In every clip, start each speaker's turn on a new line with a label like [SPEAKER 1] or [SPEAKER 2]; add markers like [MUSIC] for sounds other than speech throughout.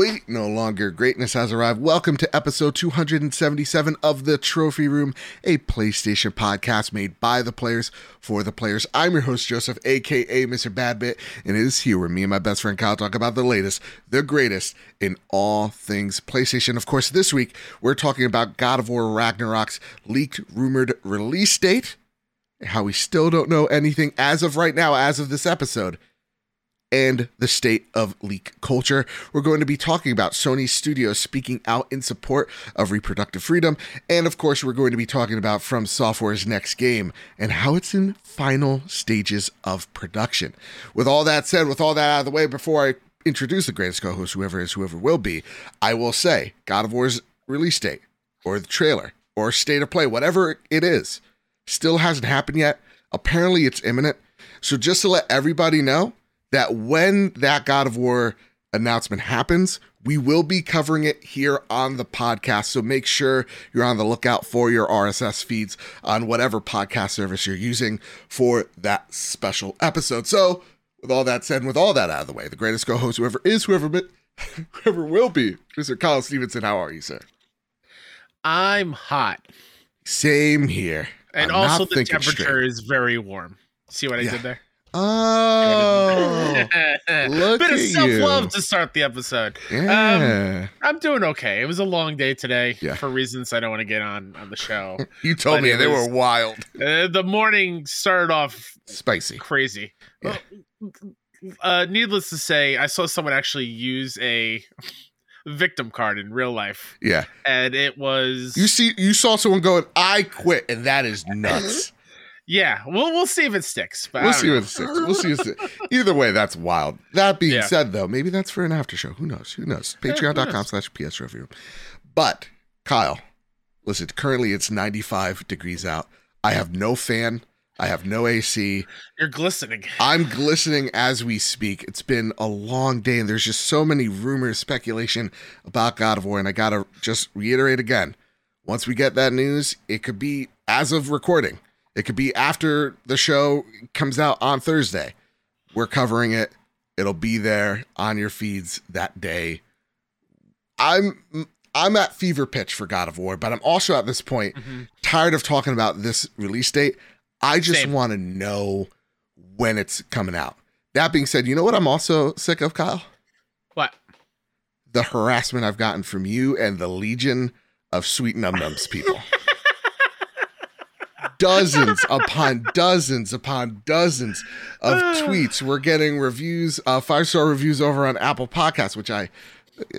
[SPEAKER 1] Wait, no longer. Greatness has arrived. Welcome to episode 277 of The Trophy Room, a PlayStation podcast made by the players for the players. I'm your host, Joseph, aka Mr. Badbit, and it is here where me and my best friend Kyle talk about the latest, the greatest in all things PlayStation. Of course, this week we're talking about God of War Ragnarok's leaked, rumored release date, how we still don't know anything as of right now, as of this episode and the state of leak culture. We're going to be talking about Sony Studios speaking out in support of reproductive freedom. And of course, we're going to be talking about From Software's next game and how it's in final stages of production. With all that said, with all that out of the way, before I introduce the greatest co host, whoever is, whoever will be, I will say God of War's release date or the trailer or state of play, whatever it is, still hasn't happened yet. Apparently, it's imminent. So, just to let everybody know, that when that God of War announcement happens, we will be covering it here on the podcast. So make sure you're on the lookout for your RSS feeds on whatever podcast service you're using for that special episode. So, with all that said, and with all that out of the way, the greatest co host, whoever is, whoever, [LAUGHS] whoever will be, Mr. Kyle Stevenson, how are you, sir?
[SPEAKER 2] I'm hot.
[SPEAKER 1] Same here.
[SPEAKER 2] And
[SPEAKER 1] I'm
[SPEAKER 2] also, the temperature
[SPEAKER 1] straight.
[SPEAKER 2] is very warm. See what I
[SPEAKER 1] Yeah.
[SPEAKER 2] did there?
[SPEAKER 1] Oh, look [LAUGHS]
[SPEAKER 2] Bit of self love to start the episode.
[SPEAKER 1] yeah.
[SPEAKER 2] I'm doing okay. It was a long day today
[SPEAKER 1] Yeah.
[SPEAKER 2] for reasons I don't want to get on on the show. [LAUGHS]
[SPEAKER 1] you told
[SPEAKER 2] but
[SPEAKER 1] me they
[SPEAKER 2] was-
[SPEAKER 1] were wild,
[SPEAKER 2] uh, the morning started off
[SPEAKER 1] spicy.
[SPEAKER 2] crazy.
[SPEAKER 1] Yeah.
[SPEAKER 2] Uh, needless to say, I saw someone actually use a victim card in real life,
[SPEAKER 1] Yeah.
[SPEAKER 2] and it was
[SPEAKER 1] You see, you saw someone going, "I quit," and that is nuts. [LAUGHS]
[SPEAKER 2] yeah. We'll we'll see if it sticks. But
[SPEAKER 1] we'll see
[SPEAKER 2] know.
[SPEAKER 1] it sticks. We'll see. What sticks. [LAUGHS] Either way, that's wild. That being
[SPEAKER 2] Yeah.
[SPEAKER 1] said, though, maybe that's for an after show. Who knows? Who knows? Patreon.com slash PS review. But Kyle, listen. Currently, it's 95 degrees out. I have no fan. I have no AC.
[SPEAKER 2] You're glistening.
[SPEAKER 1] I'm glistening as we speak. It's been a long day, and there's just so many rumors, speculation about God of War. And I gotta just reiterate again: once we get that news, it could be as of recording. It could be after the show comes out on Thursday. We're covering it. It'll be there on your feeds that day. I'm I'm at fever pitch for God of War, but I'm also at this point
[SPEAKER 2] Mhm.
[SPEAKER 1] tired of talking about this release date. I just want to know when it's coming out. That being said, you know what I'm also sick of, Kyle?
[SPEAKER 2] What?
[SPEAKER 1] The harassment I've gotten from you and the legion of sweet num nums people. [LAUGHS] dozens upon dozens upon dozens of tweets. We're getting reviews, uh, five star reviews over on Apple Podcasts, which I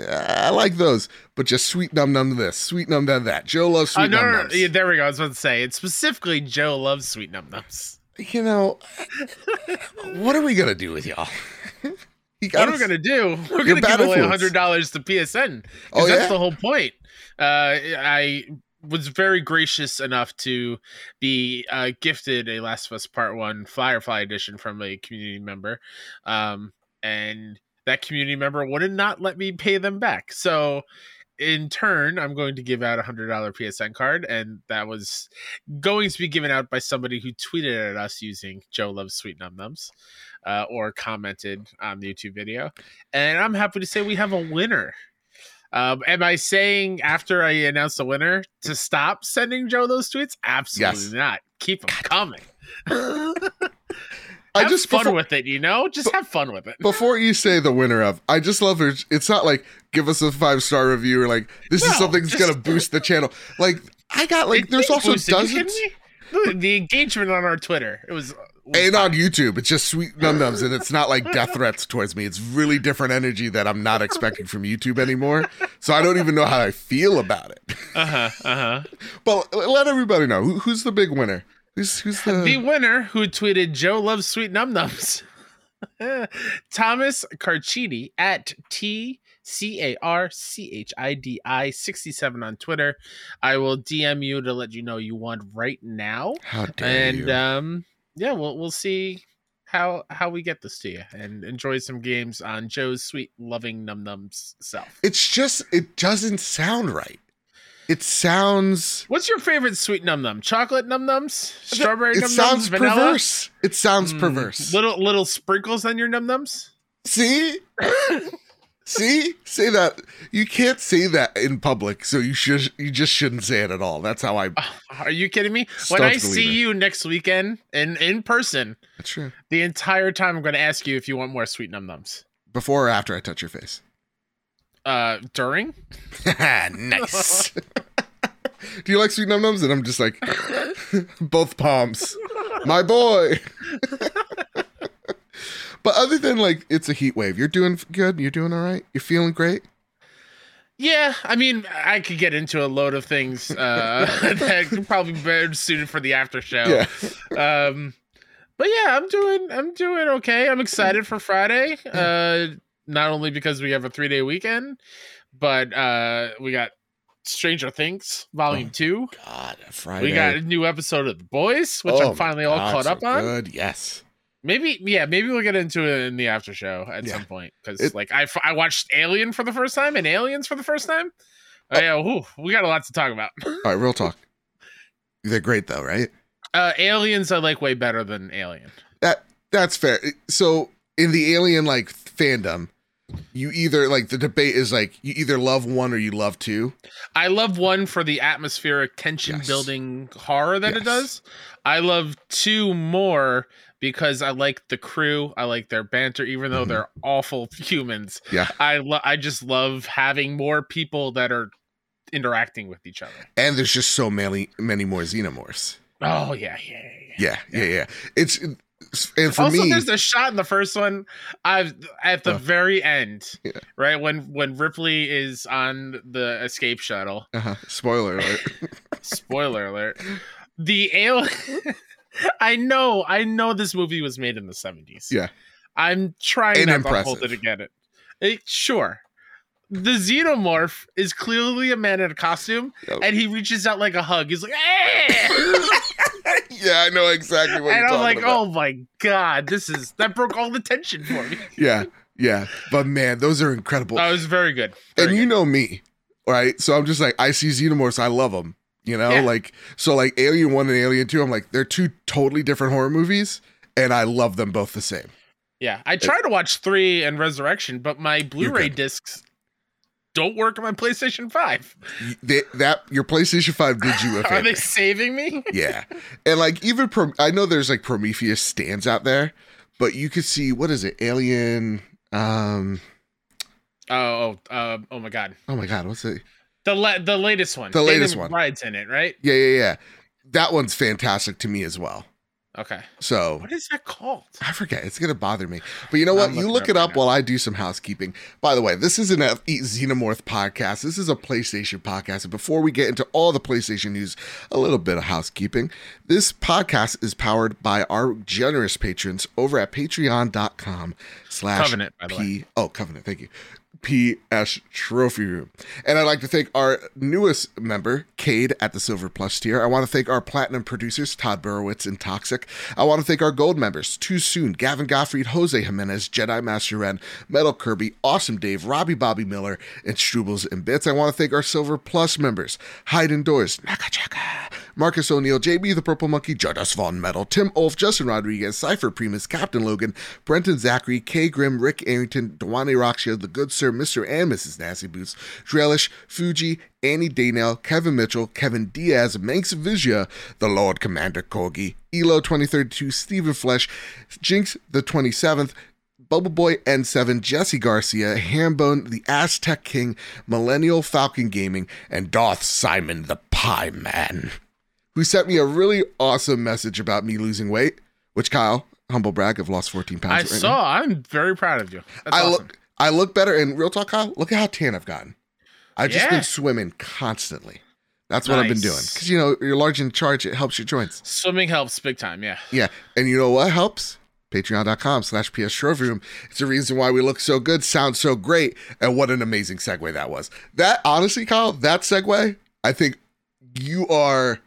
[SPEAKER 1] I like those, but just sweet num num this, sweet num num that. Joe loves
[SPEAKER 2] Uh,
[SPEAKER 1] sweet
[SPEAKER 2] no,
[SPEAKER 1] num
[SPEAKER 2] no, no,
[SPEAKER 1] nums.
[SPEAKER 2] yeah, there we go. I was about to say it's specifically Joe loves sweet num nums.
[SPEAKER 1] you know, what are we gonna do with y'all?
[SPEAKER 2] What are we gonna do? We're gonna give away hundred dollars to PSN.
[SPEAKER 1] Oh,
[SPEAKER 2] that's
[SPEAKER 1] yeah?
[SPEAKER 2] the whole point. Uh, I was very gracious enough to be uh, gifted a Last of Us Part One Firefly edition from a community member, um, and that community member would not let me pay them back. So. In turn, I'm going to give out a hundred dollar PSN card, and that was going to be given out by somebody who tweeted at us using Joe loves sweet num nums, uh, or commented on the YouTube video. And I'm happy to say we have a winner. Um, am I saying after I announce the winner to stop sending Joe those tweets? Absolutely
[SPEAKER 1] Yes.
[SPEAKER 2] not. Keep them coming.
[SPEAKER 1] I just
[SPEAKER 2] fun
[SPEAKER 1] before,
[SPEAKER 2] with it, you know. Just have fun with it.
[SPEAKER 1] before you say the winner of, I just love it. It's not like give us a five star review or like this is something that's gonna boost the channel. Like I got like
[SPEAKER 2] It
[SPEAKER 1] there's also
[SPEAKER 2] boost it. You kidding
[SPEAKER 1] dozens.
[SPEAKER 2] The engagement on our Twitter, it was.
[SPEAKER 1] And on YouTube, it's just sweet num nums, and it's not like death threats towards me. It's really different energy that I'm not expecting from YouTube anymore. So I don't even know how I feel about it.
[SPEAKER 2] uh-huh, uh-huh.
[SPEAKER 1] But let everybody know who, who's the big winner. Who's who's the,
[SPEAKER 2] the winner who tweeted Joe loves sweet num nums. [LAUGHS] Thomas Carchidi at T C A R C H I D I 67 on Twitter. I will DM you to let you know you won right now.
[SPEAKER 1] How dare you?
[SPEAKER 2] and
[SPEAKER 1] you?
[SPEAKER 2] um yeah, we'll we'll see how how we get this to you and enjoy some games on Joe's sweet loving num nums self.
[SPEAKER 1] it's just it doesn't sound right. It sounds
[SPEAKER 2] What's your favorite sweet num num? Chocolate num nums? Strawberry
[SPEAKER 1] it
[SPEAKER 2] num nums?
[SPEAKER 1] sounds
[SPEAKER 2] Vanilla?
[SPEAKER 1] perverse. It sounds
[SPEAKER 2] Mm,
[SPEAKER 1] perverse.
[SPEAKER 2] Little little sprinkles on your num nums?
[SPEAKER 1] See? [LAUGHS] See? say that. You can't say that in public, so you should. You just shouldn't say it at all. That's how I.
[SPEAKER 2] Are you kidding me? when I see you next weekend in in person,
[SPEAKER 1] That's true.
[SPEAKER 2] the entire time I'm going to ask you if you want more sweet num nums.
[SPEAKER 1] Before or after I touch your face.
[SPEAKER 2] Uh, during? [LAUGHS]
[SPEAKER 1] nice. [LAUGHS] Do you like sweet num nums? And I'm just like, [LAUGHS] both palms. My boy. But other than like, it's a heat wave. You're doing good. You're doing all right. You're feeling great.
[SPEAKER 2] Yeah, I mean, I could get into a load of things uh, [LAUGHS] [LAUGHS] that could probably be better suited for the after show.
[SPEAKER 1] Yeah.
[SPEAKER 2] Um, but yeah, I'm doing I'm doing okay. I'm excited for Friday. Uh, not only because we have a three day weekend, but uh, we got Stranger Things Volume
[SPEAKER 1] Oh,
[SPEAKER 2] Two.
[SPEAKER 1] God, Friday.
[SPEAKER 2] We got a new episode of The Boys, which
[SPEAKER 1] Oh
[SPEAKER 2] I'm finally all caught
[SPEAKER 1] so
[SPEAKER 2] up on.
[SPEAKER 1] Good. Yes.
[SPEAKER 2] Maybe, yeah, maybe we'll get into it in the after show at
[SPEAKER 1] Yeah.
[SPEAKER 2] some point because, like, I, f- I watched Alien for the first time and Aliens for the first time. Oh, yeah, whew, we got a lot to talk about.
[SPEAKER 1] All right. Real talk. They're great though, right?
[SPEAKER 2] Uh, Aliens I like way better than Alien.
[SPEAKER 1] That That's fair. So in the alien like fandom, you either like the debate is like you either love one or you love two.
[SPEAKER 2] I love one for the atmospheric tension
[SPEAKER 1] Yes.
[SPEAKER 2] building horror that
[SPEAKER 1] Yes.
[SPEAKER 2] it does. I love two more because I like the crew. I like their banter, even though
[SPEAKER 1] Mhm.
[SPEAKER 2] they're awful [LAUGHS] humans.
[SPEAKER 1] Yeah.
[SPEAKER 2] I lo- I just love having more people that are interacting with each other.
[SPEAKER 1] And there's just so many many more xenomorphs.
[SPEAKER 2] Oh yeah, yeah, yeah.
[SPEAKER 1] Yeah, yeah, yeah. It's and for
[SPEAKER 2] also,
[SPEAKER 1] me,
[SPEAKER 2] there's a shot in the first one. I've at the
[SPEAKER 1] Oh.
[SPEAKER 2] very end,
[SPEAKER 1] Yeah.
[SPEAKER 2] right when when Ripley is on the escape shuttle.
[SPEAKER 1] uh spoiler alert. [LAUGHS]
[SPEAKER 2] Spoiler alert: the alien. [LAUGHS] [LAUGHS] I know, I know this movie was made in the 70s.
[SPEAKER 1] Yeah.
[SPEAKER 2] I'm trying
[SPEAKER 1] And
[SPEAKER 2] not to hold it again. It, it sure. The xenomorph is clearly a man in a costume,
[SPEAKER 1] Yep.
[SPEAKER 2] and he reaches out like a hug. He's like, "Eh!" [LAUGHS]
[SPEAKER 1] yeah, I know exactly what
[SPEAKER 2] and
[SPEAKER 1] you're
[SPEAKER 2] I'm like,
[SPEAKER 1] about.
[SPEAKER 2] oh my god, this is that broke all the tension for me. [LAUGHS]
[SPEAKER 1] Yeah, yeah. But man, those are incredible.
[SPEAKER 2] That was very good. Very
[SPEAKER 1] and you know me, right? So I'm just like, I see xenomorphs, I love them. You know,
[SPEAKER 2] Yeah.
[SPEAKER 1] like so, like Alien One and Alien Two. I'm like, they're two totally different horror movies, and I love them both the same.
[SPEAKER 2] yeah, I tried to watch three and Resurrection, but my Blu-ray discs don't work on my PlayStation Five.
[SPEAKER 1] They, that your PlayStation Five did you [LAUGHS] a
[SPEAKER 2] Are they saving me? [LAUGHS]
[SPEAKER 1] yeah, and like even Pro- I know there's like Prometheus stands out there, but you could see what is it? Alien. Um.
[SPEAKER 2] Oh, oh, uh, oh my god,
[SPEAKER 1] Oh my God, what's it?
[SPEAKER 2] The la- the latest one,
[SPEAKER 1] The latest one.
[SPEAKER 2] rides in it, right?
[SPEAKER 1] Yeah, yeah, yeah. That one's fantastic to me as well.
[SPEAKER 2] Okay,
[SPEAKER 1] So
[SPEAKER 2] what is that called?
[SPEAKER 1] I forget. It's gonna bother me. But you know what? You look
[SPEAKER 2] it up right
[SPEAKER 1] while I do some housekeeping. By the way, this isn't a Eat Xenomorph podcast. This is a PlayStation podcast. And before we get into all the PlayStation news, a little bit of housekeeping. This podcast is powered by our generous patrons over at patreon.com slash
[SPEAKER 2] Covenant, by the way.
[SPEAKER 1] P. Oh, Covenant. Thank you. PS Trophy Room. And I'd like to thank our newest member, Cade, at the Silver Plus tier. I want to thank our platinum producers, Todd Burowitz and Toxic. I want to thank our gold members, Too Soon, Gavin Gottfried, Jose Jimenez, Jedi Master Ren, Metal Kirby, Awesome Dave, Robbie Bobby Miller, and Strubles and Bits. I want to thank our Silver Plus members, Hide Indoors, Naka Chaka, Marcus O'Neill, JB the Purple Monkey, Judas Von Metal, Tim Ulf, Justin Rodriguez, Cypher Primus, Captain Logan, Brenton Zachary, K Grim, Rick Arrington, Dwane Rockshield, The Good Sir, Mr. and Mrs. Nasty Boots, Drellish, Fuji, Annie Daynell, Kevin Mitchell, Kevin Diaz, Manx Vizia, The Lord Commander Kogi, Elo 2032, Stephen Flesh, Jinx the 27th, Bubble Boy N7, Jesse Garcia, Hambone, the Aztec King, Millennial Falcon Gaming, and Doth Simon the Pie Man, who sent me a really awesome message about me losing weight, which Kyle, humble brag, I've lost 14 pounds.
[SPEAKER 2] I
[SPEAKER 1] right
[SPEAKER 2] saw.
[SPEAKER 1] now.
[SPEAKER 2] I'm very proud of you. That's
[SPEAKER 1] I
[SPEAKER 2] awesome.
[SPEAKER 1] look I look better and real talk, Kyle, look at how tan I've gotten. I've just
[SPEAKER 2] Yeah.
[SPEAKER 1] been swimming constantly. That's what I've been doing. Because you know, you're large in charge, it helps your joints.
[SPEAKER 2] Swimming helps big time. Yeah.
[SPEAKER 1] Yeah. And you know what helps? Patreon.com slash PS Trophy Room. It's the reason why we look so good, sound so great, and what an amazing segue that was. That honestly, Kyle, that segue, I think you are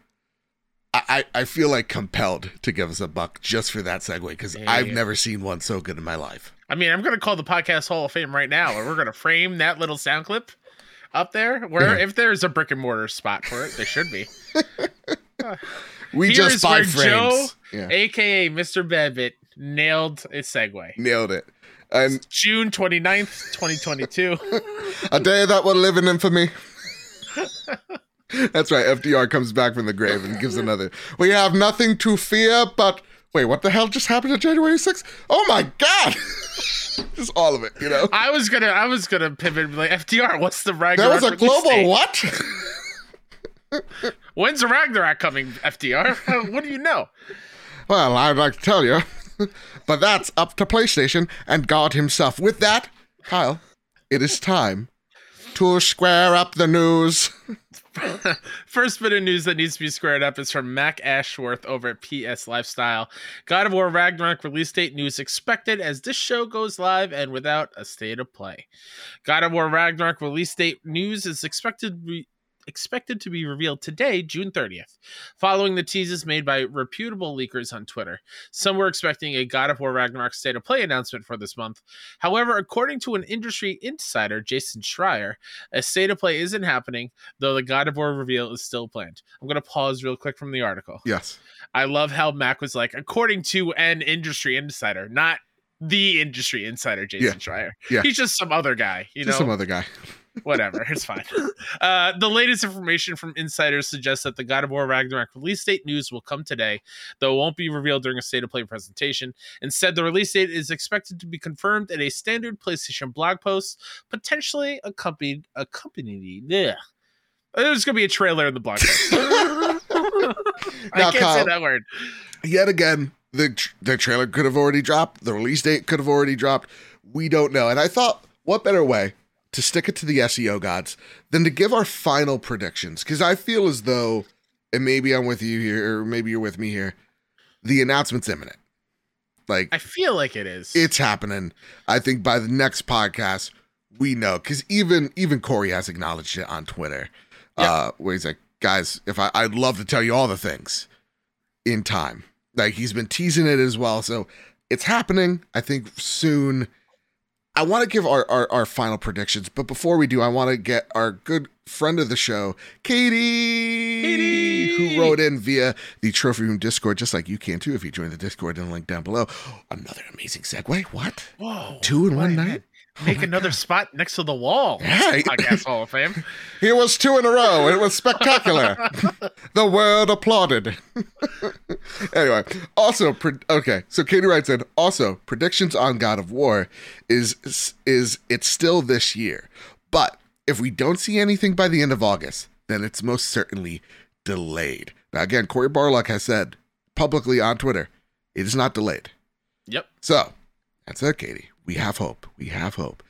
[SPEAKER 1] I, I feel like compelled to give us a buck just for that segue because
[SPEAKER 2] Yeah,
[SPEAKER 1] I've
[SPEAKER 2] yeah.
[SPEAKER 1] never seen one so good in my life.
[SPEAKER 2] I mean, I'm going to call the podcast Hall of Fame right now, and we're going to frame that little sound clip up there. Where if there's a brick and mortar spot for it, there should be. [LAUGHS]
[SPEAKER 1] Uh, we
[SPEAKER 2] Here
[SPEAKER 1] just
[SPEAKER 2] is
[SPEAKER 1] buy frames.
[SPEAKER 2] Joe-
[SPEAKER 1] yeah.
[SPEAKER 2] AKA Mr. Babbitt nailed a segue.
[SPEAKER 1] Nailed it. And
[SPEAKER 2] June 29th, 2022. [LAUGHS]
[SPEAKER 1] a day that will live in infamy. [LAUGHS] That's right. FDR comes back from the grave and gives another. We have nothing to fear, but wait, what the hell just happened on January 6th? Oh my god! [LAUGHS] just all of it, you know.
[SPEAKER 2] I was gonna, I was gonna pivot and be like FDR. What's the Ragnarok?
[SPEAKER 1] There was a global
[SPEAKER 2] date?
[SPEAKER 1] what? [LAUGHS]
[SPEAKER 2] When's the Ragnarok coming? FDR. [LAUGHS] Uh, what do you know?
[SPEAKER 1] Well, I'd like to tell you, but that's up to PlayStation and God Himself. With that, Kyle, it is time to square up the news. [LAUGHS]
[SPEAKER 2] First bit of news that needs to be squared up is from Mack Ashworth over at PS Lifestyle. God of War Ragnarok release date news expected as this show goes live and without a state of play. God of War Ragnarok release date news is expected expected to be revealed today, June 30th, following the teases made by reputable leakers on Twitter. Some were expecting a God of War Ragnarok state of play announcement for this month. However, according to an industry insider, Jason Schreier, a state of play isn't happening, though the God of War reveal is still planned. I'm going to pause real quick from the article.
[SPEAKER 1] Yes.
[SPEAKER 2] I love how Mack was like, according to an industry insider, not the industry insider, Jason
[SPEAKER 1] Yeah.
[SPEAKER 2] Schreier.
[SPEAKER 1] Yeah.
[SPEAKER 2] He's just some other guy, you
[SPEAKER 1] Just
[SPEAKER 2] know
[SPEAKER 1] some other guy.
[SPEAKER 2] Whatever it's fine uh the latest information from insiders suggests that the god of war ragnarok release date news will come today though it won't be revealed during a state of play presentation instead the release date is expected to be confirmed in a standard playstation blog post potentially accompanied accompanied yeah there's gonna be a trailer in the blog post [LAUGHS] i
[SPEAKER 1] Now,
[SPEAKER 2] can't say that word
[SPEAKER 1] Yet again, the the trailer could have already dropped. The release date could have already dropped. We don't know. And I thought, what better way to stick it to the SEO gods than to give our final predictions? Because I feel as though, and maybe I'm with you here, or maybe you're with me here. The announcement's imminent. Like
[SPEAKER 2] i feel like it is
[SPEAKER 1] it's happening. I think by the next podcast, we know because even even Corey has acknowledged it on Twitter,
[SPEAKER 2] Yeah.
[SPEAKER 1] uh, where he's like, "Guys, if I I'd love to tell you all the things in time." Like he's been teasing it as well, so it's happening. I think soon. I want to give our, our our final predictions, but before we do, I want to get our good friend of the show, Katie,
[SPEAKER 2] Katie!
[SPEAKER 1] who wrote in via the Trophy Room Discord, just like you can too if you join the Discord in the link down below. Another amazing segue. What?
[SPEAKER 2] whoa
[SPEAKER 1] Two in one night? Oh [LAUGHS]
[SPEAKER 2] make
[SPEAKER 1] my
[SPEAKER 2] another spot next to the wall
[SPEAKER 1] Yeah.
[SPEAKER 2] podcast [LAUGHS] hall of fame
[SPEAKER 1] Here was two in a row. It was spectacular. [LAUGHS] the world applauded. anyway, also, pre- okay. So Katie writes in. Also, predictions on God of War is is it's still this year, but if we don't see anything by the end of August, then it's most certainly delayed. Now, again, Corey Barlog has said publicly on Twitter, it is not delayed.
[SPEAKER 2] yep
[SPEAKER 1] So, that's it, Katie. We have hope. We have hope.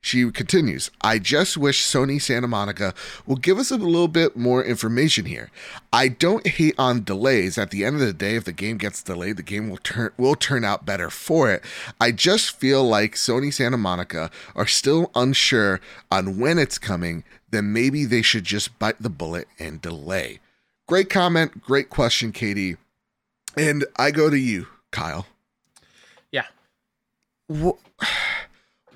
[SPEAKER 1] She continues, I just wish Sony Santa Monica will give us a little bit more information here. I don't hate on delays. At the end of the day, if the game gets delayed, the game will turn will turn out better for it. I just feel like Sony Santa Monica are still unsure on when it's coming, then maybe they should just bite the bullet and delay. Great comment, great question, Katie. And I go to you, Kyle
[SPEAKER 2] yeah
[SPEAKER 1] wh-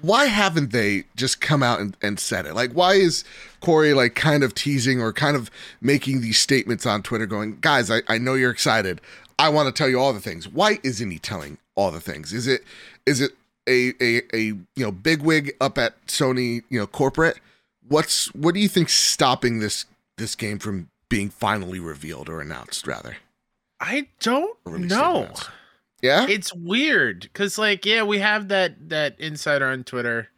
[SPEAKER 1] why haven't they just come out and, and said it? Like, why is Corey like kind of teasing or kind of making these statements on Twitter going, guys, I, I know you're excited. I want to tell you all the things. Why isn't he telling all the things? Is it is it a a, a you know bigwig up at Sony, you know, corporate? What's what do you think stopping this this game from being finally revealed or announced rather?
[SPEAKER 2] I don't know.
[SPEAKER 1] announced? Yeah?
[SPEAKER 2] It's weird because, like, yeah, we have that that insider on Twitter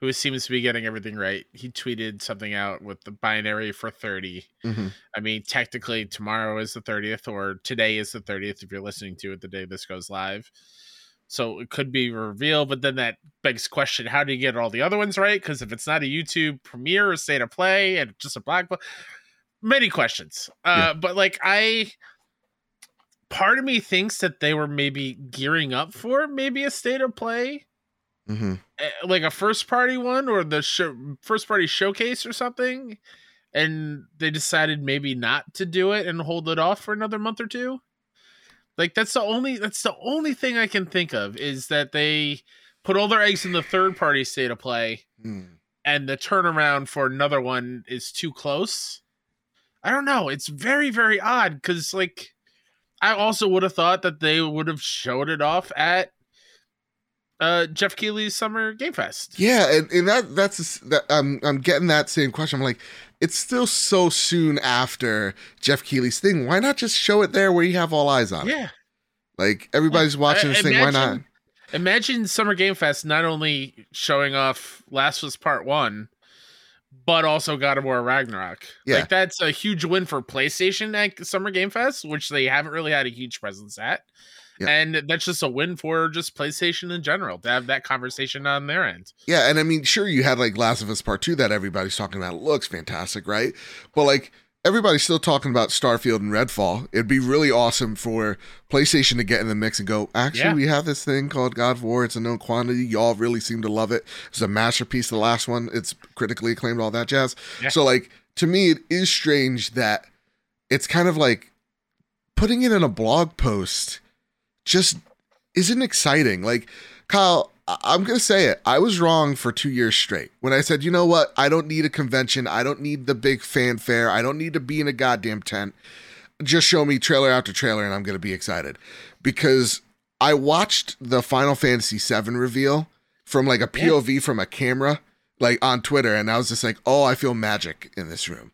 [SPEAKER 2] who seems to be getting everything right. He tweeted something out with the binary for thirty.
[SPEAKER 1] Mhm.
[SPEAKER 2] I mean, technically, tomorrow is the thirtieth, or today is the thirtieth if you're listening to it the day this goes live. So it could be revealed, but then that begs question: How do you get all the other ones right? Because if it's not a YouTube premiere or state of play and just a black book, many questions. Uh, But like I, part of me thinks that they were maybe gearing up for maybe a state of play,
[SPEAKER 1] Mhm.
[SPEAKER 2] eh, like a first party one or the show, first party showcase or something, and they decided maybe not to do it and hold it off for another month or two. Like that's the only that's the only thing I can think of is that they put all their eggs in the third party state of play
[SPEAKER 1] Hmm.
[SPEAKER 2] and the turnaround for another one is too close. I don't know. It's very, very odd because, like, I also would have thought that they would have showed it off at uh, Geoff Keighley's Summer Game Fest.
[SPEAKER 1] Yeah, and, and that that's that I'm I'm getting that same question. I'm like, it's still so soon after Geoff Keighley's thing. Why not just show it there where you have all eyes on it?
[SPEAKER 2] Yeah,
[SPEAKER 1] Like everybody's watching
[SPEAKER 2] I-
[SPEAKER 1] this thing. Why not?
[SPEAKER 2] imagine- Imagine Summer Game Fest not only showing off Last of Us Part One, but also God of War Ragnarok.
[SPEAKER 1] Yeah.
[SPEAKER 2] Like that's a huge win for PlayStation at Summer Game Fest, which they haven't really had a huge presence at.
[SPEAKER 1] Yeah.
[SPEAKER 2] And that's just a win for just PlayStation in general to have that conversation on their end.
[SPEAKER 1] Yeah, and I mean, sure, you had like Last of Us Part Two that everybody's talking about. It looks fantastic, right? But like everybody's still talking about Starfield and Redfall. It'd be really awesome for PlayStation to get in the mix and go. Actually,
[SPEAKER 2] Yeah.
[SPEAKER 1] we have this thing called God of War. It's a known quantity. Y'all really seem to love it. It's a masterpiece. The last one. It's critically acclaimed. All that jazz.
[SPEAKER 2] Yeah.
[SPEAKER 1] So like to me, it is strange that it's kind of like putting it in a blog post just isn't exciting. Like, Kyle, I'm going to say it. I was wrong for two years straight when I said, you know what? I don't need a convention. I don't need the big fanfare. I don't need to be in a goddamn tent. Just show me trailer after trailer and I'm going to be excited. Because I watched the Final Fantasy VII reveal from like a
[SPEAKER 2] Yeah.
[SPEAKER 1] POV from a camera, like on Twitter. And I was just like, oh, I feel magic in this room.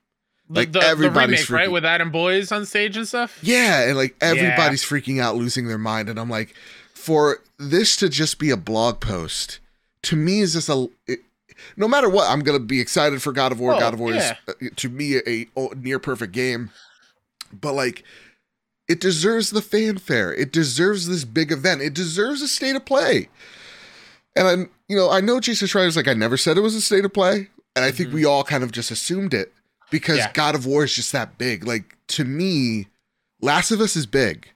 [SPEAKER 1] Like,
[SPEAKER 2] the, the
[SPEAKER 1] everybody's
[SPEAKER 2] remake, right, with Adam Boyes on stage and stuff.
[SPEAKER 1] Yeah, and like everybody's freaking out, losing their mind, and I'm like, for this to just be a blog post, to me is just a. It, no matter what, I'm gonna be excited for God of War.
[SPEAKER 2] Oh,
[SPEAKER 1] God of War
[SPEAKER 2] yeah.
[SPEAKER 1] is uh, to me a, a near perfect game, but like, it deserves the fanfare. It deserves this big event. It deserves a state of play. And I'm, you know, I know Jason Schreier's like, I never said it was a state of play, and I think
[SPEAKER 2] Mhm.
[SPEAKER 1] we all kind of just assumed it because
[SPEAKER 2] Yeah.
[SPEAKER 1] God of War is just that big. Like to me, Last of Us is big,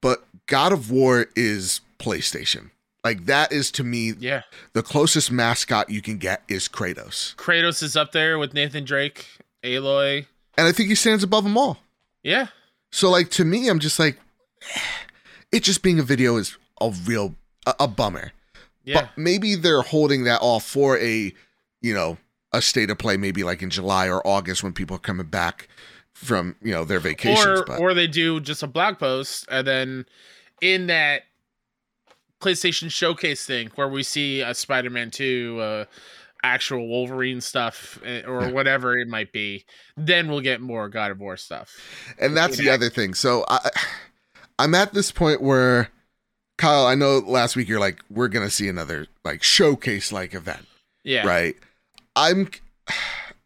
[SPEAKER 1] but God of War is PlayStation. Like that is to me
[SPEAKER 2] Yeah,
[SPEAKER 1] the closest mascot you can get is Kratos,
[SPEAKER 2] Kratos is up there with Nathan Drake, Aloy.
[SPEAKER 1] and I think he stands above them all.
[SPEAKER 2] Yeah,
[SPEAKER 1] So like to me, I'm just like, [SIGHS] it just being a video is a real a, a bummer.
[SPEAKER 2] yeah.
[SPEAKER 1] But maybe they're holding that off for a, you know, a state of play, maybe like in July or August when people are coming back from you know their vacations.
[SPEAKER 2] or
[SPEAKER 1] but
[SPEAKER 2] or they do just a blog post and then in that PlayStation showcase thing where we see a Spider-Man 2 uh actual Wolverine stuff eh, or whatever it might be then we'll get more God of War stuff.
[SPEAKER 1] and that's the other thing. So I, I'm at this point where, Kyle, I know last week you're like, we're gonna see another like showcase like event,
[SPEAKER 2] Yeah.
[SPEAKER 1] right? I'm,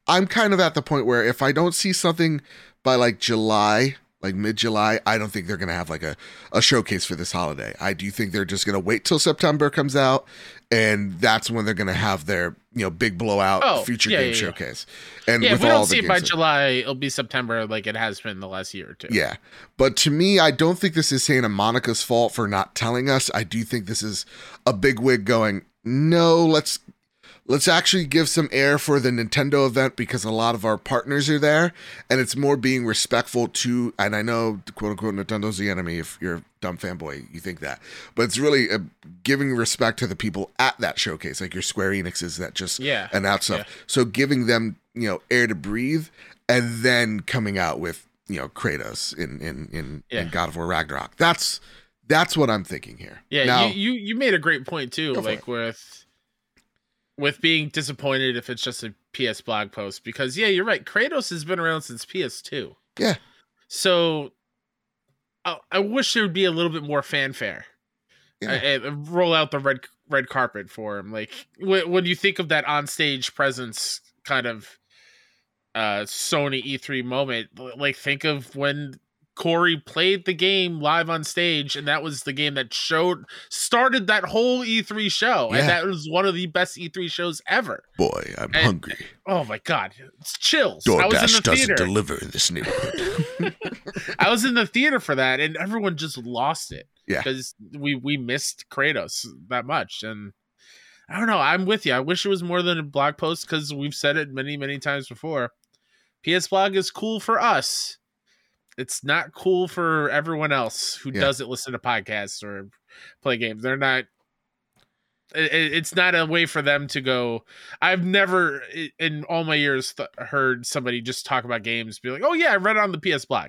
[SPEAKER 1] I'm kind of at the point where if I don't see something by like July, like mid July, I don't think they're gonna have like a, a showcase for this holiday. I do think they're just gonna wait till September comes out, and that's when they're gonna have their you know big blowout
[SPEAKER 2] Oh,
[SPEAKER 1] future
[SPEAKER 2] yeah,
[SPEAKER 1] game
[SPEAKER 2] yeah, yeah.
[SPEAKER 1] showcase. And
[SPEAKER 2] Yeah,
[SPEAKER 1] with
[SPEAKER 2] if we
[SPEAKER 1] all
[SPEAKER 2] don't
[SPEAKER 1] the
[SPEAKER 2] see it by
[SPEAKER 1] that-
[SPEAKER 2] July, it'll be September like it has been the last year or two.
[SPEAKER 1] Yeah. But to me, I don't think this is Santa Monica's fault for not telling us. I do think this is a big wig going, no, let's let's actually give some air for the Nintendo event because a lot of our partners are there and it's more being respectful to and I know quote unquote Nintendo's the enemy if you're a dumb fanboy, you think that. But it's really uh giving respect to the people at that showcase, like your Square Enixes that just
[SPEAKER 2] Yeah.
[SPEAKER 1] announce stuff. So giving them, you know, air to breathe and then coming out with, you know, Kratos in in in,
[SPEAKER 2] Yeah.
[SPEAKER 1] in God of War Ragnarok. That's that's what I'm thinking here.
[SPEAKER 2] Yeah,
[SPEAKER 1] Now,
[SPEAKER 2] you, you you made a great point too, like with with being disappointed if it's just a PS blog post because yeah, you're right. Kratos has been around since PS2.
[SPEAKER 1] Yeah.
[SPEAKER 2] So I, I wish there would be a little bit more fanfare.
[SPEAKER 1] Yeah.
[SPEAKER 2] Uh, uh, roll out the red red carpet for him. Like when, when you think of that on-stage presence kind of uh Sony E3 moment, like think of when Corey played the game live on stage, and that was the game that showed started that whole E3 show,
[SPEAKER 1] Yeah.
[SPEAKER 2] and that was one of the best E3 shows ever.
[SPEAKER 1] boy, I'm
[SPEAKER 2] And-
[SPEAKER 1] hungry.
[SPEAKER 2] Oh my god, it's chills! I was in
[SPEAKER 1] DoorDash
[SPEAKER 2] the
[SPEAKER 1] doesn't
[SPEAKER 2] theater.
[SPEAKER 1] deliver in this neighborhood. [LAUGHS]
[SPEAKER 2] I was in the theater for that, and everyone just lost it.
[SPEAKER 1] Yeah.
[SPEAKER 2] because we we missed Kratos that much, and I don't know. I'm with you. I wish it was more than a blog post because we've said it many many times before. PS Blog is cool for us. It's not cool for everyone else who
[SPEAKER 1] Yeah.
[SPEAKER 2] doesn't listen to podcasts or play games. They're not. it- it- It's not a way for them to go. I've never, in all my years, th- heard somebody just talk about games, be like, "Oh yeah, I read it on the PS Blog."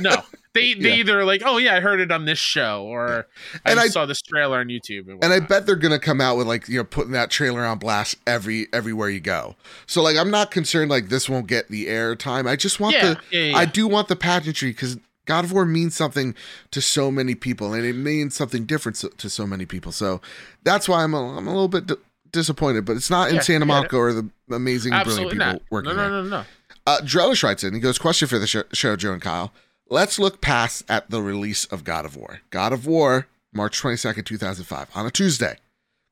[SPEAKER 2] no, [LAUGHS] [LAUGHS] They they
[SPEAKER 1] Yeah.
[SPEAKER 2] either like, oh yeah, I heard it on this show, or
[SPEAKER 1] And
[SPEAKER 2] I,
[SPEAKER 1] I-
[SPEAKER 2] saw this trailer on YouTube. And,
[SPEAKER 1] And I bet they're gonna come out with like you know putting that trailer on blast every everywhere you go. So like I'm not concerned like this won't get the air time. I just want
[SPEAKER 2] yeah,
[SPEAKER 1] the
[SPEAKER 2] yeah,
[SPEAKER 1] I do want the pageantry because God of War means something to so many people, and it means something different so- to so many people. So that's why I'm a, I'm a little bit d- disappointed. But it's not in
[SPEAKER 2] Yeah,
[SPEAKER 1] Santa Monica or the amazing,
[SPEAKER 2] absolutely
[SPEAKER 1] brilliant people
[SPEAKER 2] not.
[SPEAKER 1] working
[SPEAKER 2] No,
[SPEAKER 1] there.
[SPEAKER 2] no, no, no.
[SPEAKER 1] Uh, Drellish writes in. He goes, "Question for the show, show, Joe and Kyle. Let's look past at the release of God of War. God of War, March twenty second, two thousand five, on a Tuesday.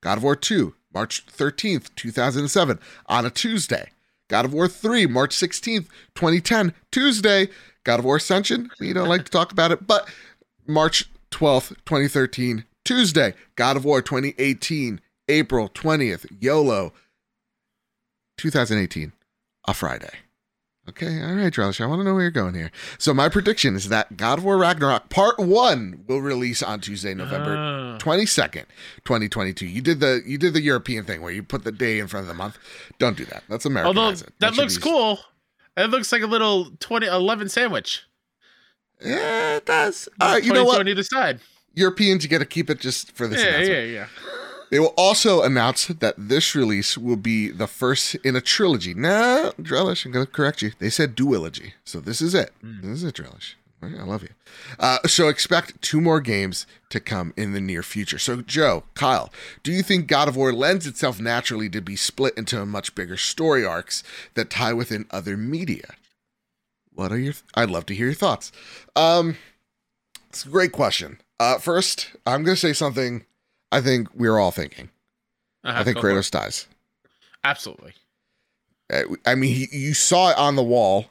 [SPEAKER 1] God of War two, March thirteenth, two thousand seven, on a Tuesday. God of War three, March sixteenth, twenty ten, Tuesday. God of War Ascension. We don't like to talk about it, but March twelfth, twenty thirteen, Tuesday. God of War twenty eighteen, April twentieth, YOLO, two thousand eighteen, a Friday." Okay, all right, Drellish. I want to know where you're going here. So my prediction is that God of War Ragnarok Part One will release on Tuesday, November
[SPEAKER 2] Ah.
[SPEAKER 1] twenty second, twenty twenty two. You did the you did the European thing where you put the day in front of the month. Don't do that. That's American.
[SPEAKER 2] Although that,
[SPEAKER 1] should
[SPEAKER 2] looks
[SPEAKER 1] be-
[SPEAKER 2] cool. It looks like a little 2011 sandwich.
[SPEAKER 1] Yeah, it does. All right, you know
[SPEAKER 2] 22
[SPEAKER 1] what?
[SPEAKER 2] On either side.
[SPEAKER 1] Europeans, you got to keep it just for this
[SPEAKER 2] Yeah, yeah, yeah.
[SPEAKER 1] They will also announce that this release will be the first in a trilogy. No, Drellish, I'm going to correct you. They said duology. So this is it.
[SPEAKER 2] Mm.
[SPEAKER 1] This is it, Drellish. I love you. Uh, so expect two more games to come in the near future. So, Joe, Kyle, do you think God of War lends itself naturally to be split into much bigger story arcs that tie within other media? What are your? I'd love to hear your thoughts. Um, it's a great question. Uh, first, I'm going to say something I think we're all thinking.
[SPEAKER 2] Uh-huh,
[SPEAKER 1] I think. Kratos dies.
[SPEAKER 2] Absolutely.
[SPEAKER 1] Uh, I mean, he, you saw it on the wall.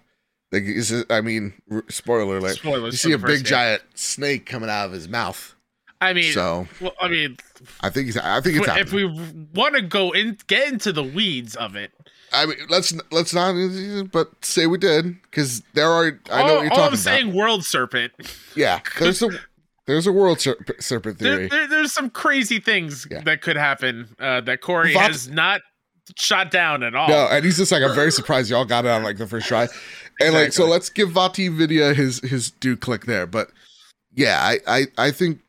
[SPEAKER 1] Like, is it, I mean, spoiler alert.
[SPEAKER 2] Spoilers.
[SPEAKER 1] You see a big
[SPEAKER 2] game.
[SPEAKER 1] giant snake coming out of his mouth.
[SPEAKER 2] I mean,
[SPEAKER 1] So
[SPEAKER 2] well, I mean,
[SPEAKER 1] I think he's. I think it's
[SPEAKER 2] if
[SPEAKER 1] happening.
[SPEAKER 2] we want to go in, get into the weeds of it.
[SPEAKER 1] I mean, let's let's not, but say we did because there are. I know
[SPEAKER 2] all,
[SPEAKER 1] what you're
[SPEAKER 2] all
[SPEAKER 1] talking
[SPEAKER 2] I'm
[SPEAKER 1] about.
[SPEAKER 2] saying, world serpent.
[SPEAKER 1] Yeah, there's a [LAUGHS] there's a world ser- serpent
[SPEAKER 2] There,
[SPEAKER 1] theory.
[SPEAKER 2] there, there's some crazy things
[SPEAKER 1] Yeah.
[SPEAKER 2] that could happen uh, that Corey
[SPEAKER 1] Vat-
[SPEAKER 2] has not shot down at all.
[SPEAKER 1] No, and he's just like, I'm very surprised y'all got it on like the first try. And like, so let's give VaatiVidya his his due click there. But yeah, I I, I think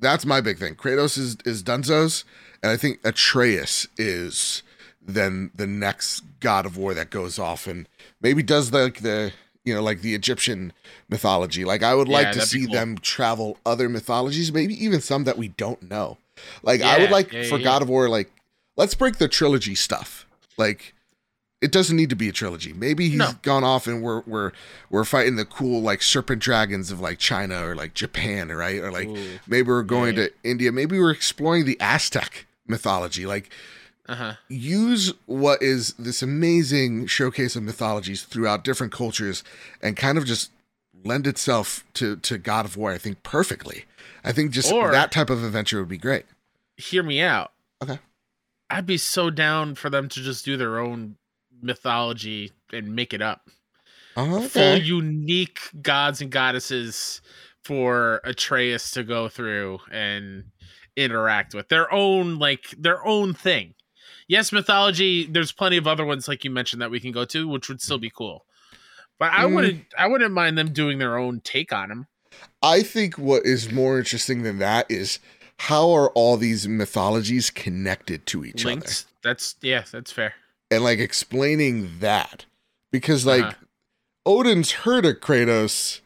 [SPEAKER 1] that's my big thing. Kratos is is Dunzo's, and I think Atreus is then the next god of war that goes off and maybe does like the you know like the Egyptian mythology. Like I would like
[SPEAKER 2] Yeah,
[SPEAKER 1] to see
[SPEAKER 2] cool.
[SPEAKER 1] them travel other mythologies, maybe even some that we don't know. Like I would like
[SPEAKER 2] yeah,
[SPEAKER 1] for
[SPEAKER 2] yeah.
[SPEAKER 1] God of War, like let's break the trilogy stuff. Like it doesn't need to be a trilogy. Maybe he's
[SPEAKER 2] No.
[SPEAKER 1] gone off and we're we're we're fighting the cool like serpent dragons of like China or like Japan, right? Or like
[SPEAKER 2] Ooh.
[SPEAKER 1] maybe we're going
[SPEAKER 2] Yeah.
[SPEAKER 1] to India. Maybe we're exploring the Aztec mythology. Like
[SPEAKER 2] Uh-huh.
[SPEAKER 1] use what is this amazing showcase of mythologies throughout different cultures and kind of just lend itself to to God of War. I think perfectly. I think just
[SPEAKER 2] Or-
[SPEAKER 1] that type of adventure would be great.
[SPEAKER 2] Hear me out.
[SPEAKER 1] Okay.
[SPEAKER 2] I'd be so down for them to just do their own mythology and make it up.
[SPEAKER 1] Oh,
[SPEAKER 2] Full unique gods and goddesses for Atreus to go through and interact with their own like their own thing. Yes, mythology. There's plenty of other ones like you mentioned that we can go to, which would still be cool. But I
[SPEAKER 1] Mm.
[SPEAKER 2] wouldn't. I wouldn't mind them doing their own take on them.
[SPEAKER 1] I think what is more interesting than that is how are all these mythologies connected to each other
[SPEAKER 2] That's yeah. That's fair.
[SPEAKER 1] and like explaining that because like
[SPEAKER 2] Uh-huh.
[SPEAKER 1] Odin's heard of Kratos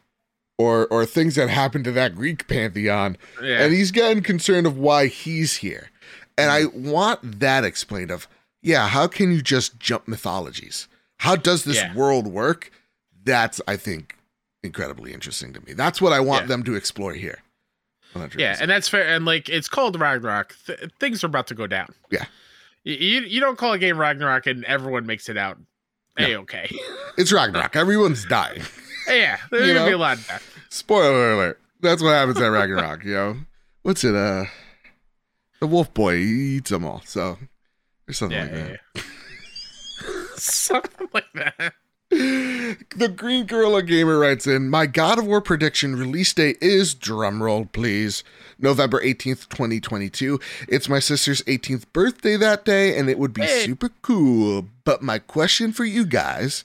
[SPEAKER 1] or or things that happened to that Greek pantheon
[SPEAKER 2] Yeah.
[SPEAKER 1] and he's gotten concerned of why he's here. And I want that explained of yeah, how can you just jump mythologies? How does this
[SPEAKER 2] Yeah.
[SPEAKER 1] world work? That's I think incredibly interesting to me. That's what I want
[SPEAKER 2] Yeah.
[SPEAKER 1] them to explore here. on that
[SPEAKER 2] Yeah, and that's fair. And like, it's called Ragnarok. Th- things are about to go down.
[SPEAKER 1] Yeah.
[SPEAKER 2] You you don't call a game Ragnarok and everyone makes it out.
[SPEAKER 1] No.
[SPEAKER 2] Hey, okay. [LAUGHS]
[SPEAKER 1] It's Ragnarok. Everyone's dying. [LAUGHS]
[SPEAKER 2] yeah, there's
[SPEAKER 1] You
[SPEAKER 2] gonna be a lot.
[SPEAKER 1] Spoiler alert. That's what happens at Ragnarok, [LAUGHS] you know? What's it, uh the wolf boy, he eats them all, so there's something
[SPEAKER 2] Yeah,
[SPEAKER 1] like
[SPEAKER 2] yeah,
[SPEAKER 1] that.
[SPEAKER 2] yeah. [LAUGHS] something like that.
[SPEAKER 1] the Green Gorilla Gamer writes in My God of War prediction release date is, drumroll please, November 18th, 2022. It's my sister's 18th birthday that day, and it would be
[SPEAKER 2] Hey.
[SPEAKER 1] super cool. But my question for you guys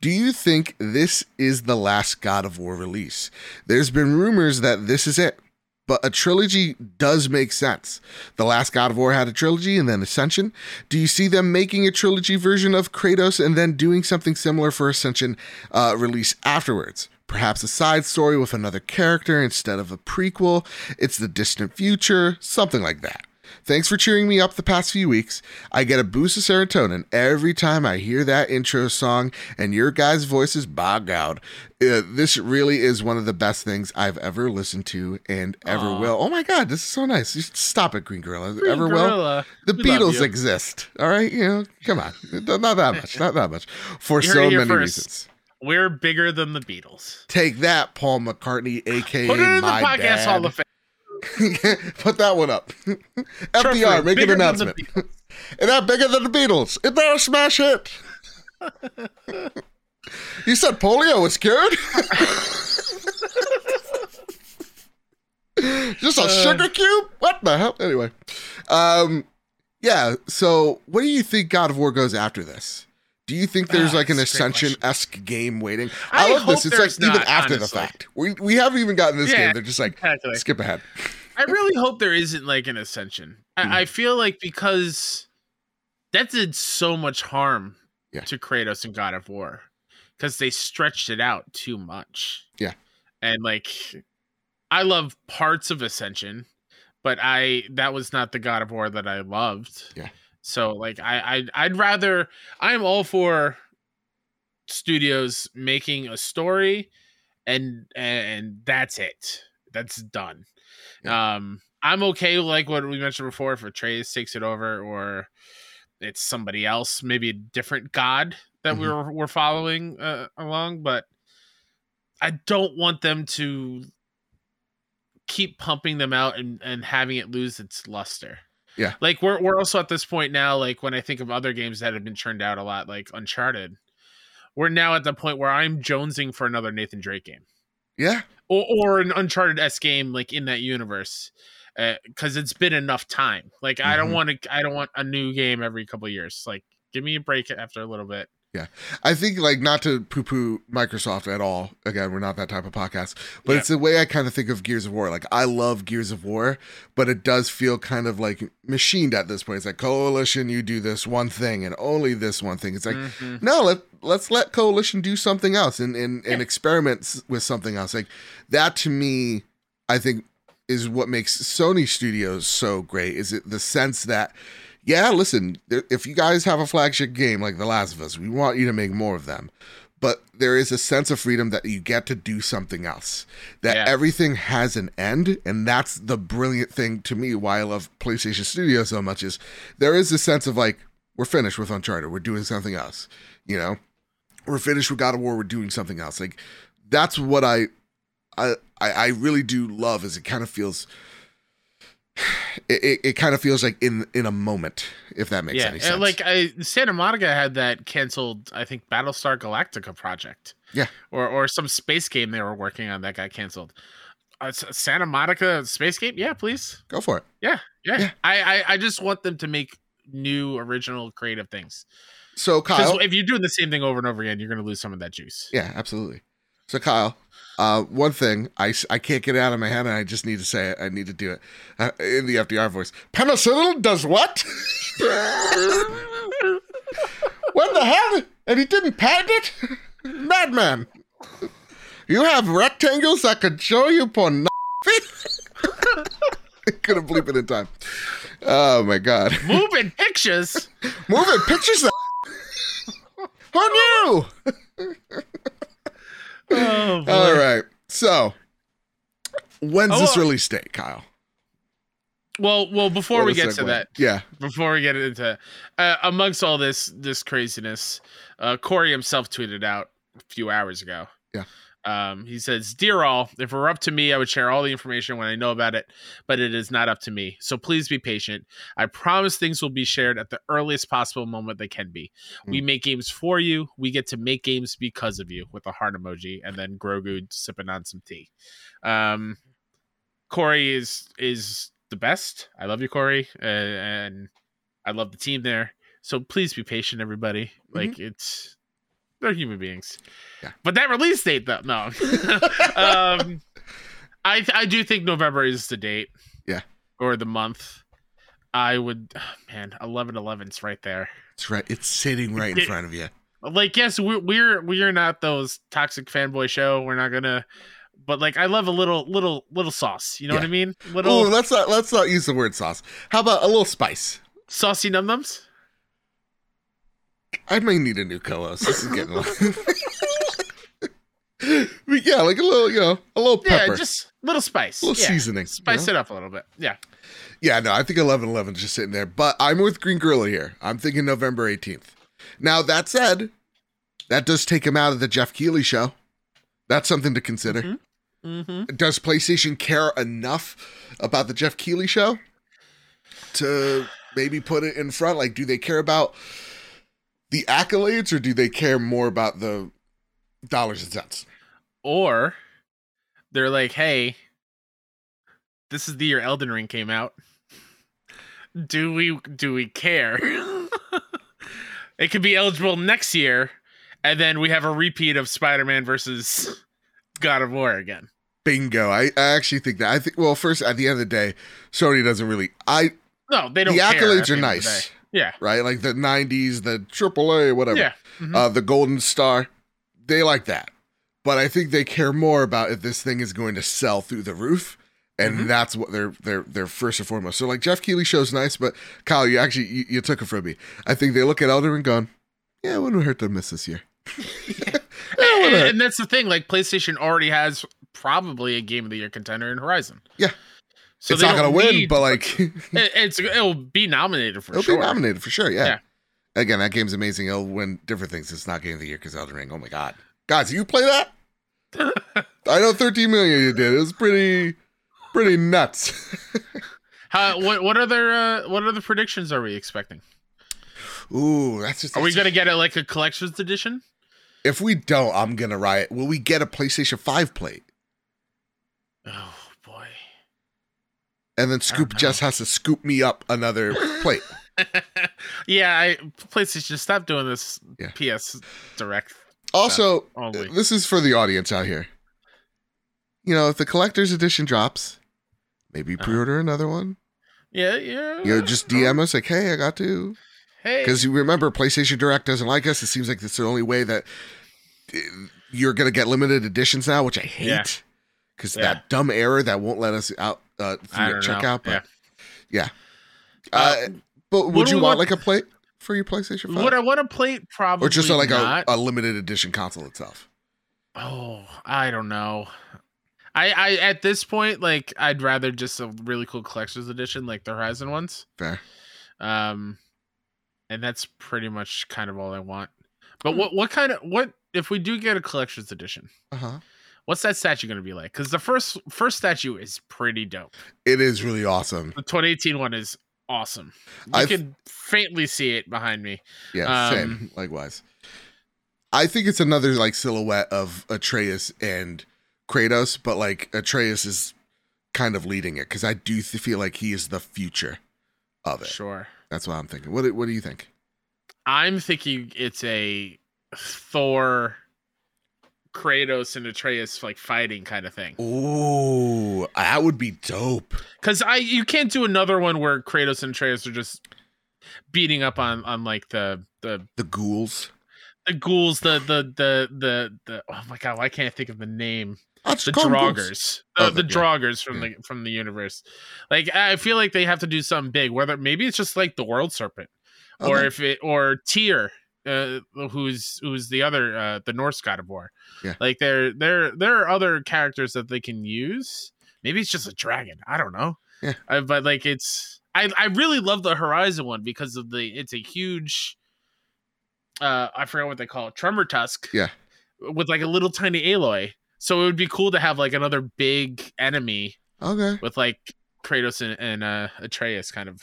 [SPEAKER 1] do you think this is the last God of War release? There's been rumors that this is it. But a trilogy does make sense. The last God of War had a trilogy and then Ascension. Do you see them making a trilogy version of Kratos and then doing something similar for Ascension uh, release afterwards? Perhaps a side story with another character instead of a prequel. It's the distant future, something like that. Thanks for cheering me up the past few weeks. I get a boost of serotonin every time I hear that intro song and your guys' voices bog out. Uh, this really is one of the best things I've ever listened to and ever
[SPEAKER 2] Aw.
[SPEAKER 1] will. Oh my god, this is so nice. Should Stop it, Green Gorilla.
[SPEAKER 2] Green
[SPEAKER 1] ever will. The
[SPEAKER 2] we
[SPEAKER 1] Beatles exist. All right, you know, come on, [LAUGHS] not that much, not that much, for
[SPEAKER 2] You heard
[SPEAKER 1] so many
[SPEAKER 2] first.
[SPEAKER 1] reasons.
[SPEAKER 2] We're bigger than the Beatles.
[SPEAKER 1] Take that, Paul McCartney, aka
[SPEAKER 2] Put it in the
[SPEAKER 1] my
[SPEAKER 2] podcast
[SPEAKER 1] dad.
[SPEAKER 2] hall of fame. [LAUGHS]
[SPEAKER 1] Put that one up. [LAUGHS] FDR, make an
[SPEAKER 2] bigger than the
[SPEAKER 1] announcement. Is that bigger than the Beatles? Is that a smash hit? [LAUGHS] you said polio was cured? Just a
[SPEAKER 2] Uh.
[SPEAKER 1] sugar cube? What the hell? Anyway. Um yeah, so what do you think God of War goes after this? Do you think there's
[SPEAKER 2] Ah,
[SPEAKER 1] like an
[SPEAKER 2] that's a great
[SPEAKER 1] Ascension esque game waiting?
[SPEAKER 2] I
[SPEAKER 1] I, love this. It's like
[SPEAKER 2] there's
[SPEAKER 1] even after
[SPEAKER 2] honestly.
[SPEAKER 1] the fact. We we haven't even gotten this
[SPEAKER 2] Yeah,
[SPEAKER 1] game. They're just like
[SPEAKER 2] Exactly.
[SPEAKER 1] skip ahead. [LAUGHS]
[SPEAKER 2] I really hope there isn't like an ascension. I, I feel like because that did so much harm
[SPEAKER 1] Yeah.
[SPEAKER 2] to Kratos and God of War because they stretched it out too much.
[SPEAKER 1] Yeah.
[SPEAKER 2] and like I love parts of Ascension, but I that was not the God of War that I loved.
[SPEAKER 1] Yeah.
[SPEAKER 2] So like I, I I'd rather I'm all for studios making a story and and that's it. That's done. Um I'm okay with, like what we mentioned before if Atreus takes it over or it's somebody else, maybe a different god that
[SPEAKER 1] Mhm.
[SPEAKER 2] we're we're following uh, along, but I don't want them to keep pumping them out and, and having it lose its luster.
[SPEAKER 1] Yeah.
[SPEAKER 2] Like we're we're also at this point now, like when I think of other games that have been churned out a lot, like Uncharted, we're now at the point where I'm jonesing for another Nathan Drake game.
[SPEAKER 1] Yeah.
[SPEAKER 2] Or or an Uncharted S game like in that universe. because it's been enough time. Like I don't
[SPEAKER 1] Mhm.
[SPEAKER 2] want to. I don't want a new game every couple of years. Like give me a break after a little bit.
[SPEAKER 1] I think like not to poo poo Microsoft at all. Again, we're not that type of podcast, but
[SPEAKER 2] Yeah.
[SPEAKER 1] it's the way I kind of think of Gears of War. Like I love Gears of War, but it does feel kind of like machined at this point. It's like Coalition, you do this one thing and only this one thing. It's like
[SPEAKER 2] Mhm.
[SPEAKER 1] no, let let's let Coalition do something else and and, and experiment with something else. Like that to me, I think is what makes Sony Studios so great. Is it the sense that yeah, listen, if you guys have a flagship game like The Last of Us, we want you to make more of them. But there is a sense of freedom that you get to do something else. That
[SPEAKER 2] Yeah.
[SPEAKER 1] everything has an end, and that's the brilliant thing to me. Why I love PlayStation Studio so much is there is a sense of like we're finished with Uncharted, we're doing something else. You know, we're finished with God of War, we're doing something else. Like that's what I, I, I I really do love. Is it kind of feels. It, it, it kind of feels like in in a moment, if that makes
[SPEAKER 2] yeah,
[SPEAKER 1] any
[SPEAKER 2] and,
[SPEAKER 1] sense.
[SPEAKER 2] like I, Santa Monica had that canceled. I think Battlestar Galactica project.
[SPEAKER 1] Yeah.
[SPEAKER 2] or or some space game they were working on that got canceled. Uh, Santa Monica space game? Yeah, please.
[SPEAKER 1] Go for it.
[SPEAKER 2] Yeah, yeah.
[SPEAKER 1] Yeah.
[SPEAKER 2] I, I I just want them to make new, original, creative things.
[SPEAKER 1] So Kyle,
[SPEAKER 2] if you're doing the same thing over and over again, you're going to lose some of that juice.
[SPEAKER 1] yeah, absolutely. So Kyle, uh, one thing I, I can't get it out of my head, and I just need to say it. I need to do it uh, in the FDR voice. Penicillin does what? [LAUGHS] what the hell? And he didn't patent it? Madman! You have rectangles that could show you pornography? [LAUGHS] I couldn't bleep it in time. Oh my god.
[SPEAKER 2] Moving pictures. [LAUGHS]
[SPEAKER 1] Moving pictures. Who knew?
[SPEAKER 2] Oh.
[SPEAKER 1] All right. So, when's
[SPEAKER 2] Oh,
[SPEAKER 1] this release date, Kyle?
[SPEAKER 2] Well, well, before
[SPEAKER 1] What
[SPEAKER 2] we get to that,
[SPEAKER 1] yeah.
[SPEAKER 2] before we get into uh, amongst all this this craziness, uh, Corey himself tweeted out a few hours ago.
[SPEAKER 1] Yeah.
[SPEAKER 2] Um, he says, Dear all, if it were up to me, I would share all the information when I know about it, but it is not up to me. So please be patient. I promise things will be shared at the earliest possible moment they can be. We make games for you. We get to make games because of you with a heart emoji and then Grogu sipping on some tea. Um, Corey is is the best. I love you, Corey, uh, and I love the team there. So please be patient, everybody. Like it's they're human beings.
[SPEAKER 1] Yeah.
[SPEAKER 2] But that release date, though, no. [LAUGHS] um, I I do think November is the date.
[SPEAKER 1] Yeah.
[SPEAKER 2] Or the month. I would, [SIGHS] man, eleven eleven's right there.
[SPEAKER 1] It's right. It's sitting right in
[SPEAKER 2] It-
[SPEAKER 1] front of you.
[SPEAKER 2] Like, yes, we're we're we're not those toxic fanboy show. We're not gonna. But like, I love a little little little sauce. You know what I mean?
[SPEAKER 1] Oh,
[SPEAKER 2] Little
[SPEAKER 1] let's not let's not use the word sauce. How about a little spice?
[SPEAKER 2] saucy num nums.
[SPEAKER 1] I may need a new co-host. This is getting. [LAUGHS] But yeah, like a little, you know, a little pepper,
[SPEAKER 2] Yeah, just a little spice.
[SPEAKER 1] a little
[SPEAKER 2] yeah.
[SPEAKER 1] seasoning. you
[SPEAKER 2] Spice
[SPEAKER 1] know?
[SPEAKER 2] it up a little bit. Yeah.
[SPEAKER 1] Yeah, no, I think eleven eleven is just sitting there. But I'm with Green Gorilla here. I'm thinking November 18th. Now, that said, that does take him out of the Geoff Keighley show. That's something to consider.
[SPEAKER 2] Mhm. Mm-hmm.
[SPEAKER 1] Does PlayStation care enough about the Geoff Keighley show to maybe put it in front? Like, do they care about the accolades or do they care more about the dollars and cents?
[SPEAKER 2] Or they're like, hey, this is the year Elden Ring came out. Do we do we care? [LAUGHS] it could be eligible next year, and then we have a repeat of Spider-Man versus God of War again.
[SPEAKER 1] Bingo. I, I actually think that. I think, well, first, at the end of the day, Sony doesn't really. I
[SPEAKER 2] No, they don't.
[SPEAKER 1] The accolades are
[SPEAKER 2] end of the
[SPEAKER 1] nice.
[SPEAKER 2] Yeah,
[SPEAKER 1] right? Like the 90s, the AAA, whatever.
[SPEAKER 2] yeah. Mhm.
[SPEAKER 1] Uh, the Golden Star, they like that. But I think they care more about if this thing is going to sell through the roof. And
[SPEAKER 2] Mhm.
[SPEAKER 1] that's what they're they're they're first and foremost. So like Geoff Keighley show's nice, but Kyle, you actually you, you took it from me. I think they look at Elder and gone, yeah, it wouldn't hurt to miss this year. [LAUGHS] [LAUGHS]
[SPEAKER 2] and, and that's the thing. Like PlayStation already has probably a Game of the Year contender in Horizon.
[SPEAKER 1] Yeah.
[SPEAKER 2] So
[SPEAKER 1] it's not gonna win, but like [LAUGHS]
[SPEAKER 2] it, it's it'll be nominated for sure.
[SPEAKER 1] it'll
[SPEAKER 2] sure.
[SPEAKER 1] be nominated for sure. Yeah.
[SPEAKER 2] Yeah.
[SPEAKER 1] Again, that game's amazing. It'll win different things. It's not Game of the Year because Elden Ring. Oh my god, guys, you play that? [LAUGHS] I know 13 million you did. It was pretty, pretty nuts. [LAUGHS]
[SPEAKER 2] How, what what other uh, what other predictions are we expecting?
[SPEAKER 1] Ooh, that's just.
[SPEAKER 2] Are we gonna get it like a collector's edition?
[SPEAKER 1] If we don't, I'm gonna riot. Will we get a PlayStation 5 plate?
[SPEAKER 2] Oh.
[SPEAKER 1] And then Scoop
[SPEAKER 2] know.
[SPEAKER 1] just has to scoop me up another plate. [LAUGHS]
[SPEAKER 2] yeah, I PlayStation stop doing this
[SPEAKER 1] Yeah.
[SPEAKER 2] PS Direct
[SPEAKER 1] Also,
[SPEAKER 2] only.
[SPEAKER 1] this is for the audience out here. You know, if the collector's edition drops, maybe
[SPEAKER 2] Uh-huh.
[SPEAKER 1] pre-order another one.
[SPEAKER 2] Yeah, yeah.
[SPEAKER 1] You know, just DM us like, "Hey, I got to."
[SPEAKER 2] Hey,
[SPEAKER 1] Because you remember, PlayStation Direct doesn't like us. It seems like it's the only way that uh, you're gonna get limited editions now, which I
[SPEAKER 2] Yeah.
[SPEAKER 1] hate. Because
[SPEAKER 2] Yeah.
[SPEAKER 1] that dumb error that won't let us out uh, through
[SPEAKER 2] don't
[SPEAKER 1] checkout.
[SPEAKER 2] know.
[SPEAKER 1] But yeah.
[SPEAKER 2] Uh,
[SPEAKER 1] Uh, but would you want
[SPEAKER 2] want-
[SPEAKER 1] like a plate for your PlayStation 5?
[SPEAKER 2] would I want a plate? Probably
[SPEAKER 1] or just a, like a, a limited edition console itself?
[SPEAKER 2] Oh, I don't know. I, I at this point, like, I'd rather just a really cool collector's edition, like the Horizon ones.
[SPEAKER 1] Fair.
[SPEAKER 2] Um, and that's pretty much kind of all I want. But
[SPEAKER 1] Hmm.
[SPEAKER 2] what what kind of what if we do get a collector's edition?
[SPEAKER 1] Uh huh.
[SPEAKER 2] What's that statue going to be like? Because the first first statue is pretty dope.
[SPEAKER 1] It is really awesome.
[SPEAKER 2] The 2018 one is awesome. You
[SPEAKER 1] I've-
[SPEAKER 2] can faintly see it behind me.
[SPEAKER 1] Yeah,
[SPEAKER 2] Um,
[SPEAKER 1] same. Likewise. I think it's another like silhouette of Atreus and Kratos, but like Atreus is kind of leading it because I do feel like he is the future of it.
[SPEAKER 2] Sure.
[SPEAKER 1] That's what I'm thinking. What What do you think?
[SPEAKER 2] I'm thinking it's a Thor, Kratos, and Atreus like fighting kind of thing.
[SPEAKER 1] Oh, that would be dope.
[SPEAKER 2] Because I you can't do another one where Kratos and Atreus are just beating up on on like the the
[SPEAKER 1] The ghouls.
[SPEAKER 2] the ghouls, the the the the the oh my god, why can't I think of the name?
[SPEAKER 1] Just
[SPEAKER 2] The
[SPEAKER 1] call 'em Oh,
[SPEAKER 2] the, the
[SPEAKER 1] the- yeah.
[SPEAKER 2] Draugrs from
[SPEAKER 1] Yeah.
[SPEAKER 2] the from the universe. Like I feel like they have to do something big. Whether maybe it's just like the World Serpent, or
[SPEAKER 1] Okay.
[SPEAKER 2] if it or Tyr, uh, who's who's the other uh, the Norse god of war.
[SPEAKER 1] Yeah.
[SPEAKER 2] Like there there there are other characters that they can use. Maybe it's just a dragon. I don't know.
[SPEAKER 1] Yeah.
[SPEAKER 2] Uh, but like it's I I really love the Horizon one because of the it's a huge. Uh, I forgot what they call it, Tremortusk.
[SPEAKER 1] Yeah.
[SPEAKER 2] With like a little tiny Aloy. So it would be cool to have like another big enemy
[SPEAKER 1] Okay.
[SPEAKER 2] with like Kratos and, and uh, Atreus kind of.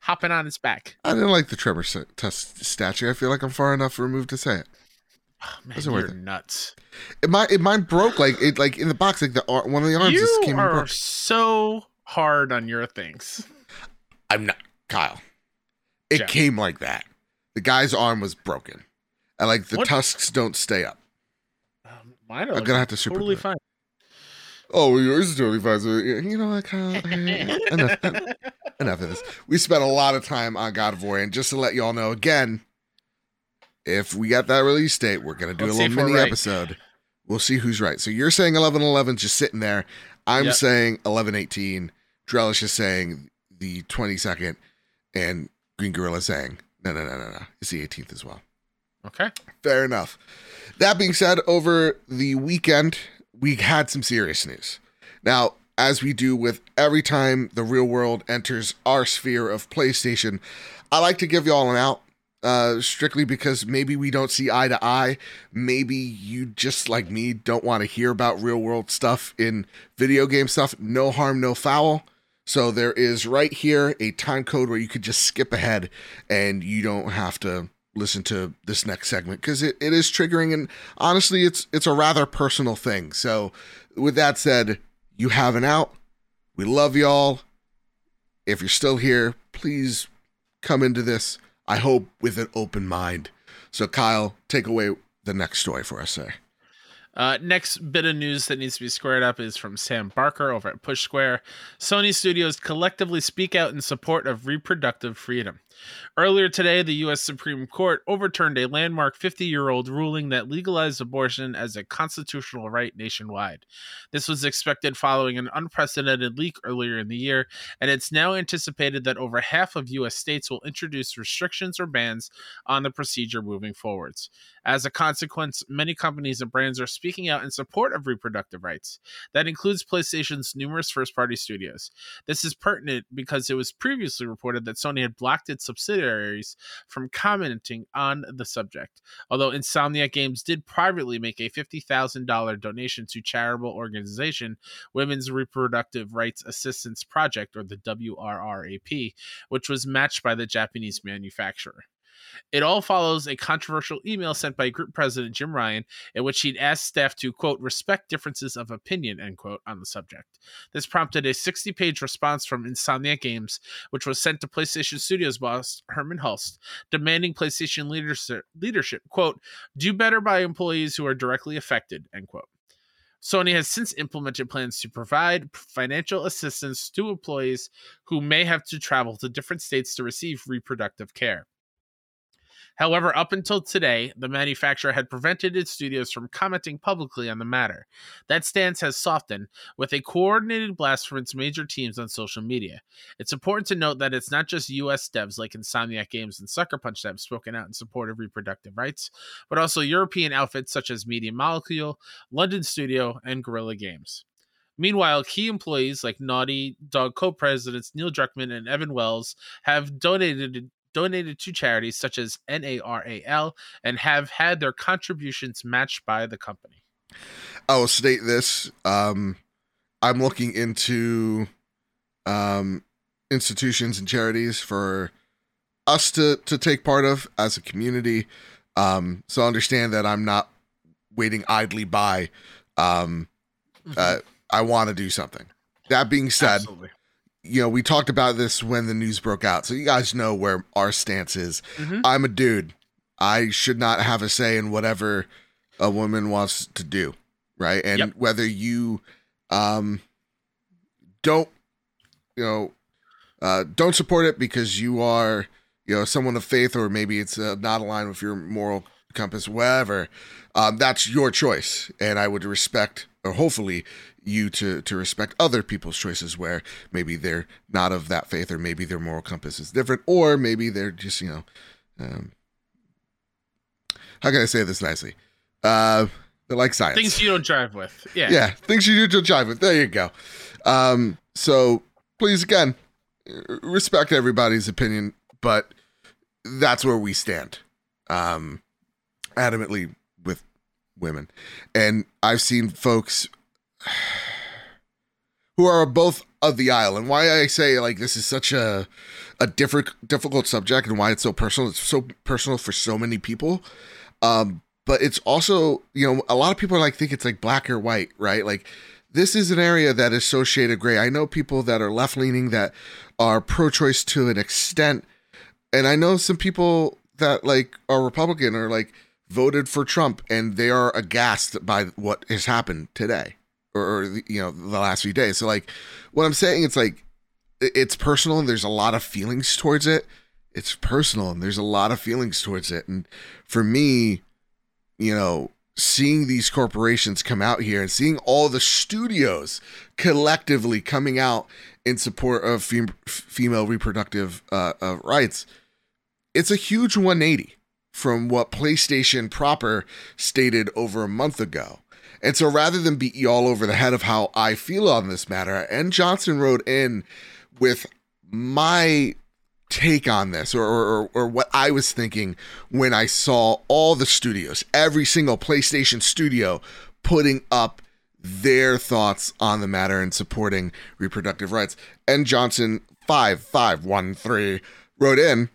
[SPEAKER 2] Hopping on his back.
[SPEAKER 1] I didn't like the Trevor test statue. I feel like I'm far enough removed to say it.
[SPEAKER 2] Oh, man,
[SPEAKER 1] Wasn't
[SPEAKER 2] you're
[SPEAKER 1] worth it.
[SPEAKER 2] nuts.
[SPEAKER 1] It mine, it mine broke like it like in the box like the ar- one of the arms just
[SPEAKER 2] You
[SPEAKER 1] came and
[SPEAKER 2] are
[SPEAKER 1] broke.
[SPEAKER 2] so hard on your things.
[SPEAKER 1] I'm not Kyle. It
[SPEAKER 2] Jeff.
[SPEAKER 1] came like that. The guy's arm was broken, and like the
[SPEAKER 2] What?
[SPEAKER 1] tusks don't stay up.
[SPEAKER 2] Um, mine are
[SPEAKER 1] I'm gonna have to super
[SPEAKER 2] totally
[SPEAKER 1] it.
[SPEAKER 2] fine.
[SPEAKER 1] Oh, yours is totally fine. So you know what, Kyle? Eh, [LAUGHS] enough, enough of this. We spent a lot of time on God of War, and just to let y'all know again, if we get that release date, we're gonna do
[SPEAKER 2] Let's
[SPEAKER 1] a little mini
[SPEAKER 2] right.
[SPEAKER 1] episode. We'll see who's right. So you're saying 11 11 just sitting there. I'm
[SPEAKER 2] Yep.
[SPEAKER 1] saying 11 18. Drellish is saying the 22nd, and Green Gorilla saying no, no, no, no, no. It's the 18th as well.
[SPEAKER 2] Okay.
[SPEAKER 1] Fair enough. That being said, over the weekend, we had some serious news. Now, as we do with every time the real world enters our sphere of PlayStation, I like to give y'all an out. Uh, strictly because maybe we don't see eye to eye. Maybe you just like me don't want to hear about real world stuff in video game stuff. No harm, no foul. So there is right here a time code where you could just skip ahead and you don't have to listen to this next segment because it, it is triggering and honestly it's it's a rather personal thing. So with that said, you have an out. We love y'all. If you're still here, please come into this, I hope, with an open mind. So Kyle, take away the next story for us, sir.
[SPEAKER 2] Uh, next bit of news that needs to be squared up is from Sam Barker over at Push Square. Sony Studios collectively speak out in support of reproductive freedom. Earlier today, the U.S. Supreme Court overturned a landmark 50 year old ruling that legalized abortion as a constitutional right nationwide. This was expected following an unprecedented leak earlier in the year, and it's now anticipated that over half of U.S. states will introduce restrictions or bans on the procedure moving forwards. As a consequence, many companies and brands are speaking out in support of reproductive rights. That includes PlayStation's numerous first party studios. This is pertinent because it was previously reported that Sony had blocked its subsidiaries from commenting on the subject. Although Insomniac Games did privately make a $50,000 donation to charitable organization Women's Reproductive Rights Assistance Project, or the WRRAP, which was matched by the Japanese manufacturer. It all follows a controversial email sent by Group President Jim Ryan, in which he'd asked staff to, quote, respect differences of opinion, end quote, on the subject. This prompted a 60 page response from Insomniac Games, which was sent to PlayStation Studios boss Hermen Hulst, demanding PlayStation leadership, leadership, quote, do better by employees who are directly affected, end quote. Sony has since implemented plans to provide financial assistance to employees who may have to travel to different states to receive reproductive care. However, up until today, the manufacturer had prevented its studios from commenting publicly on the matter. That stance has softened with a coordinated blast from its major teams on social media. It's important to note that it's not just US devs like Insomniac Games and Sucker Punch that have spoken out in support of reproductive rights, but also European outfits such as Media Molecule, London Studio, and Guerrilla Games. Meanwhile, key employees like Naughty Dog co-presidents Neil Druckmann and Evan Wells have donated donated to charities such as NARAL and have had their contributions matched by the company.
[SPEAKER 1] I will state this. Um, I'm looking into um, institutions and charities for us to to take part of as a community. Um, so understand that I'm not waiting idly by. Um, uh, I want to do something. That being said,
[SPEAKER 2] Absolutely.
[SPEAKER 1] You know, we talked about this when the news broke out, so you guys know where our stance is.
[SPEAKER 2] Mhm.
[SPEAKER 1] I'm a dude. I should not have a say in whatever a woman wants to do, right? And
[SPEAKER 2] Yep.
[SPEAKER 1] whether you um don't you know uh don't support it because you are you know someone of faith or maybe it's uh, not aligned with your moral compass whatever um that's your choice and I would respect or hopefully you to to respect other people's choices where maybe they're not of that faith or maybe their moral compass is different or maybe they're just you know um how can I say this nicely uh they're like science
[SPEAKER 2] Things you don't drive with. Yeah.
[SPEAKER 1] yeah, things you don't drive with. There you go. Um, so please again, respect everybody's opinion, but that's where we stand. Um, adamantly with women. And I've seen folks [SIGHS] who are both of the aisle and why I say like this is such a a different difficult subject and why it's so personal. It's so personal for so many people. Um, but it's also, you know, a lot of people are like think it's like black or white, right? Like this is an area that is so shaded gray. I know people that are left leaning that are pro choice to an extent. And I know some people that like are Republican or like voted for Trump and they are aghast by what has happened today or, or you know the last few days. So like what I'm saying it's like it's personal and there's a lot of feelings towards it. It's personal and there's a lot of feelings towards it. And for me, you know, seeing these corporations come out here and seeing all the studios collectively coming out in support of fem- female reproductive uh, uh, rights, it's a huge 180 from what PlayStation proper stated over a month ago. And so rather than beat you all over the head of how I feel on this matter, and Johnson wrote in with my take on this or, or, or what I was thinking when I saw all the studios, every single PlayStation studio putting up their thoughts on the matter and supporting reproductive rights. And Johnson 5513 wrote in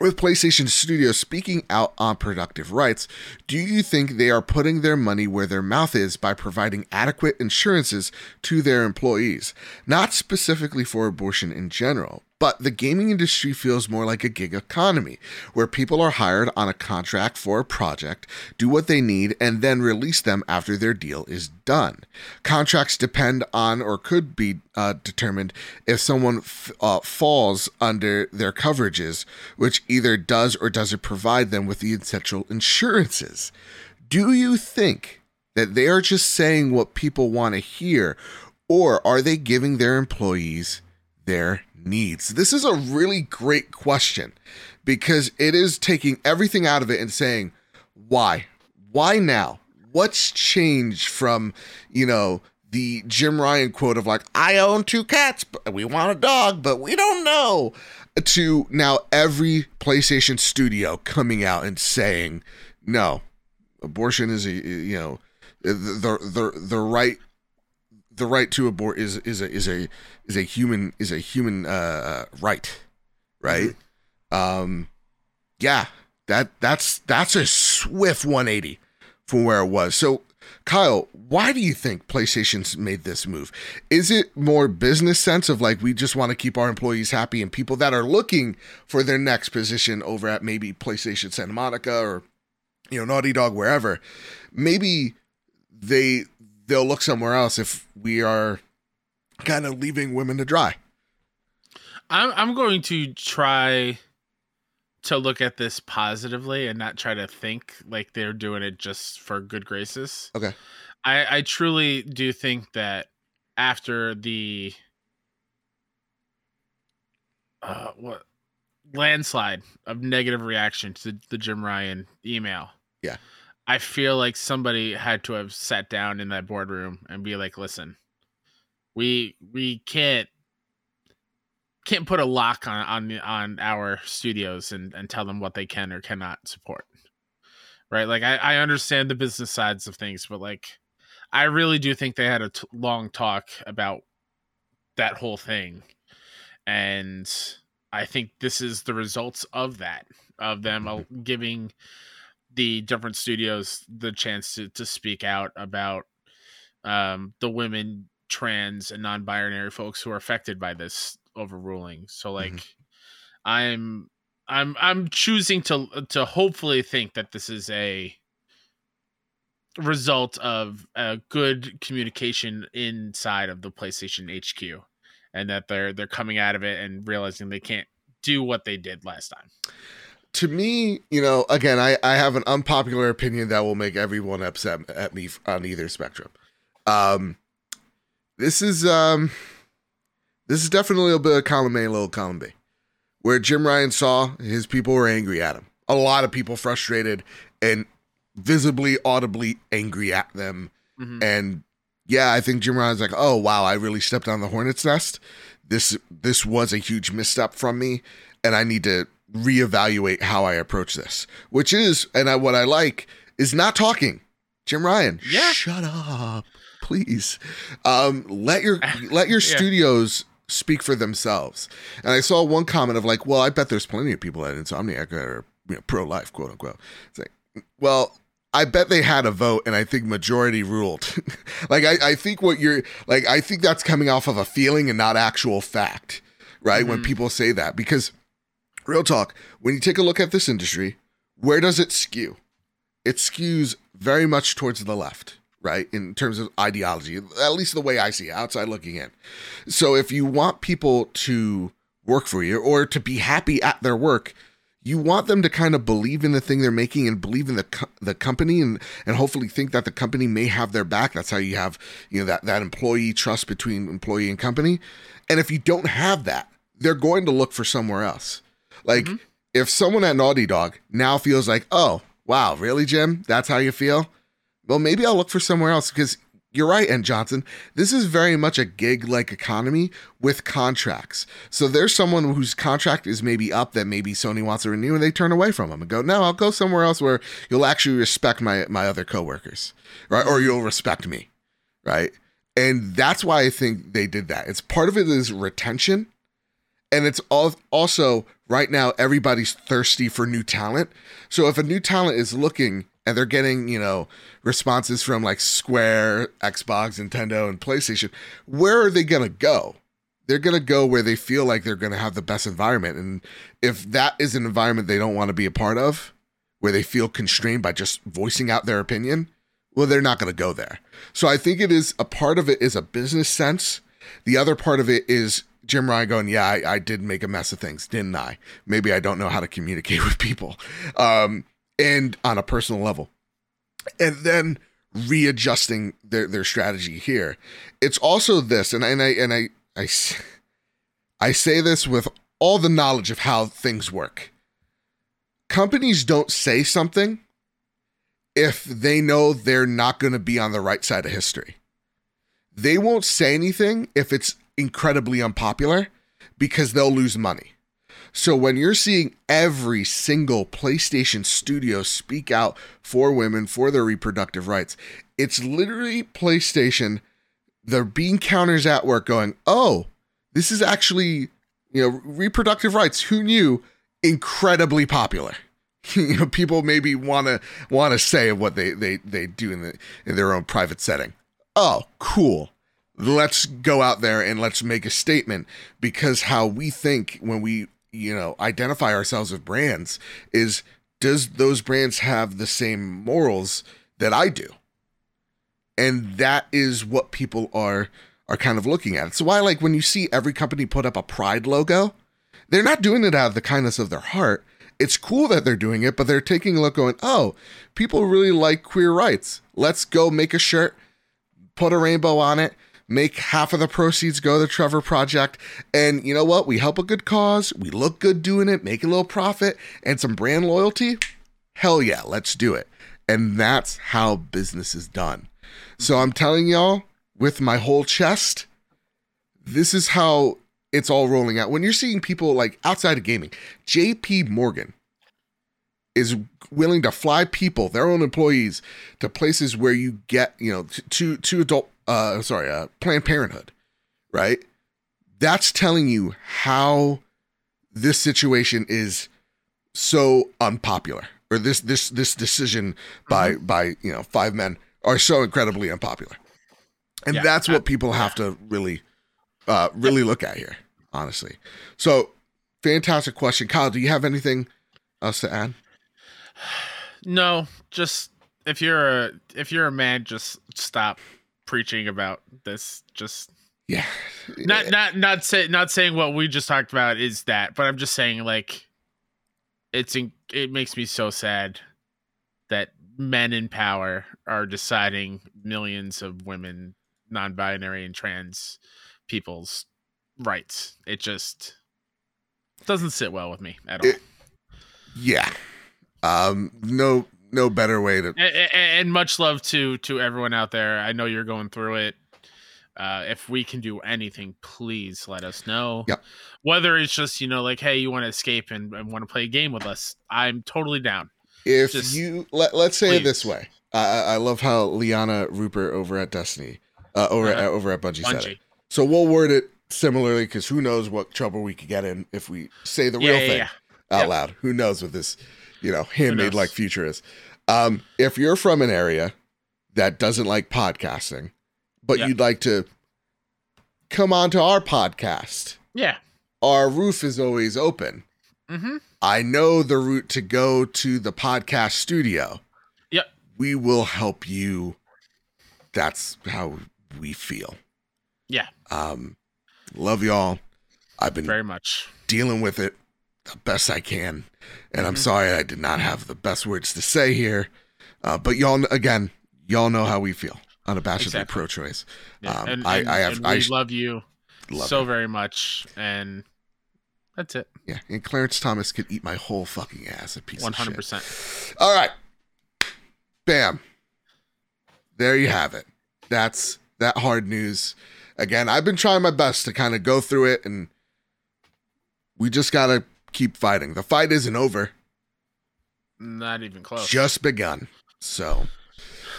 [SPEAKER 1] with PlayStation Studios speaking out on productive rights, do you think they are putting their money where their mouth is by providing adequate insurances to their employees? Not specifically for abortion in general, but the gaming industry feels more like a gig economy, where people are hired on a contract for a project, do what they need, and then release them after their deal is done. Contracts depend on or could be uh, determined if someone f- uh, falls under their coverages, which either does or doesn't provide them with the essential insurances. Do you think that they are just saying what people want to hear, or are they giving their employees their needs? This is a really great question because it is taking everything out of it and saying, why? Why now? What's changed from, you know, the Jim Ryan quote of like, I own two cats, but we want a dog, but we don't know, to now every PlayStation studio coming out and saying, no, abortion is a, you know, the, the, the, the right the right to abort is is a is a is a human is a human uh, right, right? Mm-hmm. Um, yeah, that that's that's a swift 180 from where it was. So, Kyle, why do you think PlayStation's made this move? Is it more business sense of like we just want to keep our employees happy and people that are looking for their next position over at maybe PlayStation Santa Monica or you know Naughty Dog wherever, maybe they they'll look somewhere else if we are kind of leaving women to dry.
[SPEAKER 2] I'm I'm going to try to look at this positively and not try to think like they're doing it just for good graces.
[SPEAKER 1] Okay.
[SPEAKER 2] I I truly do think that after the uh what landslide of negative reaction to the Jim Ryan email.
[SPEAKER 1] Yeah.
[SPEAKER 2] I feel like somebody had to have sat down in that boardroom and be like, "Listen, we we can't can't put a lock on on on our studios and and tell them what they can or cannot support." Right? Like I I understand the business sides of things, but like I really do think they had a t- long talk about that whole thing. And I think this is the results of that of them giving the different studios the chance to, to speak out about um, the women, trans, and non-binary folks who are affected by this overruling. So, like, mm-hmm. I'm I'm I'm choosing to to hopefully think that this is a result of a good communication inside of the PlayStation HQ and that they're they're coming out of it and realizing they can't do what they did last time
[SPEAKER 1] to me, you know, again, I, I have an unpopular opinion that will make everyone upset at me on either spectrum. Um, this is um, this is definitely a bit of column A, little column B, where Jim Ryan saw his people were angry at him. A lot of people frustrated and visibly, audibly angry at them. Mm-hmm. And yeah, I think Jim Ryan's like, oh wow, I really stepped on the hornet's nest. This this was a huge misstep from me, and I need to reevaluate how I approach this, which is, and I, what I like is not talking, Jim Ryan,
[SPEAKER 2] Yeah.
[SPEAKER 1] shut up, please. Um, let your [LAUGHS] let your
[SPEAKER 2] Yeah.
[SPEAKER 1] studios speak for themselves. And I saw one comment of like, well, I bet there's plenty of people at Insomniac that are you know, pro life, quote unquote. It's like, well, I bet they had a vote, and I think majority ruled. [LAUGHS] like, I, I think what you're like, I think that's coming off of a feeling and not actual fact, right? When
[SPEAKER 2] Mhm.
[SPEAKER 1] people say that, because real talk, when you take a look at this industry, where does it skew? It skews very much towards the left, right? In terms of ideology, at least the way I see it, outside looking in. So if you want people to work for you or to be happy at their work, you want them to kind of believe in the thing they're making and believe in the co- the company and and hopefully think that the company may have their back. That's how you have you know that that employee trust between employee and company. And if you don't have that, they're going to look for somewhere else. Like
[SPEAKER 2] Mhm.
[SPEAKER 1] if someone at Naughty Dog now feels like, oh wow, really, Jim? That's how you feel? Well, maybe I'll look for somewhere else because you're right, and Johnson. This is very much a gig like economy with contracts. So there's someone whose contract is maybe up that maybe Sony wants to renew, and they turn away from them and go, "No, I'll go somewhere else where you'll actually respect my my other coworkers, right? Or you'll respect me, right?" And that's why I think they did that. It's part of it is retention, and it's also right now everybody's thirsty for new talent. So if a new talent is looking and they're getting, you know, responses from like Square, Xbox, Nintendo, and PlayStation, where are they to go? They're to go where they feel like they're to have the best environment. And if that is an environment they don't want to be a part of, where they feel constrained by just voicing out their opinion, well, they're not to go there. So I think it is a part of it is a business sense. The other part of it is Jim Ryan going, yeah, I, I did make a mess of things, didn't I? Maybe I don't know how to communicate [LAUGHS] with people. Um, and on a personal level. And then readjusting their, their strategy here. It's also this, and, and I and I, I [LAUGHS] I say this with all the knowledge of how things work. Companies don't say something if they know they're not going to be on the right side of history. They won't say anything if it's incredibly unpopular because they'll lose money. So when you're seeing every single PlayStation studio speak out for women for their reproductive rights, it's literally PlayStation, the bean counters at work going, "Oh, this is actually, you know, reproductive rights. Who knew? Incredibly popular." [LAUGHS] you know, people maybe want to want to say what they they they do in the in their own private setting. Oh, cool. Let's go out there and let's make a statement because how we think when we you know identify ourselves with brands is does those brands have the same morals that I do? And that is what people are are kind of looking at. So why like when you see every company put up a pride logo, they're not doing it out of the kindness of their heart. It's cool that they're doing it, but they're taking a look going, "Oh, people really like queer rights. Let's go make a shirt, put a rainbow on it, make half of the proceeds go to the Trevor Project. And you know what? We help a good cause. We look good doing it, make a little profit and some brand loyalty. Hell yeah, let's do it. And that's how business is done. So I'm telling y'all with my whole chest, this is how it's all rolling out. When you're seeing people like outside of gaming, JP Morgan is willing to fly people, their own employees, to places where you get, you know, to to adult uh sorry, uh Planned Parenthood, right? That's telling you how this situation is so unpopular or this this this decision by by, you know, five men are so incredibly unpopular. And
[SPEAKER 2] Yeah,
[SPEAKER 1] that's what people have to really uh really look at here, honestly. So, fantastic question. Kyle, do you have anything else to add? [SIGHS]
[SPEAKER 2] No, just if you're a if you're a man, just stop preaching about this. Just
[SPEAKER 1] Yeah.
[SPEAKER 2] not not not say not saying what we just talked about is that, but I'm just saying like it's in, it makes me so sad that men in power are deciding millions of women, non-binary and trans people's rights. It just doesn't sit well with me at all.
[SPEAKER 1] It- Yeah. Um no no better way to
[SPEAKER 2] A- a- and much love to to everyone out there. I know you're going through it. Uh, if we can do anything, please let us know.
[SPEAKER 1] Yeah.
[SPEAKER 2] Whether it's just you know like, hey, you want to escape and, and want to play a game with us, I'm totally down.
[SPEAKER 1] if
[SPEAKER 2] Just-
[SPEAKER 1] you let, let's say it this way I, I love how Liana Ruppert over at Destiny, uh, over
[SPEAKER 2] Uh-huh.
[SPEAKER 1] at, over at Bungie, said it. So we'll word it similarly because who knows what trouble we could get in if we say the
[SPEAKER 2] Yeah,
[SPEAKER 1] real
[SPEAKER 2] yeah,
[SPEAKER 1] thing
[SPEAKER 2] yeah.
[SPEAKER 1] out
[SPEAKER 2] Yep.
[SPEAKER 1] loud. Who knows what this, you know, handmade like future is. Um, if you're from an area that doesn't like podcasting, but
[SPEAKER 2] Yeah.
[SPEAKER 1] you'd like to come on to our podcast,
[SPEAKER 2] Yeah.
[SPEAKER 1] our roof is always open.
[SPEAKER 2] Mm-hmm.
[SPEAKER 1] I know the route to go to the podcast studio.
[SPEAKER 2] Yep.
[SPEAKER 1] We will help you. That's how we feel.
[SPEAKER 2] Yeah.
[SPEAKER 1] Um, love y'all. I've been
[SPEAKER 2] Very much.
[SPEAKER 1] dealing with it the best I can. And I'm
[SPEAKER 2] Mhm.
[SPEAKER 1] sorry I did not have the best words to say here. Uh, but y'all, again, y'all know how we feel unabashedly
[SPEAKER 2] Exactly.
[SPEAKER 1] pro choice.
[SPEAKER 2] Yeah.
[SPEAKER 1] Um,
[SPEAKER 2] and,
[SPEAKER 1] I-
[SPEAKER 2] and-
[SPEAKER 1] I have- I sh-
[SPEAKER 2] love you
[SPEAKER 1] Love
[SPEAKER 2] so
[SPEAKER 1] it.
[SPEAKER 2] very much, and that's it.
[SPEAKER 1] Yeah. And Clarence Thomas could eat my whole fucking ass a piece
[SPEAKER 2] One
[SPEAKER 1] of
[SPEAKER 2] hundred
[SPEAKER 1] shit.
[SPEAKER 2] percent.
[SPEAKER 1] All right. Bam. There you have it. That's that hard news. Again, I've been trying my best to kind of go through it and we just got to keep fighting. The fight isn't over,
[SPEAKER 2] Not even close.
[SPEAKER 1] just begun. So,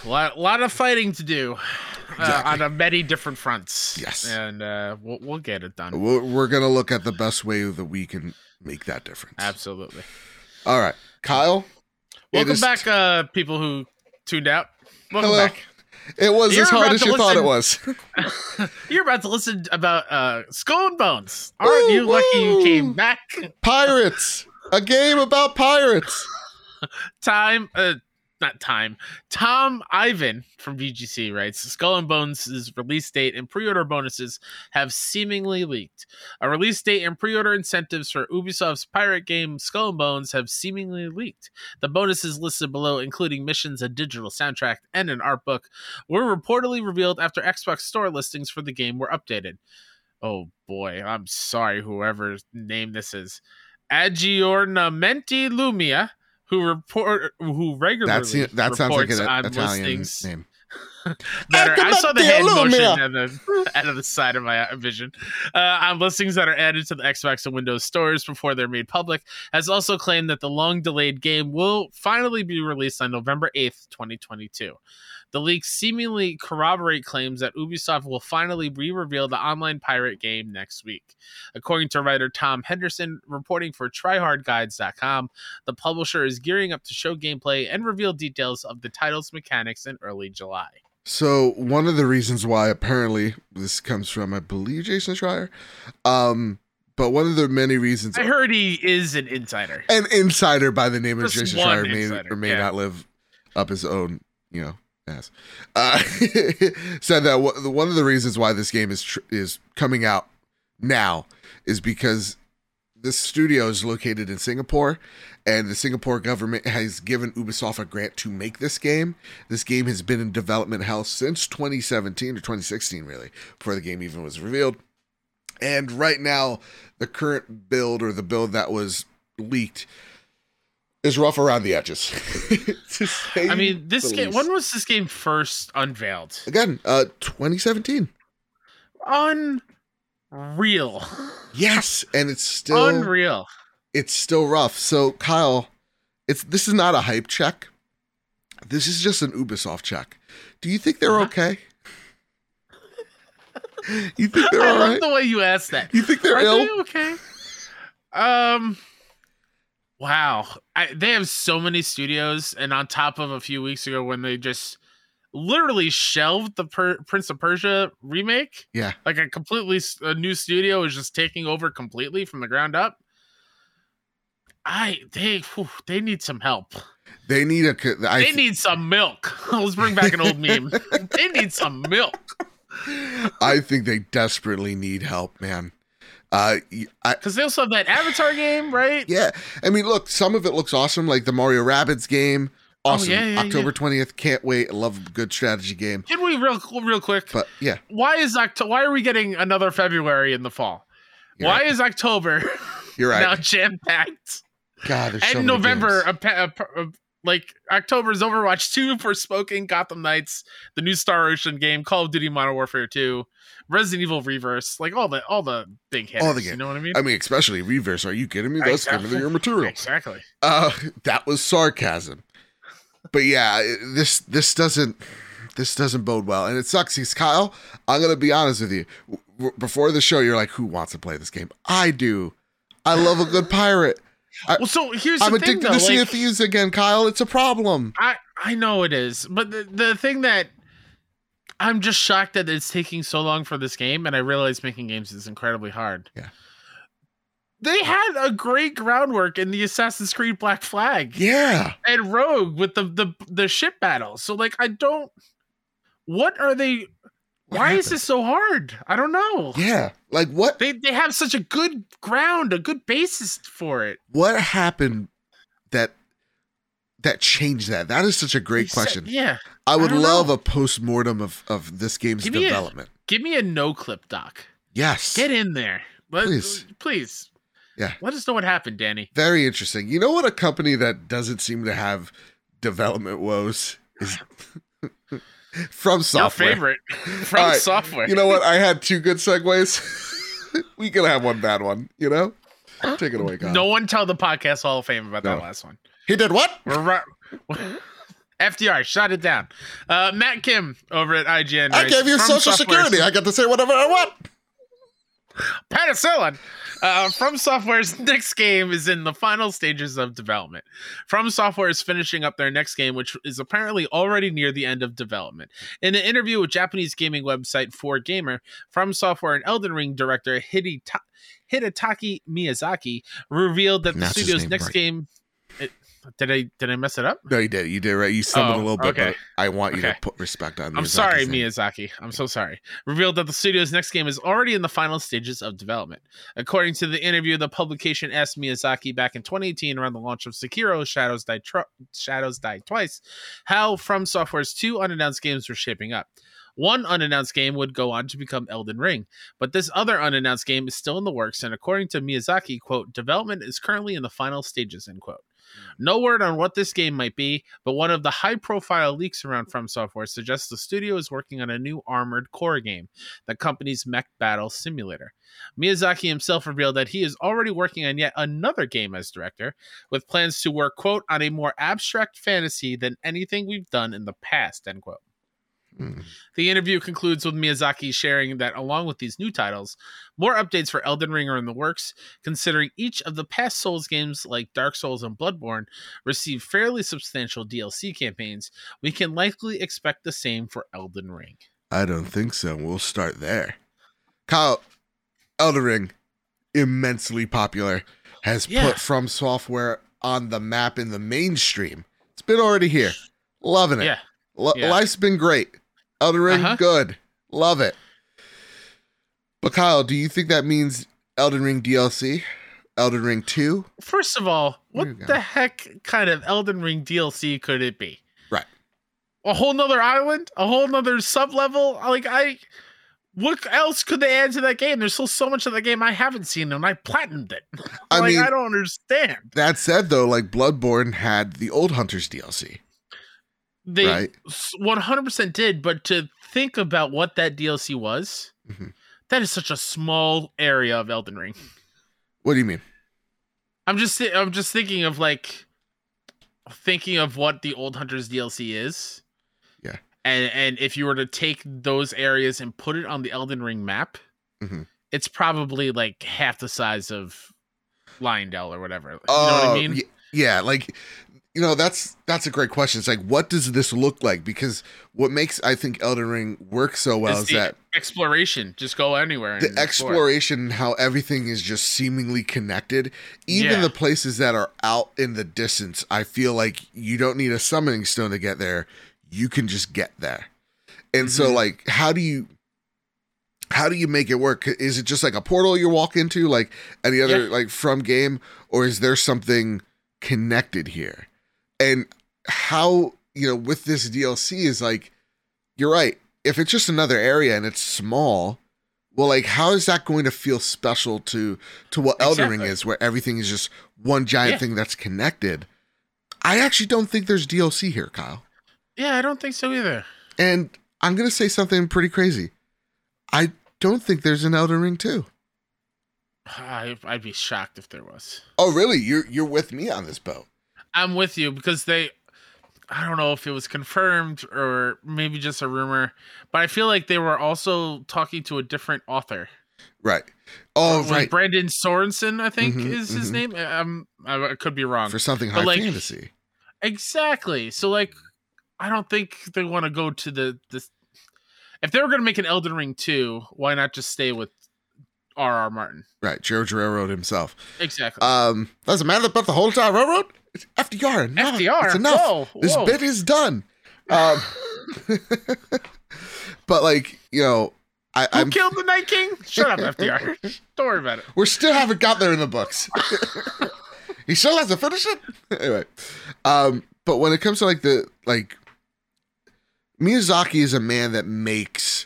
[SPEAKER 2] a lot, lot of fighting to do uh, on a many different fronts.
[SPEAKER 1] Yes.
[SPEAKER 2] and uh, we'll we'll get it done.
[SPEAKER 1] we're, we're going to look at the best way that we can make that difference.
[SPEAKER 2] Absolutely.
[SPEAKER 1] All right. Kyle,
[SPEAKER 2] Welcome
[SPEAKER 1] is-
[SPEAKER 2] back, uh, people who tuned out. Welcome
[SPEAKER 1] Hello.
[SPEAKER 2] back.
[SPEAKER 1] It was
[SPEAKER 2] You're
[SPEAKER 1] as hard as you thought it was. [LAUGHS]
[SPEAKER 2] You're about to listen about uh, Skull and Bones. Aren't you lucky you came back?
[SPEAKER 1] Pirates. A game about pirates. [LAUGHS]
[SPEAKER 2] Time, uh, not time. Tom Ivan from VGC writes Skull and Bones' release date and pre order bonuses have seemingly leaked. A release date and pre order incentives for Ubisoft's pirate game Skull and Bones have seemingly leaked. The bonuses listed below, including missions, a digital soundtrack, and an art book, were reportedly revealed after Xbox store listings for the game were updated. Oh boy, I'm sorry, whoever's name this is. Aggiornamenti Lumia, who report who regularly
[SPEAKER 1] That's that sounds like
[SPEAKER 2] reports
[SPEAKER 1] an
[SPEAKER 2] on
[SPEAKER 1] Italian
[SPEAKER 2] listings
[SPEAKER 1] name. [LAUGHS]
[SPEAKER 2] that are, I saw the hand motion
[SPEAKER 1] Lumia.
[SPEAKER 2] out of, out of the side of my uh, vision uh, on listings that are added to the Xbox and Windows stores before they're made public. Has also claimed that the long delayed game will finally be released on November eighth, twenty twenty two. The leaks seemingly corroborate claims that Ubisoft will finally re reveal the online pirate game next week. According to writer Tom Henderson, reporting for TryHardGuides.com, the publisher is gearing up to show gameplay and reveal details of the title's mechanics in early July.
[SPEAKER 1] So one of the reasons why apparently this comes from, I believe, Jason Schreier. Um, but one of the many reasons
[SPEAKER 2] I heard he is an insider.
[SPEAKER 1] an insider by the name of Jason Schreier may or may
[SPEAKER 2] yeah.
[SPEAKER 1] not live up his own, you know, ass. Uh, [LAUGHS] said that one of the reasons why this game is tr- is coming out now is because this studio is located in Singapore, and the Singapore government has given Ubisoft a grant to make this game. This game has been in development hell since 2017 or 2016, really, before the game even was revealed. And right now, the current build or the build that was leaked is rough around the edges. [LAUGHS]
[SPEAKER 2] I mean, this game.
[SPEAKER 1] least.
[SPEAKER 2] When was this game first unveiled?
[SPEAKER 1] again, uh, 2017.
[SPEAKER 2] Unreal.
[SPEAKER 1] Yes, and it's still
[SPEAKER 2] Unreal.
[SPEAKER 1] it's still rough. So Kyle, it's this is not a hype check. This is just an Ubisoft check. Do you think they're
[SPEAKER 2] Uh-huh.
[SPEAKER 1] okay? [LAUGHS] you think they're
[SPEAKER 2] I
[SPEAKER 1] all
[SPEAKER 2] love the way you asked that.
[SPEAKER 1] You think they're
[SPEAKER 2] Are
[SPEAKER 1] ill?
[SPEAKER 2] they okay? Um. Wow, I, they have so many studios, and on top of a few weeks ago when they just literally shelved the per- Prince of Persia remake,
[SPEAKER 1] Yeah.
[SPEAKER 2] like a completely a new studio is just taking over completely from the ground up. I they whew, they need some help.
[SPEAKER 1] They need a.
[SPEAKER 2] They need some milk. [LAUGHS] Let's bring back an old meme. [LAUGHS] they need some milk.
[SPEAKER 1] I think they desperately need help, man. Uh,
[SPEAKER 2] Because they also have that Avatar game, right?
[SPEAKER 1] yeah. I mean, look, some of it looks awesome, like the Mario Rabbids game.
[SPEAKER 2] Oh,
[SPEAKER 1] Awesome.
[SPEAKER 2] yeah, yeah,
[SPEAKER 1] October twentieth. Can't wait. I love a good strategy game.
[SPEAKER 2] Can we real real quick?
[SPEAKER 1] But yeah,
[SPEAKER 2] why is October? Why are we getting another February in the fall?
[SPEAKER 1] You're
[SPEAKER 2] why
[SPEAKER 1] right.
[SPEAKER 2] is October
[SPEAKER 1] you're right. [LAUGHS]
[SPEAKER 2] now jam packed?
[SPEAKER 1] God, there's so
[SPEAKER 2] And
[SPEAKER 1] many
[SPEAKER 2] November, a, a, a, like October is Overwatch two, Forspoken, Gotham Knights, the new Star Ocean game, Call of Duty Modern Warfare two, Resident Evil Reverse, like all the all the big hits.
[SPEAKER 1] All the
[SPEAKER 2] You
[SPEAKER 1] games.
[SPEAKER 2] know what I mean?
[SPEAKER 1] I mean, especially Reverse. Are you kidding me? That's kind of your material.
[SPEAKER 2] exactly.
[SPEAKER 1] Uh, that was sarcasm. but yeah, this this doesn't this doesn't bode well, and it sucks. He's Kyle. I'm gonna be honest with you. Before the show, you're like, "Who wants to play this game?" I do. I love a good pirate.
[SPEAKER 2] well, so here's
[SPEAKER 1] I'm
[SPEAKER 2] thing,
[SPEAKER 1] addicted
[SPEAKER 2] though,
[SPEAKER 1] to Sea
[SPEAKER 2] like-
[SPEAKER 1] of Thieves again, Kyle. It's a problem.
[SPEAKER 2] I I know it is, but the the thing that I'm just shocked that it's taking so long for this game, and I realize making games is incredibly hard.
[SPEAKER 1] Yeah.
[SPEAKER 2] They had a great groundwork in the Assassin's Creed Black Flag
[SPEAKER 1] Yeah,
[SPEAKER 2] and Rogue with the the the ship battle. So like I don't what are they
[SPEAKER 1] What
[SPEAKER 2] why is this so hard? I don't know.
[SPEAKER 1] Yeah, like what?
[SPEAKER 2] They they have such a good ground, a good basis for it.
[SPEAKER 1] What happened that that changed that? That is such a great
[SPEAKER 2] They said-
[SPEAKER 1] question.
[SPEAKER 2] yeah.
[SPEAKER 1] I would
[SPEAKER 2] don't
[SPEAKER 1] love
[SPEAKER 2] know.
[SPEAKER 1] a post mortem of of this game's
[SPEAKER 2] Give me a-
[SPEAKER 1] development.
[SPEAKER 2] Give me a Noclip doc.
[SPEAKER 1] yes,
[SPEAKER 2] Get in there. Let,
[SPEAKER 1] Please.
[SPEAKER 2] Please.
[SPEAKER 1] Yeah.
[SPEAKER 2] Let us know what happened, Danny.
[SPEAKER 1] very interesting. You know what? A company that doesn't seem to have development woes is [LAUGHS] from software.
[SPEAKER 2] Your favorite [LAUGHS] from
[SPEAKER 1] right,
[SPEAKER 2] software.
[SPEAKER 1] You know what? I had two good segues. [LAUGHS] we can have one bad one. You know, take it away, Kyle.
[SPEAKER 2] no one tell the podcast Hall of Fame about that last one.
[SPEAKER 1] he did what?
[SPEAKER 2] We're. FDR, shut it down. Uh, Matt Kim over at IGN.
[SPEAKER 1] I gave you social
[SPEAKER 2] Software's-
[SPEAKER 1] security. I get to say whatever I want.
[SPEAKER 2] Penicillin. Uh, From Software's [LAUGHS] next game is in the final stages of development. From Software is finishing up their next game, which is apparently already near the end of development. In an interview with Japanese gaming website 4Gamer, From Software and Elden Ring director Hideta- Hidetaki Miyazaki revealed that the
[SPEAKER 1] Pronounced his
[SPEAKER 2] studio's next
[SPEAKER 1] right.
[SPEAKER 2] game. It, did I did I mess it up?
[SPEAKER 1] No, you did. You did right. You stumbled
[SPEAKER 2] Oh,
[SPEAKER 1] a little bit,
[SPEAKER 2] okay.
[SPEAKER 1] but I want you
[SPEAKER 2] Okay.
[SPEAKER 1] to put respect on.
[SPEAKER 2] Me.
[SPEAKER 1] I'm
[SPEAKER 2] sorry. Miyazaki. I'm so sorry. Revealed that the studio's next game is already in the final stages of development. According to the interview, the publication asked Miyazaki back in 2018 around the launch of Sekiro Shadows Die, Tr- Shadows Die Twice how From Software's two unannounced games were shaping up. One unannounced game would go on to become Elden Ring, but this other unannounced game is still in the works, and according to Miyazaki, quote, development is currently in the final stages, end quote. Mm. No word on what this game might be, but one of the high profile leaks around From Software suggests the studio is working on a new Armored Core game, the company's mech battle simulator. Miyazaki himself revealed that he is already working on yet another game as director, with plans to work, quote, on a more abstract fantasy than anything we've done in the past, end quote.
[SPEAKER 1] Hmm.
[SPEAKER 2] The interview concludes with Miyazaki sharing that along with these new titles, more updates for Elden Ring are in the works, considering each of the past Souls games like Dark Souls and Bloodborne received fairly substantial DLC campaigns. We can likely expect the same for Elden Ring.
[SPEAKER 1] I don't think so. We'll start there. Kyle, Elden Ring, immensely popular, has
[SPEAKER 2] Yeah.
[SPEAKER 1] put From Software on the map in the mainstream. It's been already here. Loving it.
[SPEAKER 2] Yeah.
[SPEAKER 1] Lo-
[SPEAKER 2] Yeah.
[SPEAKER 1] Life's been great. Elden Ring,
[SPEAKER 2] Uh-huh.
[SPEAKER 1] good. Love it. But Kyle, do you think that means Elden Ring DLC? Elden Ring 2?
[SPEAKER 2] First of all, what
[SPEAKER 1] go.
[SPEAKER 2] the heck kind of Elden Ring DLC could it be?
[SPEAKER 1] Right.
[SPEAKER 2] A whole nother island? A whole nother sub level? Like I what else could they add to that game? There's still so much of the game I haven't seen and I platinumed it.
[SPEAKER 1] I [LAUGHS] mean-
[SPEAKER 2] I don't understand.
[SPEAKER 1] That said, though, like Bloodborne had the Old Hunters DLC.
[SPEAKER 2] They
[SPEAKER 1] Right.
[SPEAKER 2] 100% did, but to think about what that DLC was,
[SPEAKER 1] Mhm.
[SPEAKER 2] that is such a small area of Elden Ring.
[SPEAKER 1] What do you mean?
[SPEAKER 2] I'm just thi- I'm just thinking of like thinking of what the Old Hunters DLC is.
[SPEAKER 1] Yeah.
[SPEAKER 2] And and if you were to take those areas and put it on the Elden Ring map,
[SPEAKER 1] Mhm.
[SPEAKER 2] it's probably like half the size of Leyndell or whatever. You know what I
[SPEAKER 1] Oh,
[SPEAKER 2] mean?
[SPEAKER 1] yeah, like you know, that's that's a great question. It's like, what does this look like? Because what makes I think Elden Ring work so well
[SPEAKER 2] It's
[SPEAKER 1] is
[SPEAKER 2] the
[SPEAKER 1] that
[SPEAKER 2] exploration. Just go anywhere. and
[SPEAKER 1] the
[SPEAKER 2] explore.
[SPEAKER 1] exploration, how everything is just seemingly connected. Even
[SPEAKER 2] Yeah.
[SPEAKER 1] the places that are out in the distance, I feel like you don't need a summoning stone to get there. You can just get there. And so,
[SPEAKER 2] Mhm.
[SPEAKER 1] like, how do you how do you make it work? Is it just like a portal you walk into, like any other
[SPEAKER 2] Yeah.
[SPEAKER 1] like from game, or is there something connected here? And how you know with this DLC is like, you're right. If it's just another area and it's small, well, like how is that going to feel special to to what Elden Ring is, where everything is just one giant
[SPEAKER 2] Yeah.
[SPEAKER 1] thing that's connected? I actually don't think there's DLC here, Kyle.
[SPEAKER 2] Yeah, I don't think so either.
[SPEAKER 1] And I'm gonna say something pretty crazy. I don't think there's an Elden Ring too.
[SPEAKER 2] I, I'd be shocked if there was.
[SPEAKER 1] Oh, really? You're you're with me on this boat.
[SPEAKER 2] I'm with you because they I don't know if it was confirmed or maybe just a rumor, but I feel like they were also talking to a different author.
[SPEAKER 1] Right. Oh,
[SPEAKER 2] Was
[SPEAKER 1] right.
[SPEAKER 2] Brandon Sorensen, I think,
[SPEAKER 1] Mhm,
[SPEAKER 2] is his
[SPEAKER 1] mhm.
[SPEAKER 2] name. Um, I, I could be wrong.
[SPEAKER 1] For something high
[SPEAKER 2] like,
[SPEAKER 1] fantasy.
[SPEAKER 2] Exactly. So like I don't think they want to go to the this if they were going to make an Elden Ring 2, why not just stay with R.R. Martin?
[SPEAKER 1] Right. George Railroad himself.
[SPEAKER 2] Exactly.
[SPEAKER 1] Um, that's a man that built the whole entire railroad. It's FDR. Enough.
[SPEAKER 2] FDR.
[SPEAKER 1] It's enough.
[SPEAKER 2] Whoa,
[SPEAKER 1] This bit is done. Um, [LAUGHS] but like you know, I,
[SPEAKER 2] Who
[SPEAKER 1] I'm
[SPEAKER 2] killed the Night King? Shut up, [LAUGHS] FDR. [LAUGHS] Don't worry about it.
[SPEAKER 1] we still haven't got there in the books. he still has to finish it. anyway, um, but when it comes to like the like, Miyazaki is a man that makes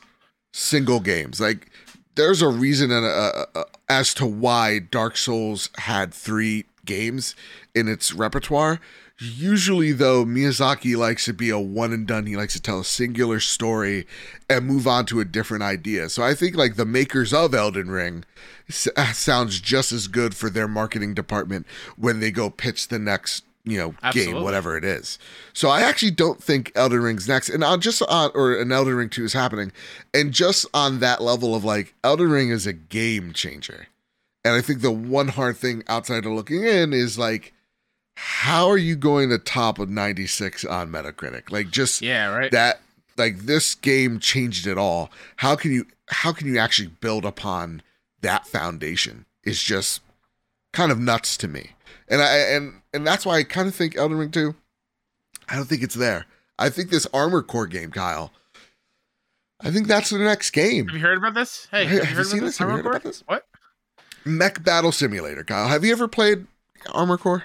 [SPEAKER 1] single games. Like, there's a reason and a, a, a- as to why Dark Souls had three games in its repertoire. Usually, though, Miyazaki likes to be a one and done. He likes to tell a singular story and move on to a different idea. So I think like the makers of Elden Ring s- uh, sounds just as good for their marketing department when they go pitch the next you know game whatever it is. So I actually don't think Elden Ring's next, and on just on or an Elden Ring two is happening, and just on that level of like Elden Ring is a game changer, and I think the one hard thing outside of looking in is like. How are you going to top a 96 on Metacritic? Like just
[SPEAKER 2] Yeah, right.
[SPEAKER 1] that like this game changed it all how can you how can you actually build upon that foundation is just kind of nuts to me and i and and that's why i kind of think elden ring 2 i don't think it's there i think this armor core game kyle i think that's the next game
[SPEAKER 2] have you heard about this? Hey,
[SPEAKER 1] Have
[SPEAKER 2] have,
[SPEAKER 1] you
[SPEAKER 2] you heard
[SPEAKER 1] seen
[SPEAKER 2] about
[SPEAKER 1] this? Have you heard about
[SPEAKER 2] Core?
[SPEAKER 1] this?
[SPEAKER 2] What?
[SPEAKER 1] Mech battle simulator kyle have you ever played armor core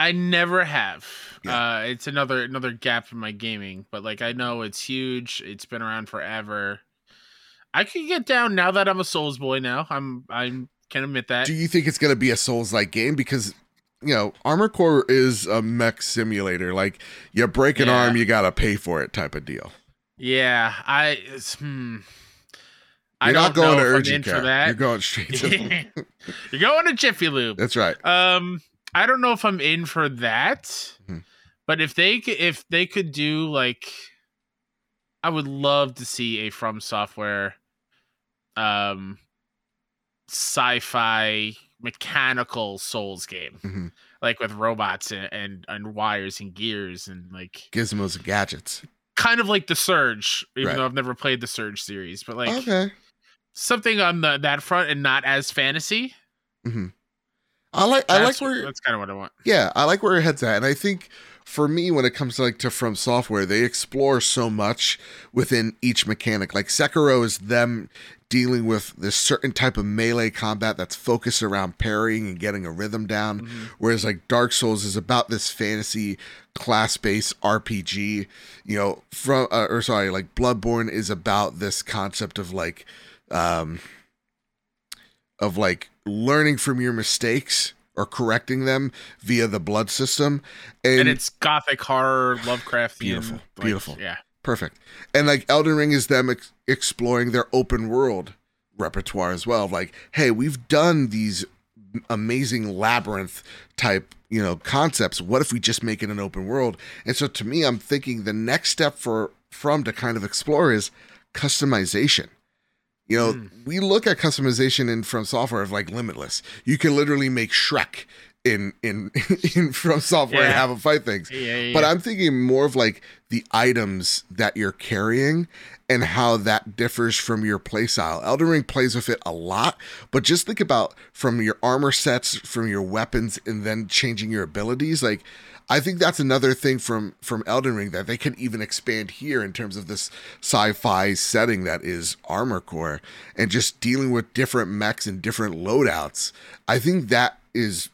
[SPEAKER 2] I never have.
[SPEAKER 1] Yeah.
[SPEAKER 2] Uh, it's another another gap in my gaming, but like I know it's huge. It's been around forever. I can get down now that I'm a Souls boy. Now I'm I'm can admit that.
[SPEAKER 1] do you think it's going to be a souls like game because you know armor core is a mech simulator like you break an
[SPEAKER 2] Yeah.
[SPEAKER 1] arm you gotta pay for it type of deal
[SPEAKER 2] yeah, I. It's, hmm. I
[SPEAKER 1] you're not
[SPEAKER 2] don't
[SPEAKER 1] going
[SPEAKER 2] know
[SPEAKER 1] to urgent care
[SPEAKER 2] for that.
[SPEAKER 1] you're going straight to [LAUGHS]
[SPEAKER 2] You're going to Jiffy Lube.
[SPEAKER 1] that's right
[SPEAKER 2] Um, I don't know if I'm in for that,
[SPEAKER 1] Mhm.
[SPEAKER 2] but if they could, if they could do like, I would love to see a From Software, um, sci-fi mechanical Souls game,
[SPEAKER 1] Mhm.
[SPEAKER 2] like with robots and, and and wires and gears and like
[SPEAKER 1] gizmos and gadgets
[SPEAKER 2] kind of like the Surge, even
[SPEAKER 1] Right.
[SPEAKER 2] though I've never played the Surge series, but like
[SPEAKER 1] okay
[SPEAKER 2] something on the that front and not as fantasy.
[SPEAKER 1] i like i like
[SPEAKER 2] That's-
[SPEAKER 1] where
[SPEAKER 2] that's kind of what I want.
[SPEAKER 1] yeah i like where your head's at and i think for me when it comes to like to from software they explore so much within each mechanic like sekiro is them dealing with this certain type of melee combat that's focused around parrying and getting a rhythm down
[SPEAKER 2] Mhm.
[SPEAKER 1] whereas like dark souls is about this fantasy class-based rpg you know from uh, or sorry like bloodborne is about this concept of like um of like learning from your mistakes or correcting them via the blood system. And,
[SPEAKER 2] and it's gothic horror, Lovecraftian.
[SPEAKER 1] Beautiful,
[SPEAKER 2] like,
[SPEAKER 1] beautiful.
[SPEAKER 2] Yeah,
[SPEAKER 1] perfect. And like elden ring is them ex- exploring their open world repertoire as well. Like hey we've done these amazing labyrinth type you know concepts. What if we just make it an open world? And so to me i'm thinking the next step for from to kind of explore is customization you know
[SPEAKER 2] Mm.
[SPEAKER 1] we look at customization in from software of like limitless you can literally make shrek in in [LAUGHS] in from software and have them fight things
[SPEAKER 2] yeah, yeah.
[SPEAKER 1] but I'm thinking more of like the items that you're carrying and how that differs from your playstyle. Elden Ring plays with it a lot, but just think about from your armor sets, from your weapons, and then changing your abilities. Like, I think that's another thing from from Elden Ring that they can even expand here in terms of this sci-fi setting that is Armor Core and just dealing with different mechs and different loadouts. I think that is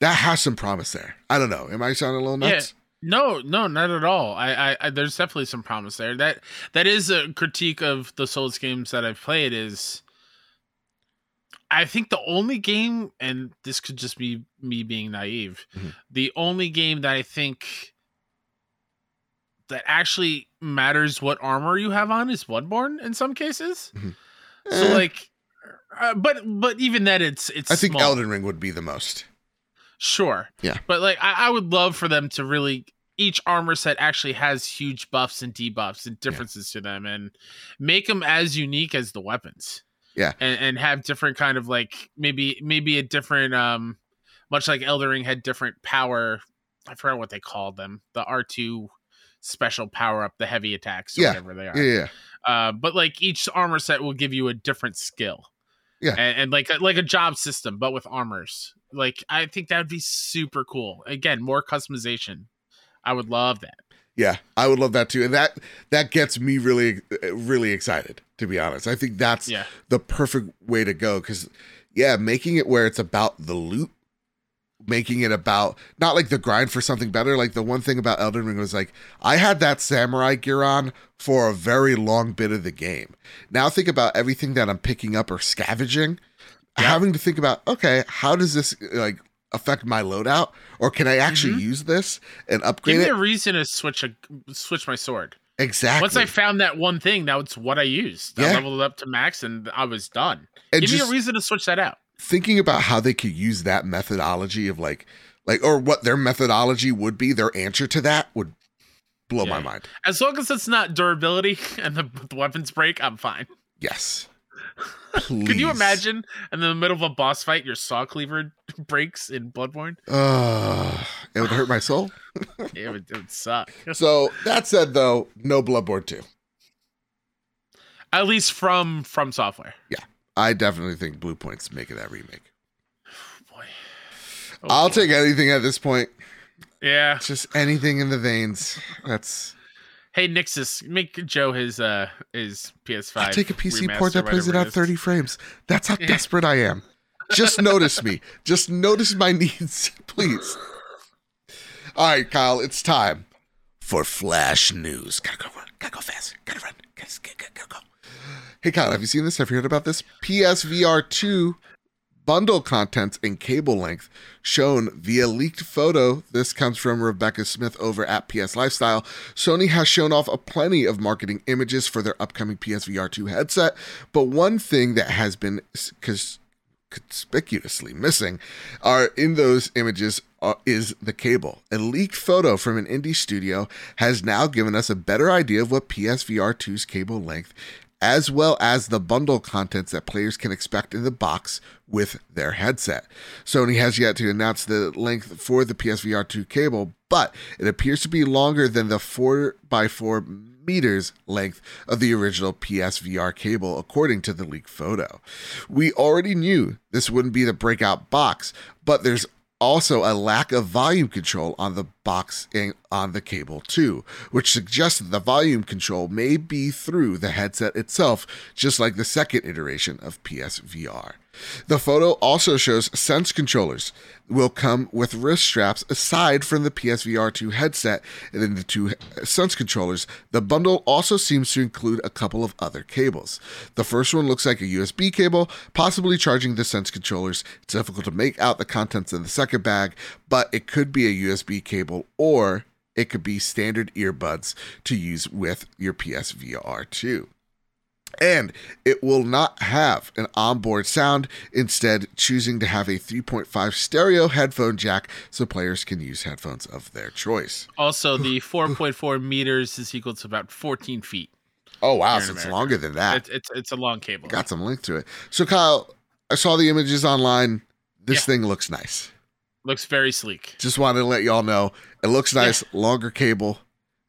[SPEAKER 1] that has some promise there. I don't know. Am I sounding a little nuts? Yeah.
[SPEAKER 2] no, no, not at all. I, I, I, there's definitely some promise there. That, that is a critique of the Souls games that I've played. Is I think the only game, and this could just be me being naive,
[SPEAKER 1] Mhm.
[SPEAKER 2] the only game that I think that actually matters what armor you have on is Bloodborne in some cases. So
[SPEAKER 1] Eh,
[SPEAKER 2] like, uh, but but even that it's it's.
[SPEAKER 1] I think
[SPEAKER 2] small.
[SPEAKER 1] Elden Ring would be the most.
[SPEAKER 2] Sure.
[SPEAKER 1] Yeah.
[SPEAKER 2] But like I, I would love for them to really each armor set actually has huge buffs and debuffs and differences to them, and make them as unique as the weapons.
[SPEAKER 1] Yeah.
[SPEAKER 2] and, and have different kind of like maybe maybe a different um, much like Elden Ring had different power. I forgot what they called them. The R two special power up, the heavy attacks, or
[SPEAKER 1] Yeah.
[SPEAKER 2] whatever they are.
[SPEAKER 1] Yeah, yeah.
[SPEAKER 2] Uh, but like each armor set will give you a different skill.
[SPEAKER 1] Yeah.
[SPEAKER 2] and, and like like a job system, but with armors. Like I think that would be super cool. Again, more customization. I would love that.
[SPEAKER 1] Yeah, I would love that too, and that that gets me really, really excited. To be honest, I think that's
[SPEAKER 2] Yeah,
[SPEAKER 1] the perfect way to go. Because yeah, making it where it's about the loot, making it about not like the grind for something better. Like the one thing about Elden Ring was like I had that samurai gear on for a very long bit of the game. Now think about everything that I'm picking up or scavenging,
[SPEAKER 2] Yeah.
[SPEAKER 1] having to think about okay, how does this like affect my loadout, or can I actually
[SPEAKER 2] Mhm.
[SPEAKER 1] use this and upgrade give
[SPEAKER 2] me
[SPEAKER 1] it?
[SPEAKER 2] a reason to switch a switch my sword.
[SPEAKER 1] exactly.
[SPEAKER 2] Once I found that one thing, now it's what I used. I
[SPEAKER 1] Yeah.
[SPEAKER 2] leveled it up to max, and I was done.
[SPEAKER 1] and
[SPEAKER 2] give me a reason to switch that out.
[SPEAKER 1] thinking about how they could use that methodology of like, like, or what their methodology would be, their answer to that would blow my mind.
[SPEAKER 2] As long as it's not durability [LAUGHS] and the, the weapons break, I'm fine.
[SPEAKER 1] Yes.
[SPEAKER 2] Could you imagine in the middle of a boss fight, your saw cleaver [LAUGHS] breaks in Bloodborne?
[SPEAKER 1] Uh, it would hurt my soul. [LAUGHS]
[SPEAKER 2] It would, it would suck.
[SPEAKER 1] So that said, though, no Bloodborne 2.
[SPEAKER 2] At least from from software.
[SPEAKER 1] Yeah, I definitely think Bluepoint's making that remake. [SIGHS]
[SPEAKER 2] Boy. Oh,
[SPEAKER 1] I'll
[SPEAKER 2] boy.
[SPEAKER 1] take anything at this point.
[SPEAKER 2] Yeah.
[SPEAKER 1] Just anything in the veins. That's.
[SPEAKER 2] Hey Nixus, make Joe his uh his PS5.
[SPEAKER 1] I'll take a PC port that plays it at 30 frames. That's how [LAUGHS] desperate I am. Just notice me. Just notice my [LAUGHS] needs, please. All right, Kyle, it's time for flash news. Gotta go, gotta go fast. Gotta run. Gotta, gotta, gotta go. Hey, Kyle, have you seen this? Have you heard about this? PSVR 2 bundle contents and cable length shown via leaked photo. This comes from Rebecca Smith over at PS Lifestyle. Sony has shown off a plenty of marketing images for their upcoming PSVR 2 headset, but one thing that has been cons- conspicuously missing are in those images uh, is the cable. A leaked photo from an indie studio has now given us a better idea of what PSVR 2's cable length as well as the bundle contents that players can expect in the box with their headset. Sony has yet to announce the length for the PSVR 2 cable, but it appears to be longer than the 4x4 meters length of the original PSVR cable, according to the leaked photo. We already knew this wouldn't be the breakout box, but there's also a lack of volume control on the box and on the cable too, which suggests that the volume control may be through the headset itself, just like the second iteration of PSVR. The photo also shows Sense controllers will come with wrist straps aside from the PSVR 2 headset and in the two Sense controllers. The bundle also seems to include a couple of other cables. The first one looks like a USB cable, possibly charging the Sense controllers. It's difficult to make out the contents in the second bag, but it could be a USB cable or it could be standard earbuds to use with your PSVR 2 and it will not have an onboard sound, instead, choosing to have a 3.5 stereo headphone jack so players can use headphones of their choice.
[SPEAKER 2] Also, [SIGHS] the 4.4 meters is equal to about 14 feet.
[SPEAKER 1] Oh, wow, so it's
[SPEAKER 2] America.
[SPEAKER 1] longer than that.
[SPEAKER 2] It's, it's it's a long cable.
[SPEAKER 1] Got some link to it. So, Kyle, I saw the images online. This
[SPEAKER 2] Yeah.
[SPEAKER 1] thing looks nice.
[SPEAKER 2] Looks very sleek.
[SPEAKER 1] Just wanted to let y'all know it looks nice, longer cable.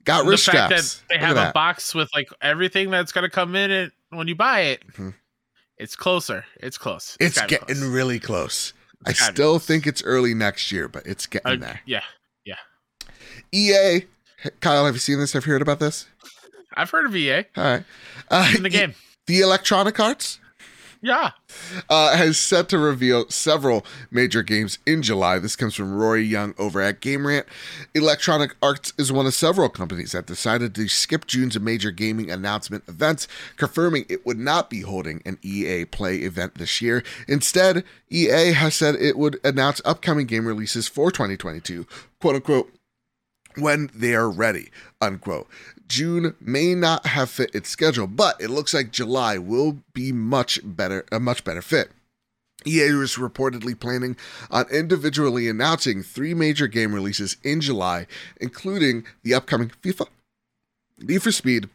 [SPEAKER 1] Got wrist
[SPEAKER 2] the fact
[SPEAKER 1] straps.
[SPEAKER 2] that they
[SPEAKER 1] Look
[SPEAKER 2] have a
[SPEAKER 1] that.
[SPEAKER 2] box with like everything that's gonna come in it when you buy it,
[SPEAKER 1] Mhm.
[SPEAKER 2] it's closer. It's close.
[SPEAKER 1] It's getting
[SPEAKER 2] close.
[SPEAKER 1] really close. I
[SPEAKER 2] It's
[SPEAKER 1] still
[SPEAKER 2] close.
[SPEAKER 1] think it's early next year, but it's getting
[SPEAKER 2] Uh,
[SPEAKER 1] there.
[SPEAKER 2] yeah, yeah.
[SPEAKER 1] EA, Kyle, have you seen this? Have you heard about this?
[SPEAKER 2] I've heard of EA
[SPEAKER 1] All right. Uh,
[SPEAKER 2] in the game.
[SPEAKER 1] The Electronic Arts
[SPEAKER 2] Yeah,
[SPEAKER 1] uh, has set to reveal several major games in July. This comes from Rory Young over at Game Rant. Electronic Arts is one of several companies that decided to skip June's major gaming announcement events, confirming it would not be holding an EA Play event this year. Instead, EA has said it would announce upcoming game releases for 2022, quote unquote, when they are ready, unquote. June may not have fit its schedule, but it looks like July will be much better, a much better fit. EA is reportedly planning on individually announcing three major game releases in July, including the upcoming FIFA, Need for Speed,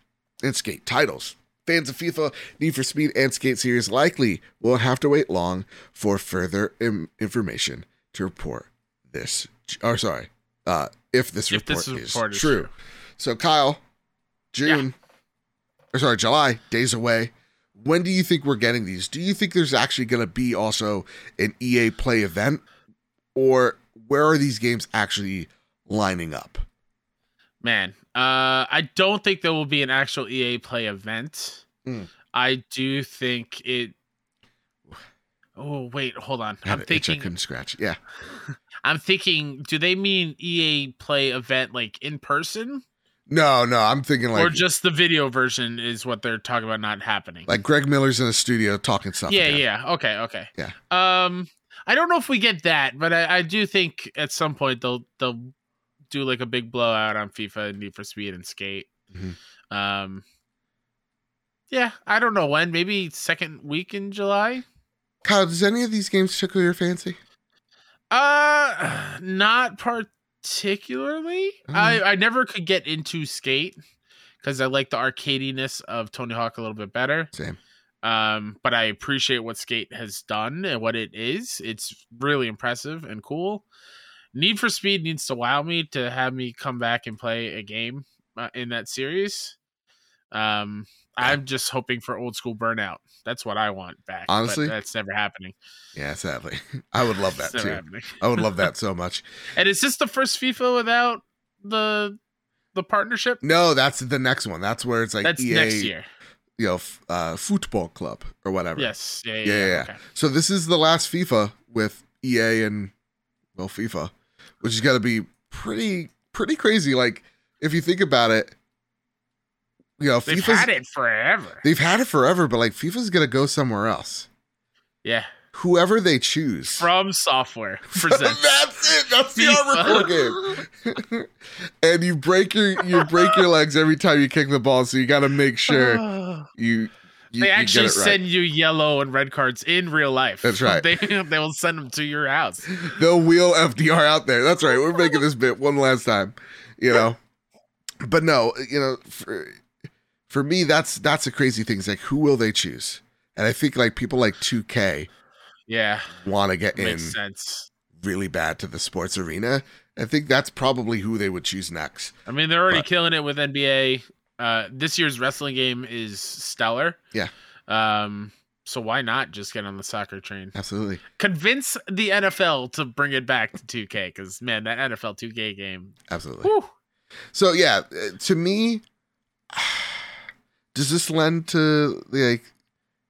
[SPEAKER 1] and Skate titles. Fans of FIFA, Need for Speed, and Skate series likely won't have to wait long for further Im- information to report this. Or sorry, uh, if this
[SPEAKER 2] If
[SPEAKER 1] report,
[SPEAKER 2] this
[SPEAKER 1] is,
[SPEAKER 2] is
[SPEAKER 1] true.
[SPEAKER 2] true.
[SPEAKER 1] So Kyle, June, or sorry, July, days away. When do you think we're getting these? Do you think there's actually going to be also an EA Play event, or where are these games actually lining up?
[SPEAKER 2] Man, uh, I don't think there will be an actual EA Play event.
[SPEAKER 1] Mm.
[SPEAKER 2] I do think it. [SIGHS] Oh wait, hold on. I'm
[SPEAKER 1] itch I couldn't scratch. Yeah, [LAUGHS]
[SPEAKER 2] I'm thinking. Do they mean EA Play event like in person,
[SPEAKER 1] no, no, I'm thinking like
[SPEAKER 2] or just the video version is what they're talking about not happening?
[SPEAKER 1] like Greg Miller's in the studio talking stuff.
[SPEAKER 2] yeah,
[SPEAKER 1] again.
[SPEAKER 2] yeah. Okay, okay.
[SPEAKER 1] Yeah.
[SPEAKER 2] Um, I don't know if we get that, but I, I do think at some point they'll they'll do like a big blowout on FIFA and Need for Speed and Skate.
[SPEAKER 1] Mhm.
[SPEAKER 2] Um, yeah, I don't know when. Maybe second week in July.
[SPEAKER 1] Kyle, does any of these games tickle your fancy?
[SPEAKER 2] Uh, [SIGHS] not particularly. I I never could get into Skate because I like the arcadiness of Tony Hawk a little bit better.
[SPEAKER 1] Same.
[SPEAKER 2] Um, but I appreciate what Skate has done and what it is. It's really impressive and cool. Need for Speed needs to wow me to have me come back and play a game uh, in that series. Um, I'm just hoping for old school Burnout. That's what I want back. but
[SPEAKER 1] Honestly?
[SPEAKER 2] that's never happening.
[SPEAKER 1] Yeah, sadly, [LAUGHS] I would love that too. I would love that so much.
[SPEAKER 2] And is this the first FIFA without the the partnership?
[SPEAKER 1] No, that's the next one. That's where it's like
[SPEAKER 2] That's
[SPEAKER 1] EA,
[SPEAKER 2] next year.
[SPEAKER 1] you know, f- uh, football club or whatever.
[SPEAKER 2] Yes. Yeah. Yeah.
[SPEAKER 1] Yeah, yeah, yeah.
[SPEAKER 2] Okay.
[SPEAKER 1] So this is the last FIFA with EA and well FIFA, which is gonna be pretty pretty crazy. Like if you think about it, you know,
[SPEAKER 2] They've
[SPEAKER 1] FIFA's
[SPEAKER 2] had it forever.
[SPEAKER 1] they've had it forever, but like FIFA's gonna go somewhere else.
[SPEAKER 2] yeah.
[SPEAKER 1] Whoever they choose.
[SPEAKER 2] From Software [LAUGHS] presents.
[SPEAKER 1] That's it. That's the Armor Core game. [LAUGHS] and you break your you break your legs every time you kick the ball, so you got to make sure [SIGHS] you. you
[SPEAKER 2] they
[SPEAKER 1] you
[SPEAKER 2] actually
[SPEAKER 1] get it right.
[SPEAKER 2] send you yellow and red cards in real life.
[SPEAKER 1] That's right. [LAUGHS]
[SPEAKER 2] They they will send them to your house.
[SPEAKER 1] They'll wheel FDR out there. That's right. We're making this bit one last time. You know, but no, you know, for for me, that's that's a crazy thing. It's like, who will they choose? And I think like people like 2K
[SPEAKER 2] Yeah,
[SPEAKER 1] want to get in
[SPEAKER 2] sense.
[SPEAKER 1] really bad to the sports arena. I think that's probably who they would choose next.
[SPEAKER 2] I mean, they're already
[SPEAKER 1] But-
[SPEAKER 2] killing it with NBA. Uh, this year's wrestling game is stellar.
[SPEAKER 1] Yeah.
[SPEAKER 2] Um. So why not just get on the soccer train?
[SPEAKER 1] Absolutely.
[SPEAKER 2] Convince the NFL to bring it back to 2K because man, that NFL 2K game.
[SPEAKER 1] Absolutely.
[SPEAKER 2] Whew,
[SPEAKER 1] So yeah, uh, to me, does this lend to the like,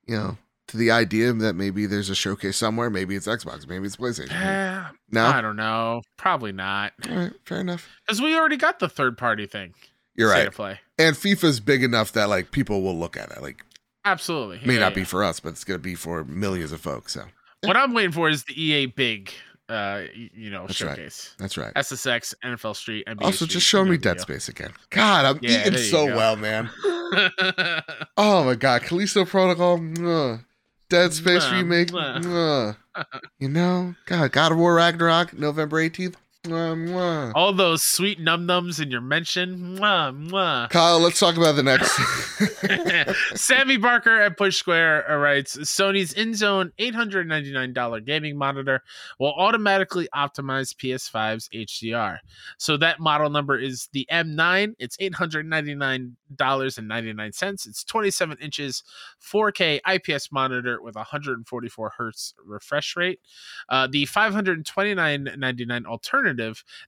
[SPEAKER 1] you know, to the idea that maybe there's a showcase somewhere? Maybe it's Xbox, maybe it's PlayStation.
[SPEAKER 2] eh,
[SPEAKER 1] No,
[SPEAKER 2] I don't know. Probably not
[SPEAKER 1] all right, fair enough.
[SPEAKER 2] because we already got the third party thing.
[SPEAKER 1] You're right.
[SPEAKER 2] play.
[SPEAKER 1] And FIFA's big enough that like people will look at it. Like,
[SPEAKER 2] Absolutely.
[SPEAKER 1] may
[SPEAKER 2] Yeah,
[SPEAKER 1] not
[SPEAKER 2] yeah.
[SPEAKER 1] be for us, but it's gonna be for millions of folks. So
[SPEAKER 2] What I'm waiting for is the EA big, uh, you know,
[SPEAKER 1] That's right.
[SPEAKER 2] showcase.
[SPEAKER 1] that's right.
[SPEAKER 2] SSX, NFL Street, NBA
[SPEAKER 1] Also,
[SPEAKER 2] Street,
[SPEAKER 1] just show me Dead. Space again. God, I'm
[SPEAKER 2] Yeah,
[SPEAKER 1] eating so
[SPEAKER 2] go.
[SPEAKER 1] well, man. [LAUGHS] Oh my god, Callisto Protocol, mwah. Dead Space
[SPEAKER 2] Mwah,
[SPEAKER 1] remake,
[SPEAKER 2] mwah. [LAUGHS]
[SPEAKER 1] you know, God, God of War Ragnarok, November eighteenth.
[SPEAKER 2] All those sweet num nums in your mention. Mwah, mwah.
[SPEAKER 1] Kyle, let's talk about the next. [LAUGHS]
[SPEAKER 2] Sammy Barker at Push Square uh, writes Sony's InZone $899 gaming monitor will automatically optimize PS5's HDR. So that model number is the M9. It's $899.99. It's 27 inches, 4K IPS monitor with 144 hertz refresh rate. Uh, the $529.99 alternative,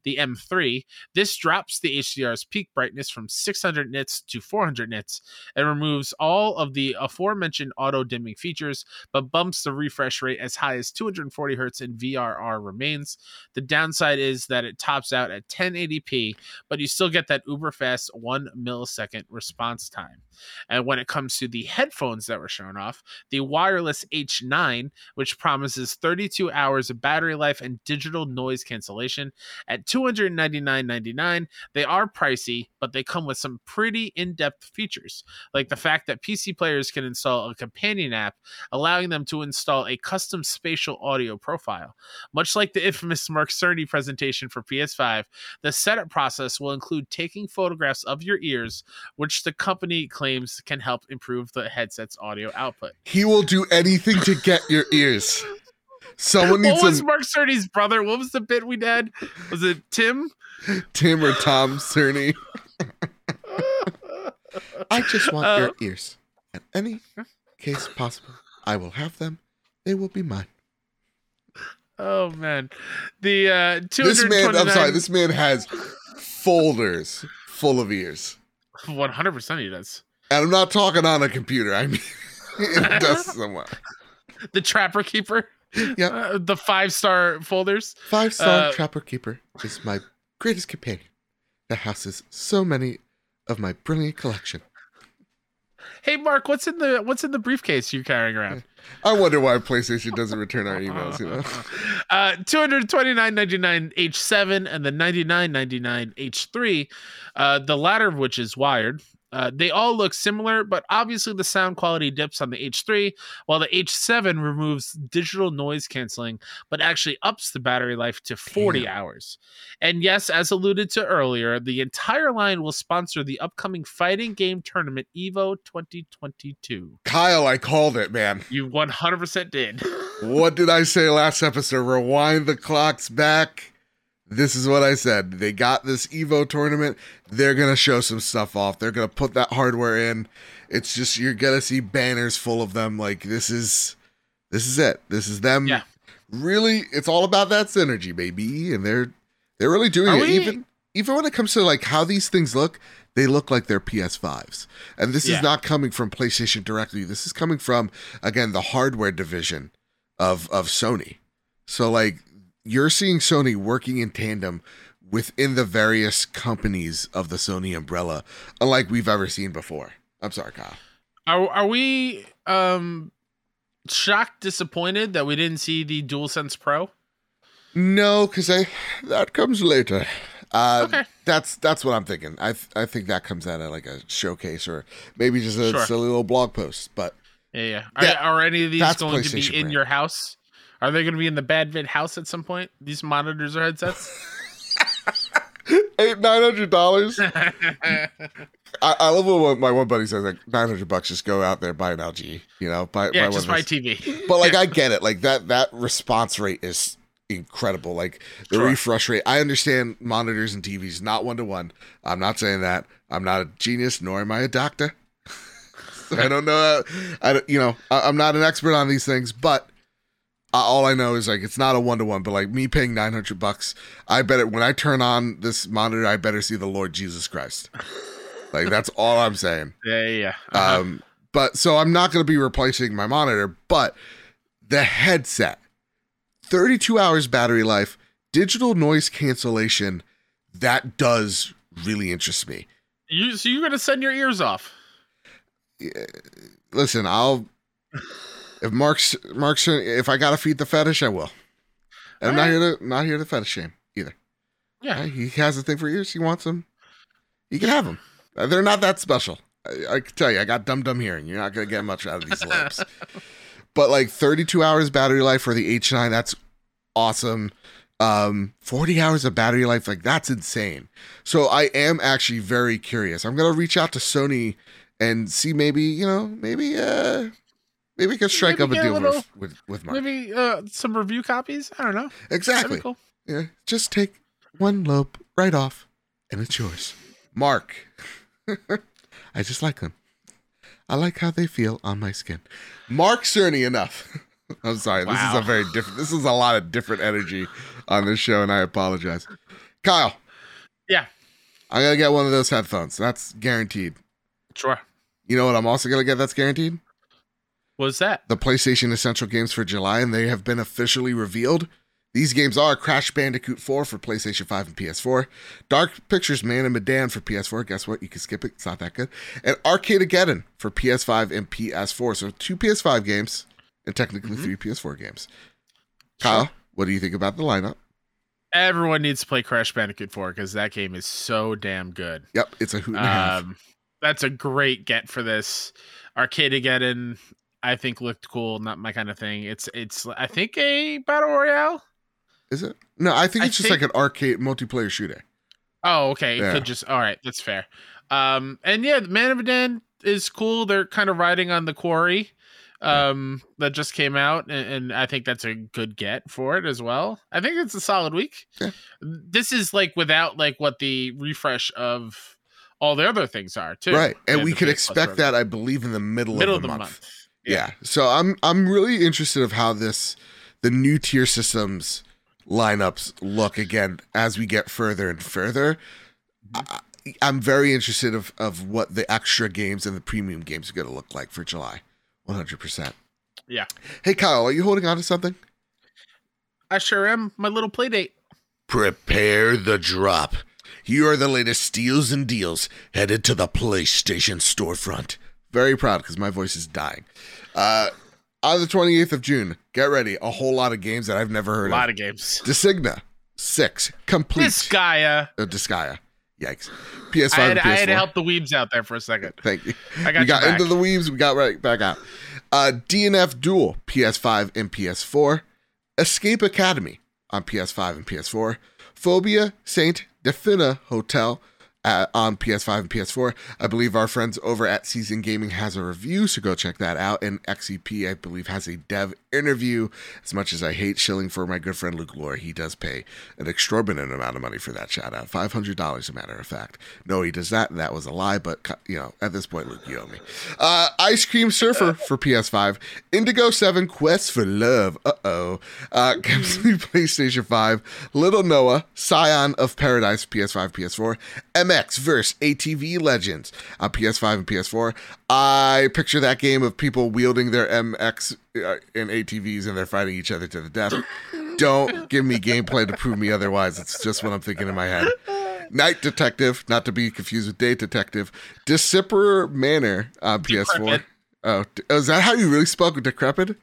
[SPEAKER 2] the M3, this drops the HDR's peak brightness from 600 nits to 400 nits and removes all of the aforementioned auto dimming features, but bumps the refresh rate as high as 240 hertz and VRR remains. The downside is that it tops out at 1080p, but you still get that uber fast one millisecond response time. And when it comes to the headphones that were shown off, the wireless H9, which promises 32 hours of battery life and digital noise cancellation, At $299.99, they are pricey, but they come with some pretty in depth features, like the fact that PC players can install a companion app, allowing them to install a custom spatial audio profile. Much like the [LAUGHS] infamous Mark Cerny presentation for PS5, the setup process will include taking photographs of your ears, which the company claims can help improve the headset's audio output.
[SPEAKER 1] He will do anything to get your ears. Someone needs
[SPEAKER 2] What was
[SPEAKER 1] some
[SPEAKER 2] Mark Cerny's brother? What was the bit we did? Was it Tim?
[SPEAKER 1] Tim or Tom Cerny. [LAUGHS] I just want
[SPEAKER 2] Uh,
[SPEAKER 1] your ears. At any case possible, I will have them. They will be mine.
[SPEAKER 2] Oh man, the uh, two
[SPEAKER 1] This man, I'm sorry, this man has folders full of ears.
[SPEAKER 2] One hundred percent, he does.
[SPEAKER 1] And I'm not talking on a computer. I mean, in a desk somewhere.
[SPEAKER 2] The Trapper Keeper.
[SPEAKER 1] Yep.
[SPEAKER 2] Uh, the five star folders.
[SPEAKER 1] Five star
[SPEAKER 2] Uh,
[SPEAKER 1] Trapper Keeper is my greatest companion that houses so many of my brilliant collection.
[SPEAKER 2] Hey Mark, what's in the what's in the briefcase you're carrying around?
[SPEAKER 1] I wonder why PlayStation doesn't return our emails, you know? [LAUGHS]
[SPEAKER 2] Uh, two hundred twenty nine ninety nine H seven and the ninety nine ninety nine H three, uh, the latter of which is wired. Uh, they all look similar, but obviously the sound quality dips on the H3, while the H7 removes digital noise canceling, but actually ups the battery life to 40
[SPEAKER 1] Damn.
[SPEAKER 2] hours. And yes, as alluded to earlier, the entire line will sponsor the upcoming fighting game tournament EVO 2022.
[SPEAKER 1] Kyle, I called it, man.
[SPEAKER 2] You 100% did. [LAUGHS]
[SPEAKER 1] What did I say last episode? Rewind the clocks back. This is what I said. They got this Evo tournament. They're going to show some stuff off. They're going to put that hardware in. It's just you're going to see banners full of them like this is this is it. This is them.
[SPEAKER 2] Yeah.
[SPEAKER 1] Really, it's all about that synergy, baby, and they're they're really doing
[SPEAKER 2] Are
[SPEAKER 1] it
[SPEAKER 2] we-
[SPEAKER 1] even even when it comes to like how these things look, they look like they're PS5s. And this
[SPEAKER 2] Yeah.
[SPEAKER 1] is not coming from PlayStation directly. This is coming from again the hardware division of of Sony. So like you're seeing Sony working in tandem within the various companies of the Sony umbrella, unlike we've ever seen before. I'm sorry, Kyle.
[SPEAKER 2] Are, are we um shocked, disappointed that we didn't see the DualSense Pro?
[SPEAKER 1] No, because I that comes later. Uh,
[SPEAKER 2] Okay.
[SPEAKER 1] That's that's what I'm thinking. I th- I think that comes out of like a showcase or maybe just a
[SPEAKER 2] Sure.
[SPEAKER 1] silly little blog post. But
[SPEAKER 2] Yeah, yeah. Are,
[SPEAKER 1] That-
[SPEAKER 2] are any of these going to be in
[SPEAKER 1] brand.
[SPEAKER 2] your house? Are they going to be in the Bad Vid house at some point? These monitors or headsets? [LAUGHS]
[SPEAKER 1] eight nine hundred dollars. [LAUGHS] I, I love what my one buddy says like nine hundred bucks. Just go out there buy an LG. You know, buy
[SPEAKER 2] yeah,
[SPEAKER 1] buy
[SPEAKER 2] just my. TV.
[SPEAKER 1] But like [LAUGHS] I get it. Like that that response rate is incredible. Like the
[SPEAKER 2] Sure.
[SPEAKER 1] refresh rate. I understand monitors and TVs not one to one. I'm not saying that. I'm not a genius, nor am I a doctor. I don't know. I don't, you know I, I'm not an expert on these things, but. All I know is like it's not a one to one, but like me paying nine hundred bucks, I bet it when I turn on this monitor, I better see the Lord Jesus Christ. Like that's all I'm saying. [LAUGHS]
[SPEAKER 2] Yeah, yeah. Uh-huh.
[SPEAKER 1] Um, but so I'm not going to be replacing my monitor, but the headset, 32 hours battery life, digital noise cancellation, that does really interest me.
[SPEAKER 2] you, so you're going to send your ears off?
[SPEAKER 1] Yeah, Listen, I'll if Mark's Mark's if I got to feed the fetish, I will. And I'm not here to not here to fetish shame either.
[SPEAKER 2] Yeah.
[SPEAKER 1] He has a thing for ears. He wants them. He can have them. Uh, They're not that special. I, I can tell you, I got dumb dumb hearing. You're not gonna get much out of these lips. [LAUGHS] but like 32 hours battery life for the H9, that's awesome. Um, 40 hours of battery life, like that's insane. So I am actually very curious. I'm gonna reach out to Sony and see maybe you know maybe uh maybe we can strike
[SPEAKER 2] Maybe
[SPEAKER 1] up a
[SPEAKER 2] get a
[SPEAKER 1] deal
[SPEAKER 2] little-
[SPEAKER 1] with with, with Mark.
[SPEAKER 2] Maybe uh, some review copies? I don't know.
[SPEAKER 1] Exactly.
[SPEAKER 2] cool.
[SPEAKER 1] Yeah, just take one lobe right off, and it's yours. Mark. [LAUGHS] I just like them. I like how they feel on my skin. Mark Cerny, enough. [LAUGHS] I'm sorry. This is a very different. This is a lot of different energy on this show, and I apologize. Kyle.
[SPEAKER 2] Yeah.
[SPEAKER 1] I'm gonna get one of those headphones. That's guaranteed.
[SPEAKER 2] Sure.
[SPEAKER 1] You know what? I'm also gonna get. That's guaranteed.
[SPEAKER 2] What's that?
[SPEAKER 1] the PlayStation Essential games for July, and they have been officially revealed. These games are Crash Bandicoot 4 for PlayStation 5 and PS4, Dark Pictures Man of Medan for PS4. Guess what? You can skip it. It's not that good. And Arcade Arcadegeddon for PS5 and PS4. So two PS5 games and technically
[SPEAKER 2] Mhm.
[SPEAKER 1] three PS4 games. Kyle, what do you think about the lineup?
[SPEAKER 2] Everyone needs to play Crash Bandicoot 4 because that game is so damn good.
[SPEAKER 1] Yep, it's a hoot and a half.
[SPEAKER 2] Um, that's a great get for this. Arcadegeddon, I think looked cool. Not my kind of thing. It's it's I think a battle royale.
[SPEAKER 1] Is it? No, I think
[SPEAKER 2] I
[SPEAKER 1] it's just
[SPEAKER 2] think-
[SPEAKER 1] like an arcade multiplayer shooter.
[SPEAKER 2] Oh, okay. It could just all right. That's fair. Um, and yeah, Man of Medan is cool. They're kind of riding on the quarry um that just came out and, and i think that's a good get for it as well i think it's a solid week
[SPEAKER 1] Yeah.
[SPEAKER 2] this is like without like what the refresh of all the other things are too
[SPEAKER 1] Right. And we could expect that, I believe, in the middle,
[SPEAKER 2] middle
[SPEAKER 1] of the, month.
[SPEAKER 2] Yeah.
[SPEAKER 1] Yeah. So I'm I'm really interested of how this the new tier systems lineups look again as we get further and further. I, I'm very interested of of what the extra games and the premium games are going to look like for July. 100%.
[SPEAKER 2] Yeah.
[SPEAKER 1] Hey Kyle, are you holding on to something?
[SPEAKER 2] i sure am my little play date
[SPEAKER 1] Prepare the drop. Here are the latest steals and deals headed to the PlayStation storefront. Very proud because my voice is dying. Uh, on the 28th of June, get ready. A whole lot of games that I've never heard of.
[SPEAKER 2] a lot
[SPEAKER 1] of.
[SPEAKER 2] games
[SPEAKER 1] Designa, 6, complete.
[SPEAKER 2] Disgaea.
[SPEAKER 1] Uh, Disgaea. Yikes. PS5
[SPEAKER 2] I had, I had to help the weebs out there for a second
[SPEAKER 1] Thank you.
[SPEAKER 2] i got,
[SPEAKER 1] we got
[SPEAKER 2] back.
[SPEAKER 1] into the weaves. We got right back out. Uh, DNF Duel, PS5 and PS4. Escape Academy on PS5 and PS4. Phobia Saint Defina Hotel uh, on PS5 and PS4. I believe our friends over at Season Gaming has a review, so go check that out. And XCP, I believe, has a dev interview. As much as I hate shilling for my good friend Luke Lore, he does pay an exorbitant amount of money for that shout out. $500, a matter of fact. No, he does not. That was a lie, but, you know, at this point, Luke, you owe me. Uh, Ice Cream Surfer for PS5. Indigo 7 Quest for Love. Uh oh. Uh, Capsule PlayStation 5. Little Noah. Scion of Paradise PS5, PS4. MX Verse ATV Legends on PS5 and PS4. I picture that game of people wielding their MX uh, and ATVs and they're fighting each other to the death. Don't give me gameplay to prove me otherwise. It's just what I'm thinking in my head. Night Detective, not to be confused with Day Detective. Decipher Manor on PS4.
[SPEAKER 2] Decrepit.
[SPEAKER 1] Oh, is that how you really spoke with Decrepit?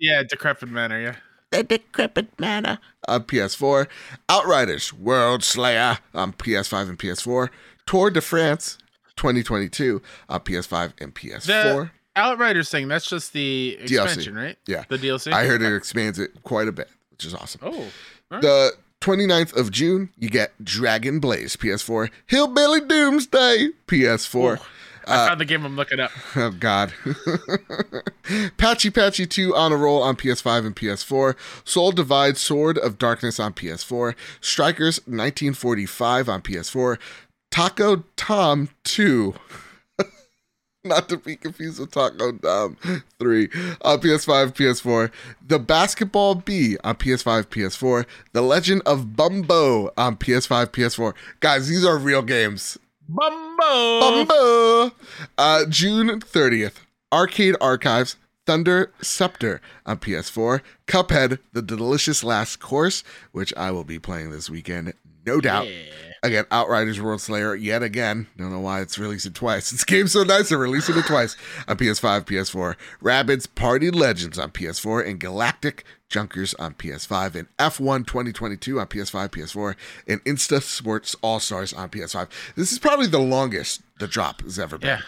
[SPEAKER 2] yeah decrepit manner yeah
[SPEAKER 1] The Decrepit Manor on PS4. Outriders, World Slayer um, on PS5 and PS4. Tour de France 2022 on uh, PS5 and PS4.
[SPEAKER 2] outriders thing that's just the expansion right
[SPEAKER 1] Yeah.
[SPEAKER 2] the dlc
[SPEAKER 1] I heard it expands it quite a bit, which is awesome.
[SPEAKER 2] oh alright.
[SPEAKER 1] The 29th of June, you get Dragon Blaze PS4, Hillbilly Doomsday PS4.
[SPEAKER 2] I found the game i'm looking up
[SPEAKER 1] Oh God. Patchy Patchy 2 on a roll on PS5 and PS4. Soul Divide Sword of Darkness on PS4. Strikers 1945 on PS4. Taco Tom 2. Not to be confused with Taco Tom 3 on PS5, PS4. The Basketball B on PS5, PS4. The Legend of Bumbo on PS5, PS4. Guys, these are real games.
[SPEAKER 2] Bumbo
[SPEAKER 1] Bumbo. Uh, June 30th, Arcade Archives, Thunder Scepter on PS4, Cuphead, The Delicious Last Course, which I will be playing this weekend, no doubt.
[SPEAKER 2] Yeah.
[SPEAKER 1] Again, Outriders World Slayer, yet again. Don't know why it's releasing twice. [LAUGHS] This game's so nice, they're releasing it twice on PS5, PS4. Rabbids Party Legends on PS4, and Galactic Junkers on PS5, and F1 2022 on PS5, PS4, and Insta Sports All Stars on PS5. This is probably the longest the drop has ever been.
[SPEAKER 2] Yeah.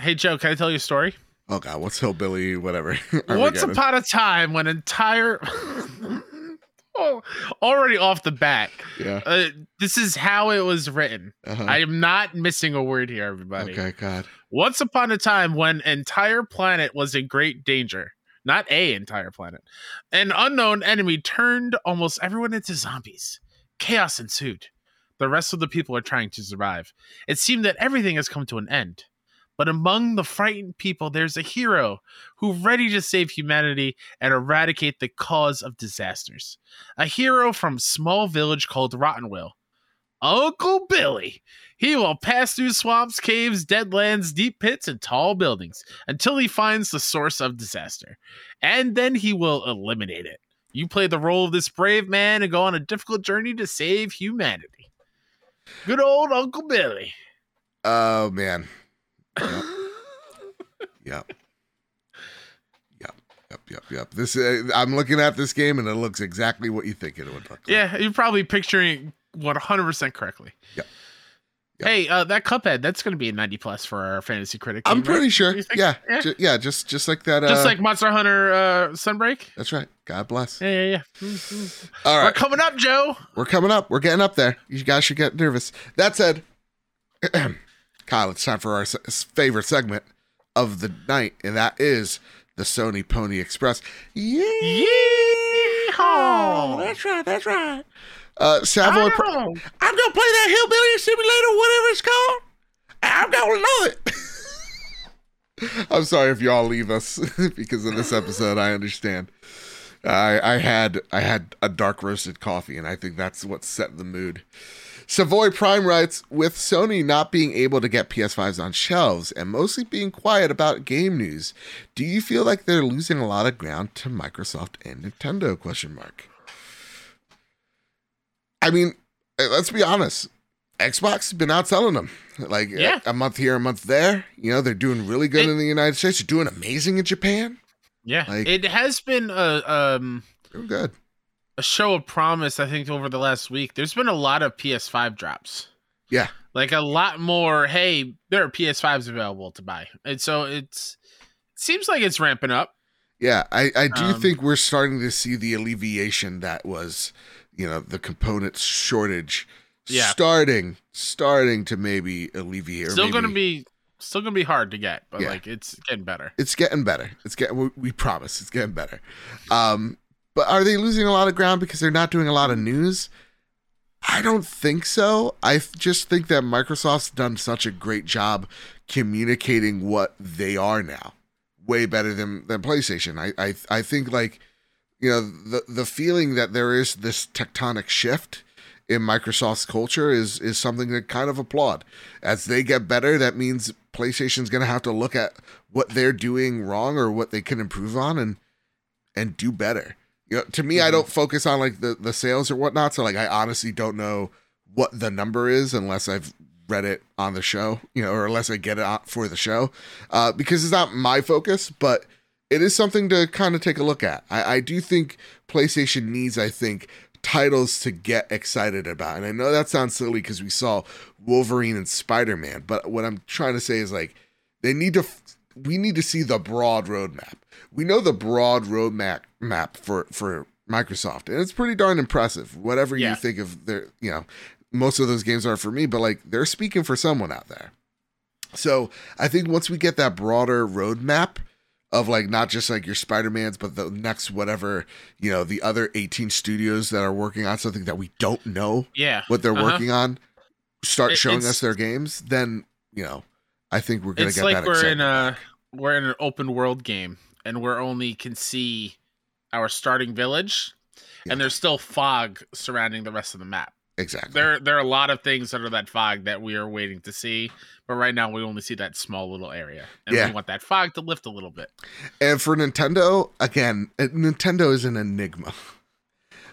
[SPEAKER 2] Hey Joe, can I tell you a story?
[SPEAKER 1] Oh god, what's Hillbilly? Whatever. [LAUGHS]
[SPEAKER 2] Once upon a time, when entire [LAUGHS] [LAUGHS] already off the bat,
[SPEAKER 1] yeah.
[SPEAKER 2] uh, this is how it was written.
[SPEAKER 1] Uh-huh.
[SPEAKER 2] I am not missing a word here, everybody.
[SPEAKER 1] okay, God.
[SPEAKER 2] Once upon a time, when entire planet was in great danger, not a entire planet, an unknown enemy turned almost everyone into zombies. Chaos ensued. The rest of the people are trying to survive. It seemed that everything has come to an end. But among the frightened people, there's a hero who's ready to save humanity and eradicate the cause of disasters. A hero from a small village called Rottenville. Uncle Billy. He will pass through swamps, caves, deadlands, deep pits, and tall buildings until he finds the source of disaster. And then he will eliminate it. You play the role of this brave man and go on a difficult journey to save humanity. Good old Uncle Billy.
[SPEAKER 1] Oh man. Yep. [LAUGHS] Yep. Yep. Yep. yep, yep. This uh, I'm looking at this game and it looks exactly what you think it would look. Like.
[SPEAKER 2] Yeah, you're probably picturing what 100 percent correctly.
[SPEAKER 1] Yep. Yep.
[SPEAKER 2] Hey, uh, that Cuphead, that's going to be a 90 plus for our fantasy critic.
[SPEAKER 1] I'm pretty
[SPEAKER 2] right?
[SPEAKER 1] sure. Yeah,
[SPEAKER 2] Yeah.
[SPEAKER 1] Ju- yeah, just just like that. Uh,
[SPEAKER 2] Just like Monster Hunter uh, Sunbreak.
[SPEAKER 1] that's right. God bless.
[SPEAKER 2] Yeah, yeah, yeah.
[SPEAKER 1] All
[SPEAKER 2] We're coming up, Joe.
[SPEAKER 1] we're coming up. We're getting up there. You guys should get nervous. That said, [CLEARS THROAT] Kyle, it's time for our favorite segment of the night, and that is the Sony Pony Express. Yeah,
[SPEAKER 2] Yeehaw!
[SPEAKER 1] that's right. That's right. Uh, Savoy. Pro-
[SPEAKER 2] Oh.
[SPEAKER 1] I'm gonna play that hillbilly simulator, whatever it's called. I'm gonna love it. [LAUGHS] I'm sorry if y'all leave us [LAUGHS] because of this episode. I understand. I I had I had a dark roasted coffee, and I think that's what set the mood. Savoy Prime writes with Sony not being able to get PS5s on shelves and mostly being quiet about game news. Do you feel like they're losing a lot of ground to Microsoft and Nintendo? Question mark. I mean, uh, let's be honest. Xbox has been outselling them. Like
[SPEAKER 2] Yeah.
[SPEAKER 1] a, a month here, a month there. You know, they're doing really good
[SPEAKER 2] It-
[SPEAKER 1] in the United States. They're doing amazing in Japan.
[SPEAKER 2] Yeah,
[SPEAKER 1] Like-
[SPEAKER 2] it has been a um
[SPEAKER 1] They're good.
[SPEAKER 2] A show of promise. I think over the last week, there's been a lot of PS5 drops.
[SPEAKER 1] Yeah.
[SPEAKER 2] like a lot more. Hey, there are PS5s available to buy, and so it's it seems like it's ramping up.
[SPEAKER 1] Yeah, I, I do
[SPEAKER 2] Um,
[SPEAKER 1] think we're starting to see the alleviation that was, you know, the component shortage
[SPEAKER 2] Yeah.
[SPEAKER 1] starting starting to maybe alleviate.
[SPEAKER 2] Still going to be still going to be hard to get, but
[SPEAKER 1] Yeah.
[SPEAKER 2] like it's getting better.
[SPEAKER 1] It's getting better. It's getting. We, we promise it's getting better. Um, but are they losing a lot of ground because they're not doing a lot of news? I don't think so. I just think that Microsoft's done such a great job communicating what they are now, way better than than PlayStation. I I I think like you know the the feeling that there is this tectonic shift in Microsoft's culture is is something to kind of applaud. As they get better, that means PlayStation's going to have to look at what they're doing wrong or what they can improve on and and do better. You know, to me, I
[SPEAKER 2] Mhm.
[SPEAKER 1] don't focus on like the the sales or whatnot. So like, I honestly don't know what the number is unless I've read it on the show, you know, or unless I get it out for the show, uh, because it's not my focus, but it is something to kind of take a look at. I, I do think PlayStation needs, I think, titles to get excited about. And I know that sounds silly because we saw Wolverine and Spider Man, but what I'm trying to say is like they need to. f- We need to see the broad roadmap. We know the broad roadmap map for for Microsoft, and it's pretty darn impressive. Whatever
[SPEAKER 2] Yeah.
[SPEAKER 1] you think of their, you know, most of those games are for me, but like they're speaking for someone out there. So I think once we get that broader roadmap of like not just like your Spider-Mans, but the next whatever, you know, the other 18 studios that are working on something that we don't know
[SPEAKER 2] Yeah,
[SPEAKER 1] what they're
[SPEAKER 2] Uh-huh.
[SPEAKER 1] working on, start
[SPEAKER 2] It-
[SPEAKER 1] showing us their games, then, you know, I think we're gonna
[SPEAKER 2] it's
[SPEAKER 1] get
[SPEAKER 2] like
[SPEAKER 1] that
[SPEAKER 2] we're in a we're in an open world game, and we're only can see our starting village,
[SPEAKER 1] Yeah.
[SPEAKER 2] and there's still fog surrounding the rest of the map.
[SPEAKER 1] exactly.
[SPEAKER 2] There there are a lot of things under that fog that we are waiting to see, but right now we only see that small little area, and
[SPEAKER 1] Yeah.
[SPEAKER 2] we want that fog to lift a little bit.
[SPEAKER 1] And for Nintendo, again, uh, Nintendo is an enigma. [LAUGHS]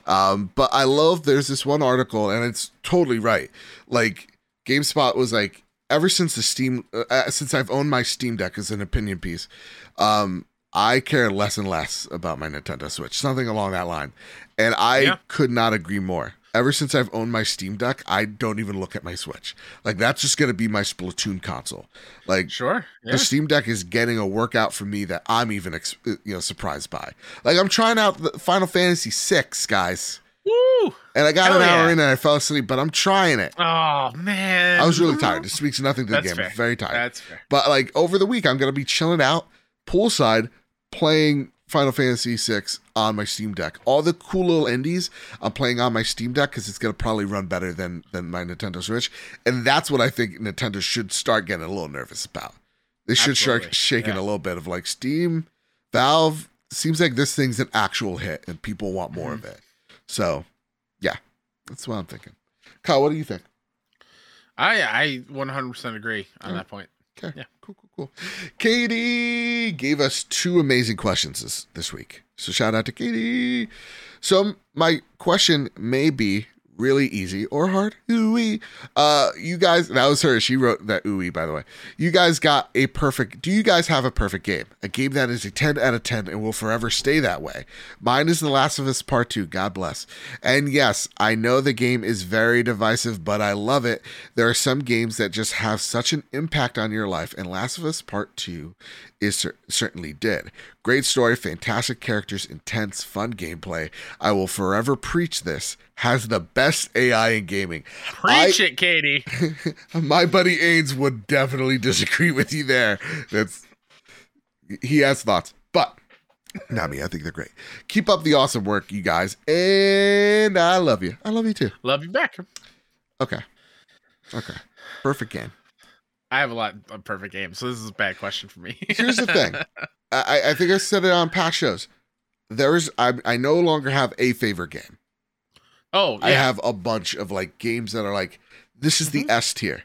[SPEAKER 1] Um, but I love there's this one article, and it's totally right. Like GameSpot was like, ever since the Steam, uh, uh, since I've owned my Steam Deck as an opinion piece, um, I care less and less about my Nintendo Switch, something along that line. And I
[SPEAKER 2] Yeah.
[SPEAKER 1] could not agree more. Ever since I've owned my Steam Deck, I don't even look at my Switch. Like that's just gonna be my Splatoon console. Like
[SPEAKER 2] Sure, yeah.
[SPEAKER 1] the Steam Deck is getting a workout for me that I'm even ex- you know surprised by. Like I'm trying out the Final Fantasy VI, guys,
[SPEAKER 2] Woo!
[SPEAKER 1] and I got
[SPEAKER 2] Hell
[SPEAKER 1] an hour
[SPEAKER 2] yeah.
[SPEAKER 1] in and I fell asleep, but I'm trying it.
[SPEAKER 2] Oh man,
[SPEAKER 1] I was really tired. It speaks nothing to the
[SPEAKER 2] That's
[SPEAKER 1] game.
[SPEAKER 2] fair.
[SPEAKER 1] I'm very tired.
[SPEAKER 2] That's fair.
[SPEAKER 1] But like over the week, I'm gonna be chilling out poolside, playing Final Fantasy VI on my Steam Deck. All the cool little indies I'm playing on my Steam Deck because it's gonna probably run better than than my Nintendo Switch, and that's what I think Nintendo should start getting a little nervous about. They should start shaking
[SPEAKER 2] Yeah.
[SPEAKER 1] a little bit of like Steam, Valve. Seems like this thing's an actual hit, and people want more
[SPEAKER 2] Mm-hmm.
[SPEAKER 1] of it. So, yeah, that's what I'm thinking. Kyle, what do you think?
[SPEAKER 2] I I 100% agree on that point.
[SPEAKER 1] Okay.
[SPEAKER 2] Yeah.
[SPEAKER 1] Cool, cool, cool. Katie gave us two amazing questions this, this week. So shout out to Katie. So my question may be really easy or hard. Ooh Uh, you guys, that was her. She wrote that ooh by the way. You guys got a perfect. Do you guys have a perfect game? A game that is a 10 out of 10 and will forever stay that way. Mine is The Last of Us Part 2. God bless. And yes, I know the game is very divisive, but I love it. There are some games that just have such an impact on your life, and Last of Us Part 2 is cer- certainly did. Great story, fantastic characters, intense, fun gameplay. I will forever preach this. Has the best AI in gaming.
[SPEAKER 2] Preach I, it, Katie. [LAUGHS]
[SPEAKER 1] my buddy Ains would definitely disagree with you there. That's he has thoughts, but not me. I think they're great. Keep up the awesome work, you guys, and I love you. I love you too.
[SPEAKER 2] Love you back.
[SPEAKER 1] Okay. Okay. Perfect game.
[SPEAKER 2] I have a lot of perfect games, so this is a bad question for me. [LAUGHS]
[SPEAKER 1] Here's the thing. [LAUGHS] I, I think I said it on past shows. There's I I no longer have a favorite game.
[SPEAKER 2] Oh, yeah.
[SPEAKER 1] I have a bunch of like games that are like this is mm-hmm. the S tier.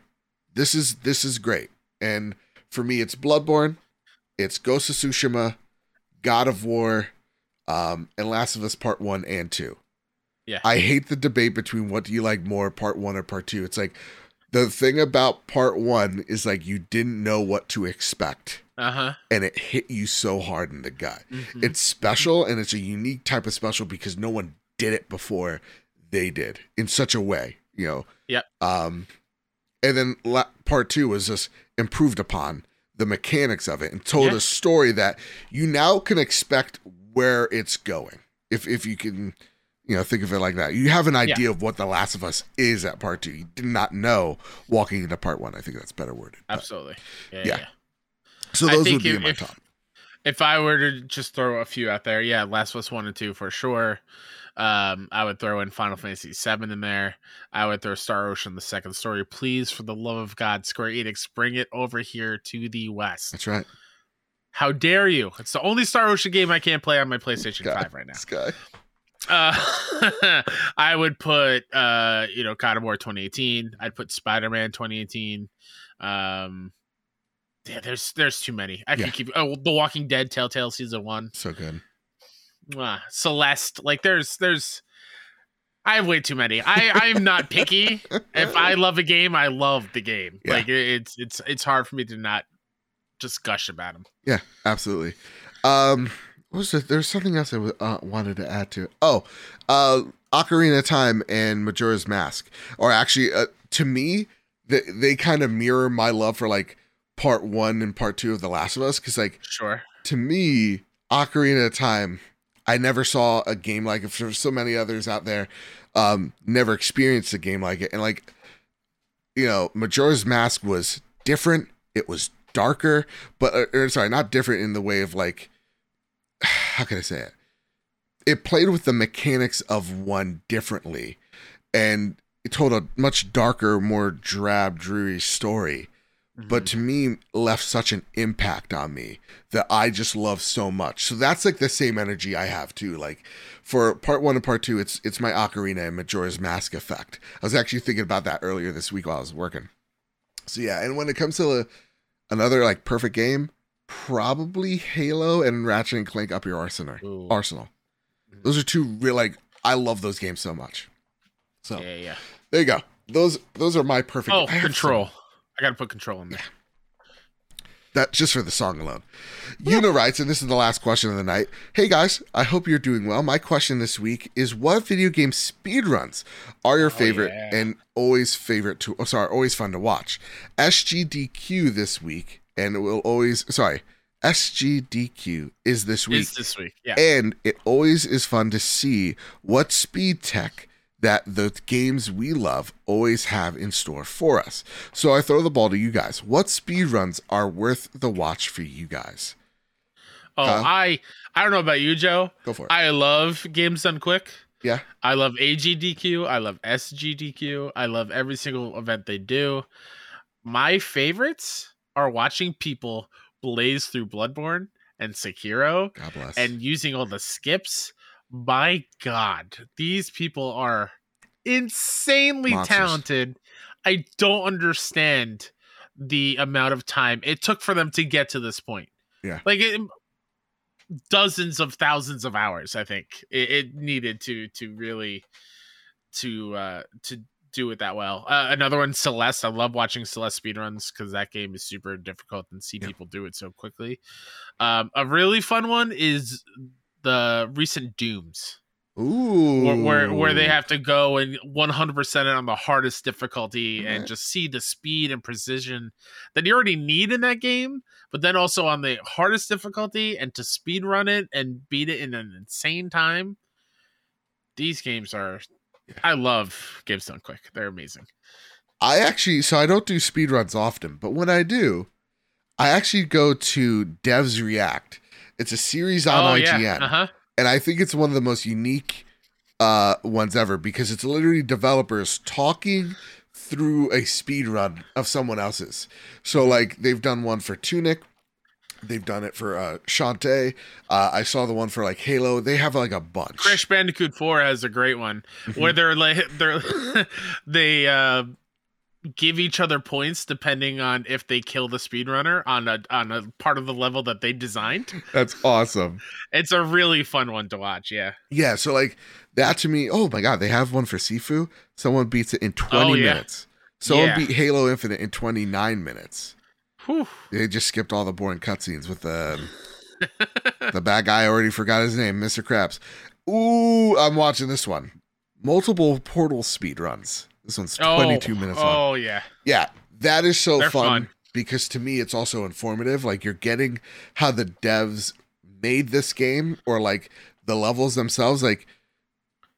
[SPEAKER 1] This is this is great. And for me it's Bloodborne, it's Ghost of Tsushima, God of War, um, and Last of Us Part 1 and 2.
[SPEAKER 2] Yeah.
[SPEAKER 1] I hate the debate between what do you like more, part 1 or part 2. It's like the thing about part one is like you didn't know what to expect.
[SPEAKER 2] Uh-huh.
[SPEAKER 1] And it hit you so hard in the gut. Mm-hmm. It's special and it's a unique type of special because no one did it before they did in such a way, you know.
[SPEAKER 2] Yeah.
[SPEAKER 1] Um and then la- part 2 was just improved upon the mechanics of it and told yeah. a story that you now can expect where it's going. If if you can you know, think of it like that. You have an idea yeah. of what The Last of Us is at part two. You did not know walking into part one. I think that's better worded.
[SPEAKER 2] Absolutely. Yeah.
[SPEAKER 1] yeah. yeah. So those would be
[SPEAKER 2] if,
[SPEAKER 1] in my top.
[SPEAKER 2] If I were to just throw a few out there, yeah, Last of Us one and two for sure. Um, I would throw in Final Fantasy VII in there. I would throw Star Ocean: The Second Story. Please, for the love of God, Square Enix, bring it over here to the West.
[SPEAKER 1] That's right.
[SPEAKER 2] How dare you? It's the only Star Ocean game I can't play on my PlayStation God, 5 right now.
[SPEAKER 1] Sky.
[SPEAKER 2] Uh, [LAUGHS] I would put uh, you know, God of War 2018. I'd put Spider Man 2018. Um, yeah, there's there's too many. I yeah. can keep. Oh, The Walking Dead Telltale season one.
[SPEAKER 1] So good.
[SPEAKER 2] Uh, Celeste. Like there's there's. I have way too many. I I'm not picky. [LAUGHS] if I love a game, I love the game. Yeah. Like it's it's it's hard for me to not just gush about them.
[SPEAKER 1] Yeah, absolutely. Um, what was it? There's something else I uh, wanted to add to. it. Oh, uh, Ocarina Time and Majora's Mask, or actually, uh, to me, they they kind of mirror my love for like part one and part two of The Last of Us, because like,
[SPEAKER 2] sure,
[SPEAKER 1] to me, Ocarina of Time, I never saw a game like it. For so many others out there, um, never experienced a game like it, and like, you know, Majora's Mask was different. It was darker, but uh, or, sorry, not different in the way of like [SIGHS] how can I say it? It played with the mechanics of one differently, and it told a much darker, more drab, dreary story. Mm-hmm. But to me, left such an impact on me that I just love so much. So that's like the same energy I have too. Like for part one and part two, it's it's my Ocarina and Majora's Mask effect. I was actually thinking about that earlier this week while I was working. So yeah, and when it comes to a, another like perfect game, probably Halo and Ratchet and Clank up your arsenal. Ooh. Arsenal. Mm-hmm. Those are two real like I love those games so much. So
[SPEAKER 2] yeah, yeah.
[SPEAKER 1] There you go. Those those are my perfect.
[SPEAKER 2] Oh, control. I gotta put control in there. Yeah.
[SPEAKER 1] That just for the song alone. Una writes, and this is the last question of the night. Hey guys, I hope you're doing well. My question this week is: What video game speedruns are your oh, favorite yeah. and always favorite to? Oh, sorry, always fun to watch. SGDQ this week and it will always sorry SGDQ is this week.
[SPEAKER 2] Is this week, yeah.
[SPEAKER 1] And it always is fun to see what speed tech that the games we love always have in store for us. So I throw the ball to you guys. What speed runs are worth the watch for you guys?
[SPEAKER 2] Oh, uh, I I don't know about you, Joe.
[SPEAKER 1] Go for it.
[SPEAKER 2] I love games done quick.
[SPEAKER 1] Yeah.
[SPEAKER 2] I love AGDQ. I love SGDQ. I love every single event they do. My favorites are watching people blaze through Bloodborne and Sekiro and using all the skips. My God, these people are insanely Monsters. talented. I don't understand the amount of time it took for them to get to this point.
[SPEAKER 1] Yeah.
[SPEAKER 2] Like it, dozens of thousands of hours, I think it, it needed to to really to uh to do it that well. Uh, another one, Celeste. I love watching Celeste speedruns because that game is super difficult and see
[SPEAKER 1] Yeah.
[SPEAKER 2] people do it so quickly. Um, a really fun one is the recent Dooms,
[SPEAKER 1] Ooh.
[SPEAKER 2] where, where where they have to go and 100% it on the hardest difficulty and just see the speed and precision that you already need in that game, but then also on the hardest difficulty and to speed run it and beat it in an insane time. These games are. I love games done quick. They're amazing.
[SPEAKER 1] I actually, so I don't do speedruns often, but when I do, I actually go to Devs React. It's a series on IGN.
[SPEAKER 2] Uh huh.
[SPEAKER 1] and I think it's one of the most unique uh ones ever because it's literally developers talking through a speed run of someone else's. So like they've done one for Tunic, they've done it for uh Shantae. Uh I saw the one for like Halo. They have like a bunch.
[SPEAKER 2] Crash Bandicoot 4 has a great one
[SPEAKER 1] Mhm.
[SPEAKER 2] where they're like [LAUGHS] they're [LAUGHS] they uh give each other points depending on if they kill the speedrunner on a on a part of the level that they designed.
[SPEAKER 1] That's awesome.
[SPEAKER 2] It's a really fun one to watch, yeah.
[SPEAKER 1] Yeah, so like that to me, oh my god, they have one for Sifu. Someone beats it in 20
[SPEAKER 2] Oh, yeah.
[SPEAKER 1] minutes. Someone
[SPEAKER 2] Yeah.
[SPEAKER 1] beat Halo Infinite in 29 minutes.
[SPEAKER 2] Whew.
[SPEAKER 1] They just skipped all the boring cutscenes with the the bad guy. I already forgot his name, Mr. Krabs. Ooh, I'm watching this one. Multiple portal speed runs. This one's 22
[SPEAKER 2] oh,
[SPEAKER 1] minutes long.
[SPEAKER 2] Oh yeah.
[SPEAKER 1] Yeah, that is so fun,
[SPEAKER 2] fun.
[SPEAKER 1] because to me it's also informative. Like you're getting how the devs made this game or like the levels themselves. Like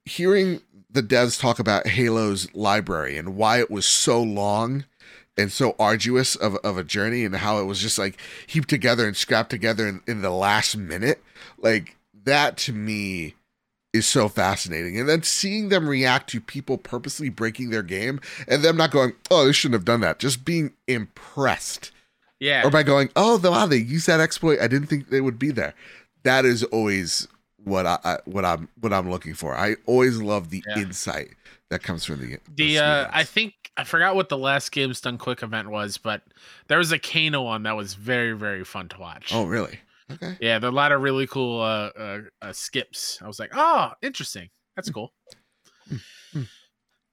[SPEAKER 1] hearing the devs talk about Halo's library and why it was so long and so arduous of, of a journey and how it was just like heaped together and scrapped together in, in the last minute. Like that to me is so fascinating. And then seeing them react to people purposely breaking their game and them not going, oh, they shouldn't have done that. Just being impressed.
[SPEAKER 2] Yeah.
[SPEAKER 1] Or by going, oh, wow, they used that exploit. I didn't think they would be there. That is always what I, I what I'm what I'm looking for. I always love the
[SPEAKER 2] Yeah.
[SPEAKER 1] insight that comes from the
[SPEAKER 2] the uh I think I forgot what the last Games Done Quick event was, but there was a Kano one that was very, very fun to watch.
[SPEAKER 1] Oh, really? Okay.
[SPEAKER 2] Yeah, there are a lot of really cool uh, uh, uh skips. I was like, oh, interesting. That's cool.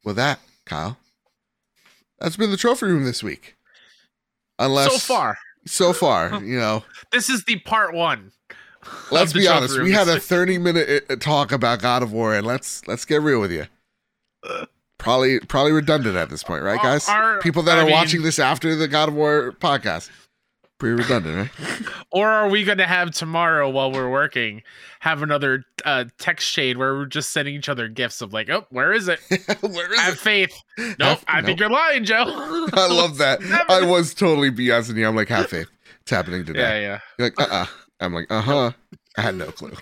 [SPEAKER 1] With that, Kyle, that's been the trophy room this week. Unless
[SPEAKER 2] so far,
[SPEAKER 1] so far, [LAUGHS] you know,
[SPEAKER 2] this is the part one.
[SPEAKER 1] let's be honest. We had a 30 minute uh, talk about God of War, and let's let's get real with you. Probably probably redundant at this point, right, guys?
[SPEAKER 2] Are-
[SPEAKER 1] People that
[SPEAKER 2] I
[SPEAKER 1] are
[SPEAKER 2] mean-
[SPEAKER 1] watching this after the God of War podcast, pretty redundant, right? [LAUGHS]
[SPEAKER 2] Or are we going to have tomorrow while we're working have another uh, text chain where we're just sending each other gifts of like, oh, where is it? [LAUGHS]
[SPEAKER 1] Where is
[SPEAKER 2] Have
[SPEAKER 1] it?
[SPEAKER 2] faith. Nope,
[SPEAKER 1] Have-
[SPEAKER 2] I think you're lying, Joe. [LAUGHS]
[SPEAKER 1] I love that. I was totally BSing you. I'm like, have faith. It's happening today.
[SPEAKER 2] Yeah, yeah.
[SPEAKER 1] You're like, uh uh I'm like, uh huh. I had no clue.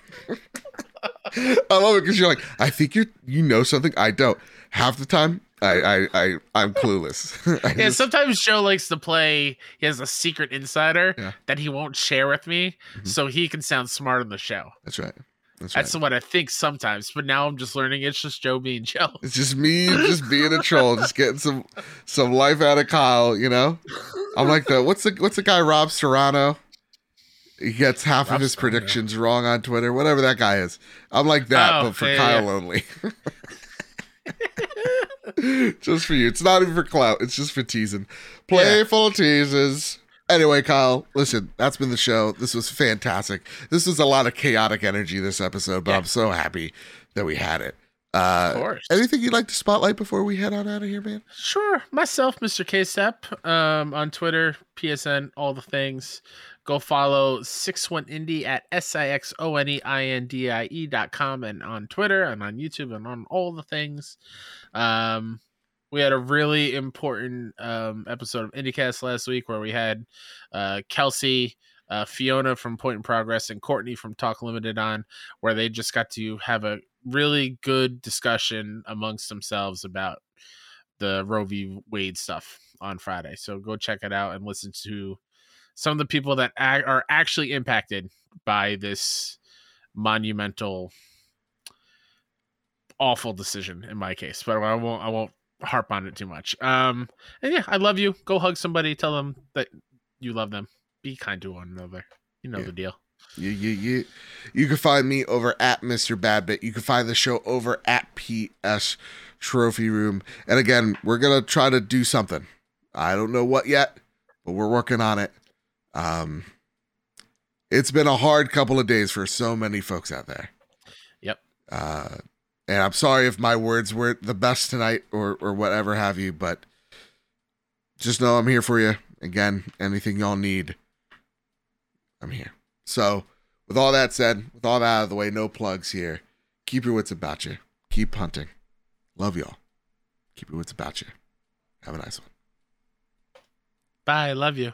[SPEAKER 1] I love it because you're like, I think you you know something I don't. Half the time, I I, I I'm clueless. [LAUGHS] I
[SPEAKER 2] Yeah,
[SPEAKER 1] just-
[SPEAKER 2] sometimes Joe likes to play. He has a secret insider
[SPEAKER 1] Yeah.
[SPEAKER 2] that he won't share with me,
[SPEAKER 1] Mhm.
[SPEAKER 2] so he can sound smart on the show.
[SPEAKER 1] that's right. That's right.
[SPEAKER 2] What I think sometimes. But now I'm just learning it's just Joe being Joe. [LAUGHS]
[SPEAKER 1] It's just me, just being a troll, just getting some some life out of Kyle. You know, I'm like the what's the what's the guy Rob Serrano? He gets half
[SPEAKER 2] Rob
[SPEAKER 1] of his
[SPEAKER 2] Serrano.
[SPEAKER 1] predictions wrong on Twitter, whatever that guy is. I'm like that,
[SPEAKER 2] Oh,
[SPEAKER 1] but for
[SPEAKER 2] yeah,
[SPEAKER 1] Kyle
[SPEAKER 2] yeah.
[SPEAKER 1] only. [LAUGHS] [LAUGHS] just for you. It's not even for clout. It's just for teasing. Playful teases. Anyway, Kyle, listen, that's been the show. This was fantastic. This was a lot of chaotic energy this episode, but
[SPEAKER 2] Yeah.
[SPEAKER 1] I'm so happy that we had it. Uh,
[SPEAKER 2] Of course.
[SPEAKER 1] Anything you'd like to spotlight before we head on out of here, man?
[SPEAKER 2] Sure. Myself, Mr. KSEP, um, on Twitter, PSN, all the things. Go follow 61indie at S I X O N E I N D I E dot com and on Twitter and on YouTube and on all the things. Um, we had a really important um, episode of IndieCast last week where we had uh, Kelsey, uh, Fiona from Point in Progress, and Courtney from Talk Limited on, where they just got to have a really good discussion amongst themselves about the Roe v. Wade stuff on Friday. So go check it out and listen to some of the people that a- are actually impacted by this monumental, awful decision in my case. But I won't. I won't harp on it too much. Um, and yeah, I love you. Go hug somebody. Tell them that you love them. Be kind to one another. You know
[SPEAKER 1] Yeah.
[SPEAKER 2] the deal.
[SPEAKER 1] You, you, you, you can find me over at Mr. Badbit. You can find the show over at PS Trophy Room. And again, we're gonna try to do something. I don't know what yet, but we're working on it. Um, it's been a hard couple of days for so many folks out there.
[SPEAKER 2] Yep.
[SPEAKER 1] Uh, and I'm sorry if my words weren't the best tonight or or whatever have you, but just know I'm here for you. Again, anything y'all need, I'm here. So, with all that said, with all that out of the way, no plugs here. Keep your wits about you. Keep hunting. Love y'all. Keep your wits about you. Have a nice one.
[SPEAKER 2] Bye. Love you.